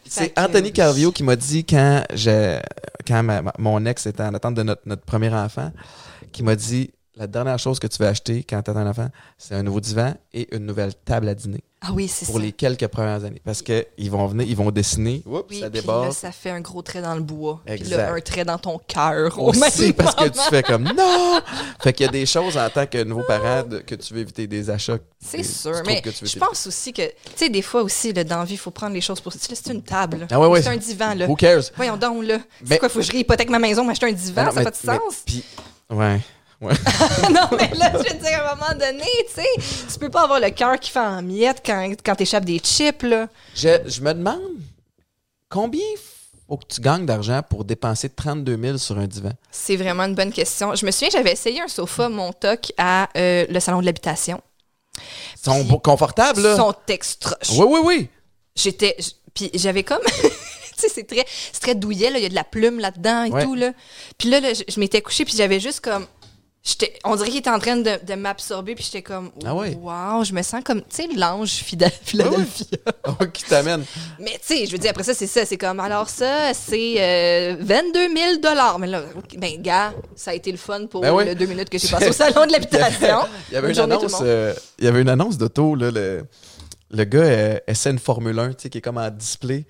A: C'est Anthony Carvio qui m'a dit quand quand ma- ma- mon ex était en attente de notre, notre premier enfant, qui m'a dit la dernière chose que tu vas acheter quand tu as un enfant, c'est un nouveau divan et une nouvelle table à dîner
B: Ah oui, c'est ça.
A: pour les quelques premières années. Parce que ils vont venir, ils vont dessiner, Oups,
B: Oui,
A: ça
B: puis
A: déborde.
B: là, ça fait un gros trait dans le bois. Puis
A: Exact.
B: là, un trait dans ton cœur. au
A: Aussi parce que tu fais comme non! Fait qu'il y a des choses en tant que nouveau parent de- que tu veux éviter des achats.
B: C'est sûr, mais je pense aussi que, tu sais, des fois aussi, là, dans la vie, il faut prendre les choses pour... C'est une table.
A: Ah ouais, ouais.
B: C'est un divan, là.
A: Who cares?
B: Voyons donc, là. C'est quoi, faut que je réhypothèque ma maison, m'acheter un divan?
A: Non,
B: ça n'a pas de sens?
A: puis- ouais. Ouais.
B: non, mais là, je veux dire, à un moment donné, tu sais, tu peux pas avoir le cœur qui fait en miettes quand, quand t'échappes des chips, là.
A: Je, je me demande combien faut que tu gagnes d'argent pour dépenser 32 000 sur un divan?
B: C'est vraiment une bonne question. Je me souviens, j'avais essayé un sofa Montauk à euh, le salon de l'habitation.
A: Ils sont
B: Puis-
A: confortables, là.
B: Ils sont extra.
A: Oui, oui, oui.
B: J'étais. Puis j'avais comme. tu sais, c'est très, très douillet, là. Il y a de la plume là-dedans et
A: Ouais.
B: tout, là. Puis là, là, je, je m'étais couchée, puis j'avais juste comme. J'étais- On dirait qu'il était en train de, de m'absorber, puis j'étais comme.
A: Ah ouais?
B: Waouh, je me sens comme. Tu sais, l'ange Phila- Philadelphia.
A: Oh, qui t'amène.
B: Mais tu sais, je veux dire, après ça, c'est ça. C'est comme. Alors ça, c'est euh, 22 000 Mais là, ben, gars, ça a été le fun pour
A: Ben
B: les deux minutes que j'ai passé au salon de l'habitation.
A: Il y avait une
B: journée,
A: annonce, euh, il y avait une annonce d'auto, là, le, le gars euh, essaie une Formule 1, tu sais, qui est comme en display.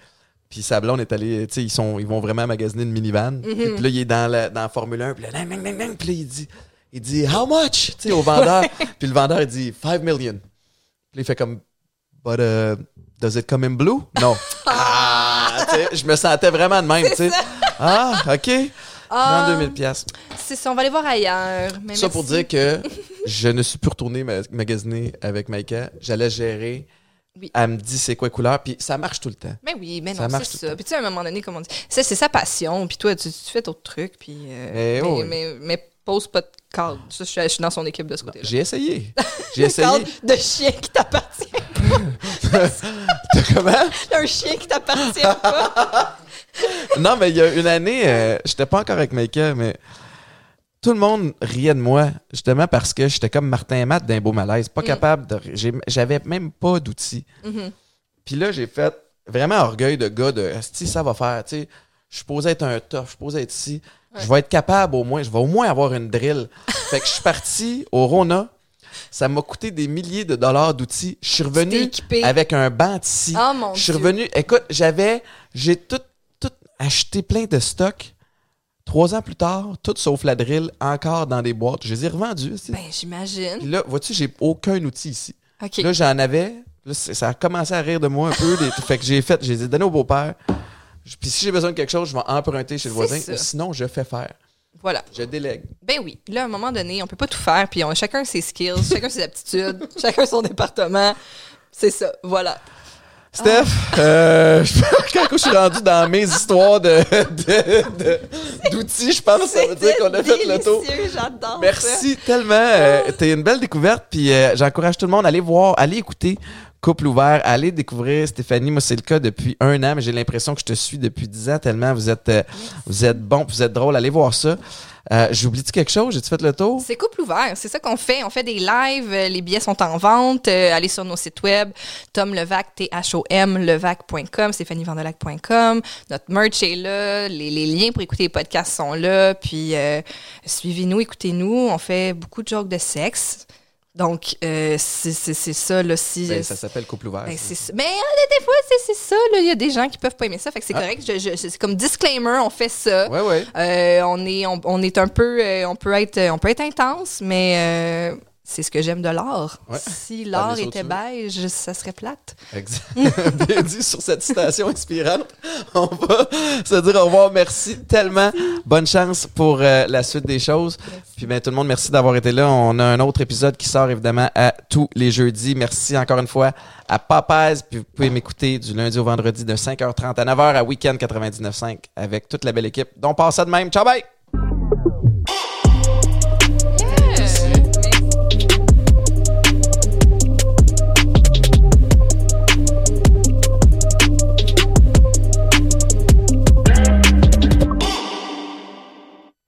A: Puis sa blonde est allée, tu sais, ils, sont, ils vont vraiment magasiner une minivan.
B: Mm-hmm.
A: Puis là, il est dans la, dans la Formule 1, puis là, puis là, il dit, il dit, how much? Tu sais, au vendeur. puis le vendeur, il dit, 5 million. Puis il fait comme, but uh, does it come in blue? Non. ah, tu sais, je me sentais vraiment de même, tu sais. Ah, OK.
B: Ah.
A: 32 000 piastres.
B: C'est ça, on va aller voir ailleurs. Mais
A: Ça pour dire que je ne suis plus retourné ma- magasiner avec Maïka. J'allais gérer
B: Oui.
A: Elle me dit c'est quoi les couleurs, puis ça marche tout le temps.
B: Mais oui, mais
A: Ça
B: non,
A: marche
B: c'est ça. Puis tu sais, à un moment donné, comme on dit, ça, c'est sa passion. Puis toi, tu, tu fais d'autres trucs. Puis, euh,
A: Mais
B: mais,
A: oui.
B: mais, mais pose pas de cadre. Je suis, je suis dans son équipe de ce côté-là.
A: J'ai essayé. J'ai
B: Un
A: essayé.
B: cadre de chien qui t'appartient.
A: Comment?
B: Un chien qui t'appartient pas.
A: Non, mais il y a une année, euh, j'étais pas encore avec Maïka, mais tout le monde riait de moi, justement parce que j'étais comme Martin Matt d'un beau malaise, pas
B: Mm.
A: capable de. J'avais même pas d'outils.
B: Mhm.
A: Puis là, j'ai fait vraiment orgueil de gars de si ça va faire, tu sais. Je suis posé être un tough, je suis posé être ici. Je vais être capable au moins, je vais au moins avoir une drill. fait que je suis parti au Rona. Ça m'a coûté des milliers de dollars d'outils. Je suis revenu avec un banc de scie.
B: Oh mon
A: Je suis revenu. Écoute, j'avais. J'ai tout, tout acheté plein de stocks. Trois ans plus tard, tout sauf la drill, encore dans des boîtes. Je les ai revendus.
B: Ben,
A: Puis
B: j'imagine.
A: là, vois-tu, j'ai aucun outil ici. Là, j'en avais. Là, ça a commencé à rire de moi un peu. les- fait que j'ai fait, je les ai donnés au beau-père. Puis si j'ai besoin de quelque chose, je vais emprunter chez le voisin.
B: ça.
A: Sinon, je fais faire.
B: Voilà.
A: Je délègue.
B: Ben oui. Là, à un moment donné, on peut pas tout faire. Puis on a chacun ses skills, chacun ses aptitudes, chacun son département. C'est ça. Voilà.
A: Steph, euh, je- quand je suis rendu dans mes histoires de, de- de- d'outils, je pense que ça veut dire qu'on a fait le tour.
B: ça.
A: Merci tellement. Euh, T'es une belle découverte. Puis euh, j'encourage tout le monde à aller voir, aller écouter Couple ouvert, aller découvrir Stéphanie. Moi, c'est le cas depuis un an, mais j'ai l'impression que je te suis depuis dix ans tellement vous êtes, euh, vous êtes bon, vous êtes drôle. Allez voir ça. Euh, J'oublie-tu quelque chose? J'ai-tu fait le tour?
B: C'est couple ouvert, c'est ça qu'on fait. On fait des lives, euh, les billets sont en vente. Euh, allez sur nos sites web, Tom Levac, T-H-O-M, levac.com, stéphanievandelac.com. Notre merch est là, les, les liens pour écouter les podcasts sont là. Puis euh, suivez-nous, écoutez-nous. On fait beaucoup de jokes de sexe. Donc, euh, c'est c'est- c'est ça, là. Si,
A: Ben, ça s'appelle Couple ouvert.
B: Ben,
A: ça.
B: Mais euh, des fois, c'est c'est ça. là. Il y a des gens qui peuvent pas aimer ça. Fait que c'est
A: Ah.
B: correct. Je- je- c'est comme disclaimer, on fait ça.
A: Ouais, ouais.
B: Euh, on est on, on est un peu euh, on peut être on peut être intense mais euh, c'est ce que j'aime de l'art.
A: Ouais.
B: Si l'art était beige, ça serait plate.
A: Exact. Bien dit sur cette citation inspirante. On va se dire au revoir. Merci tellement. Bonne chance pour euh, la suite des choses. Puis ben, tout le monde, merci d'avoir été là. On a un autre épisode qui sort évidemment à tous les jeudis. Merci encore une fois à Popeyes. Puis vous pouvez m'écouter du lundi au vendredi de 5h30 à 9h à Weekend 99.5 avec toute la belle équipe. Donc, passe ça de même. Ciao, bye!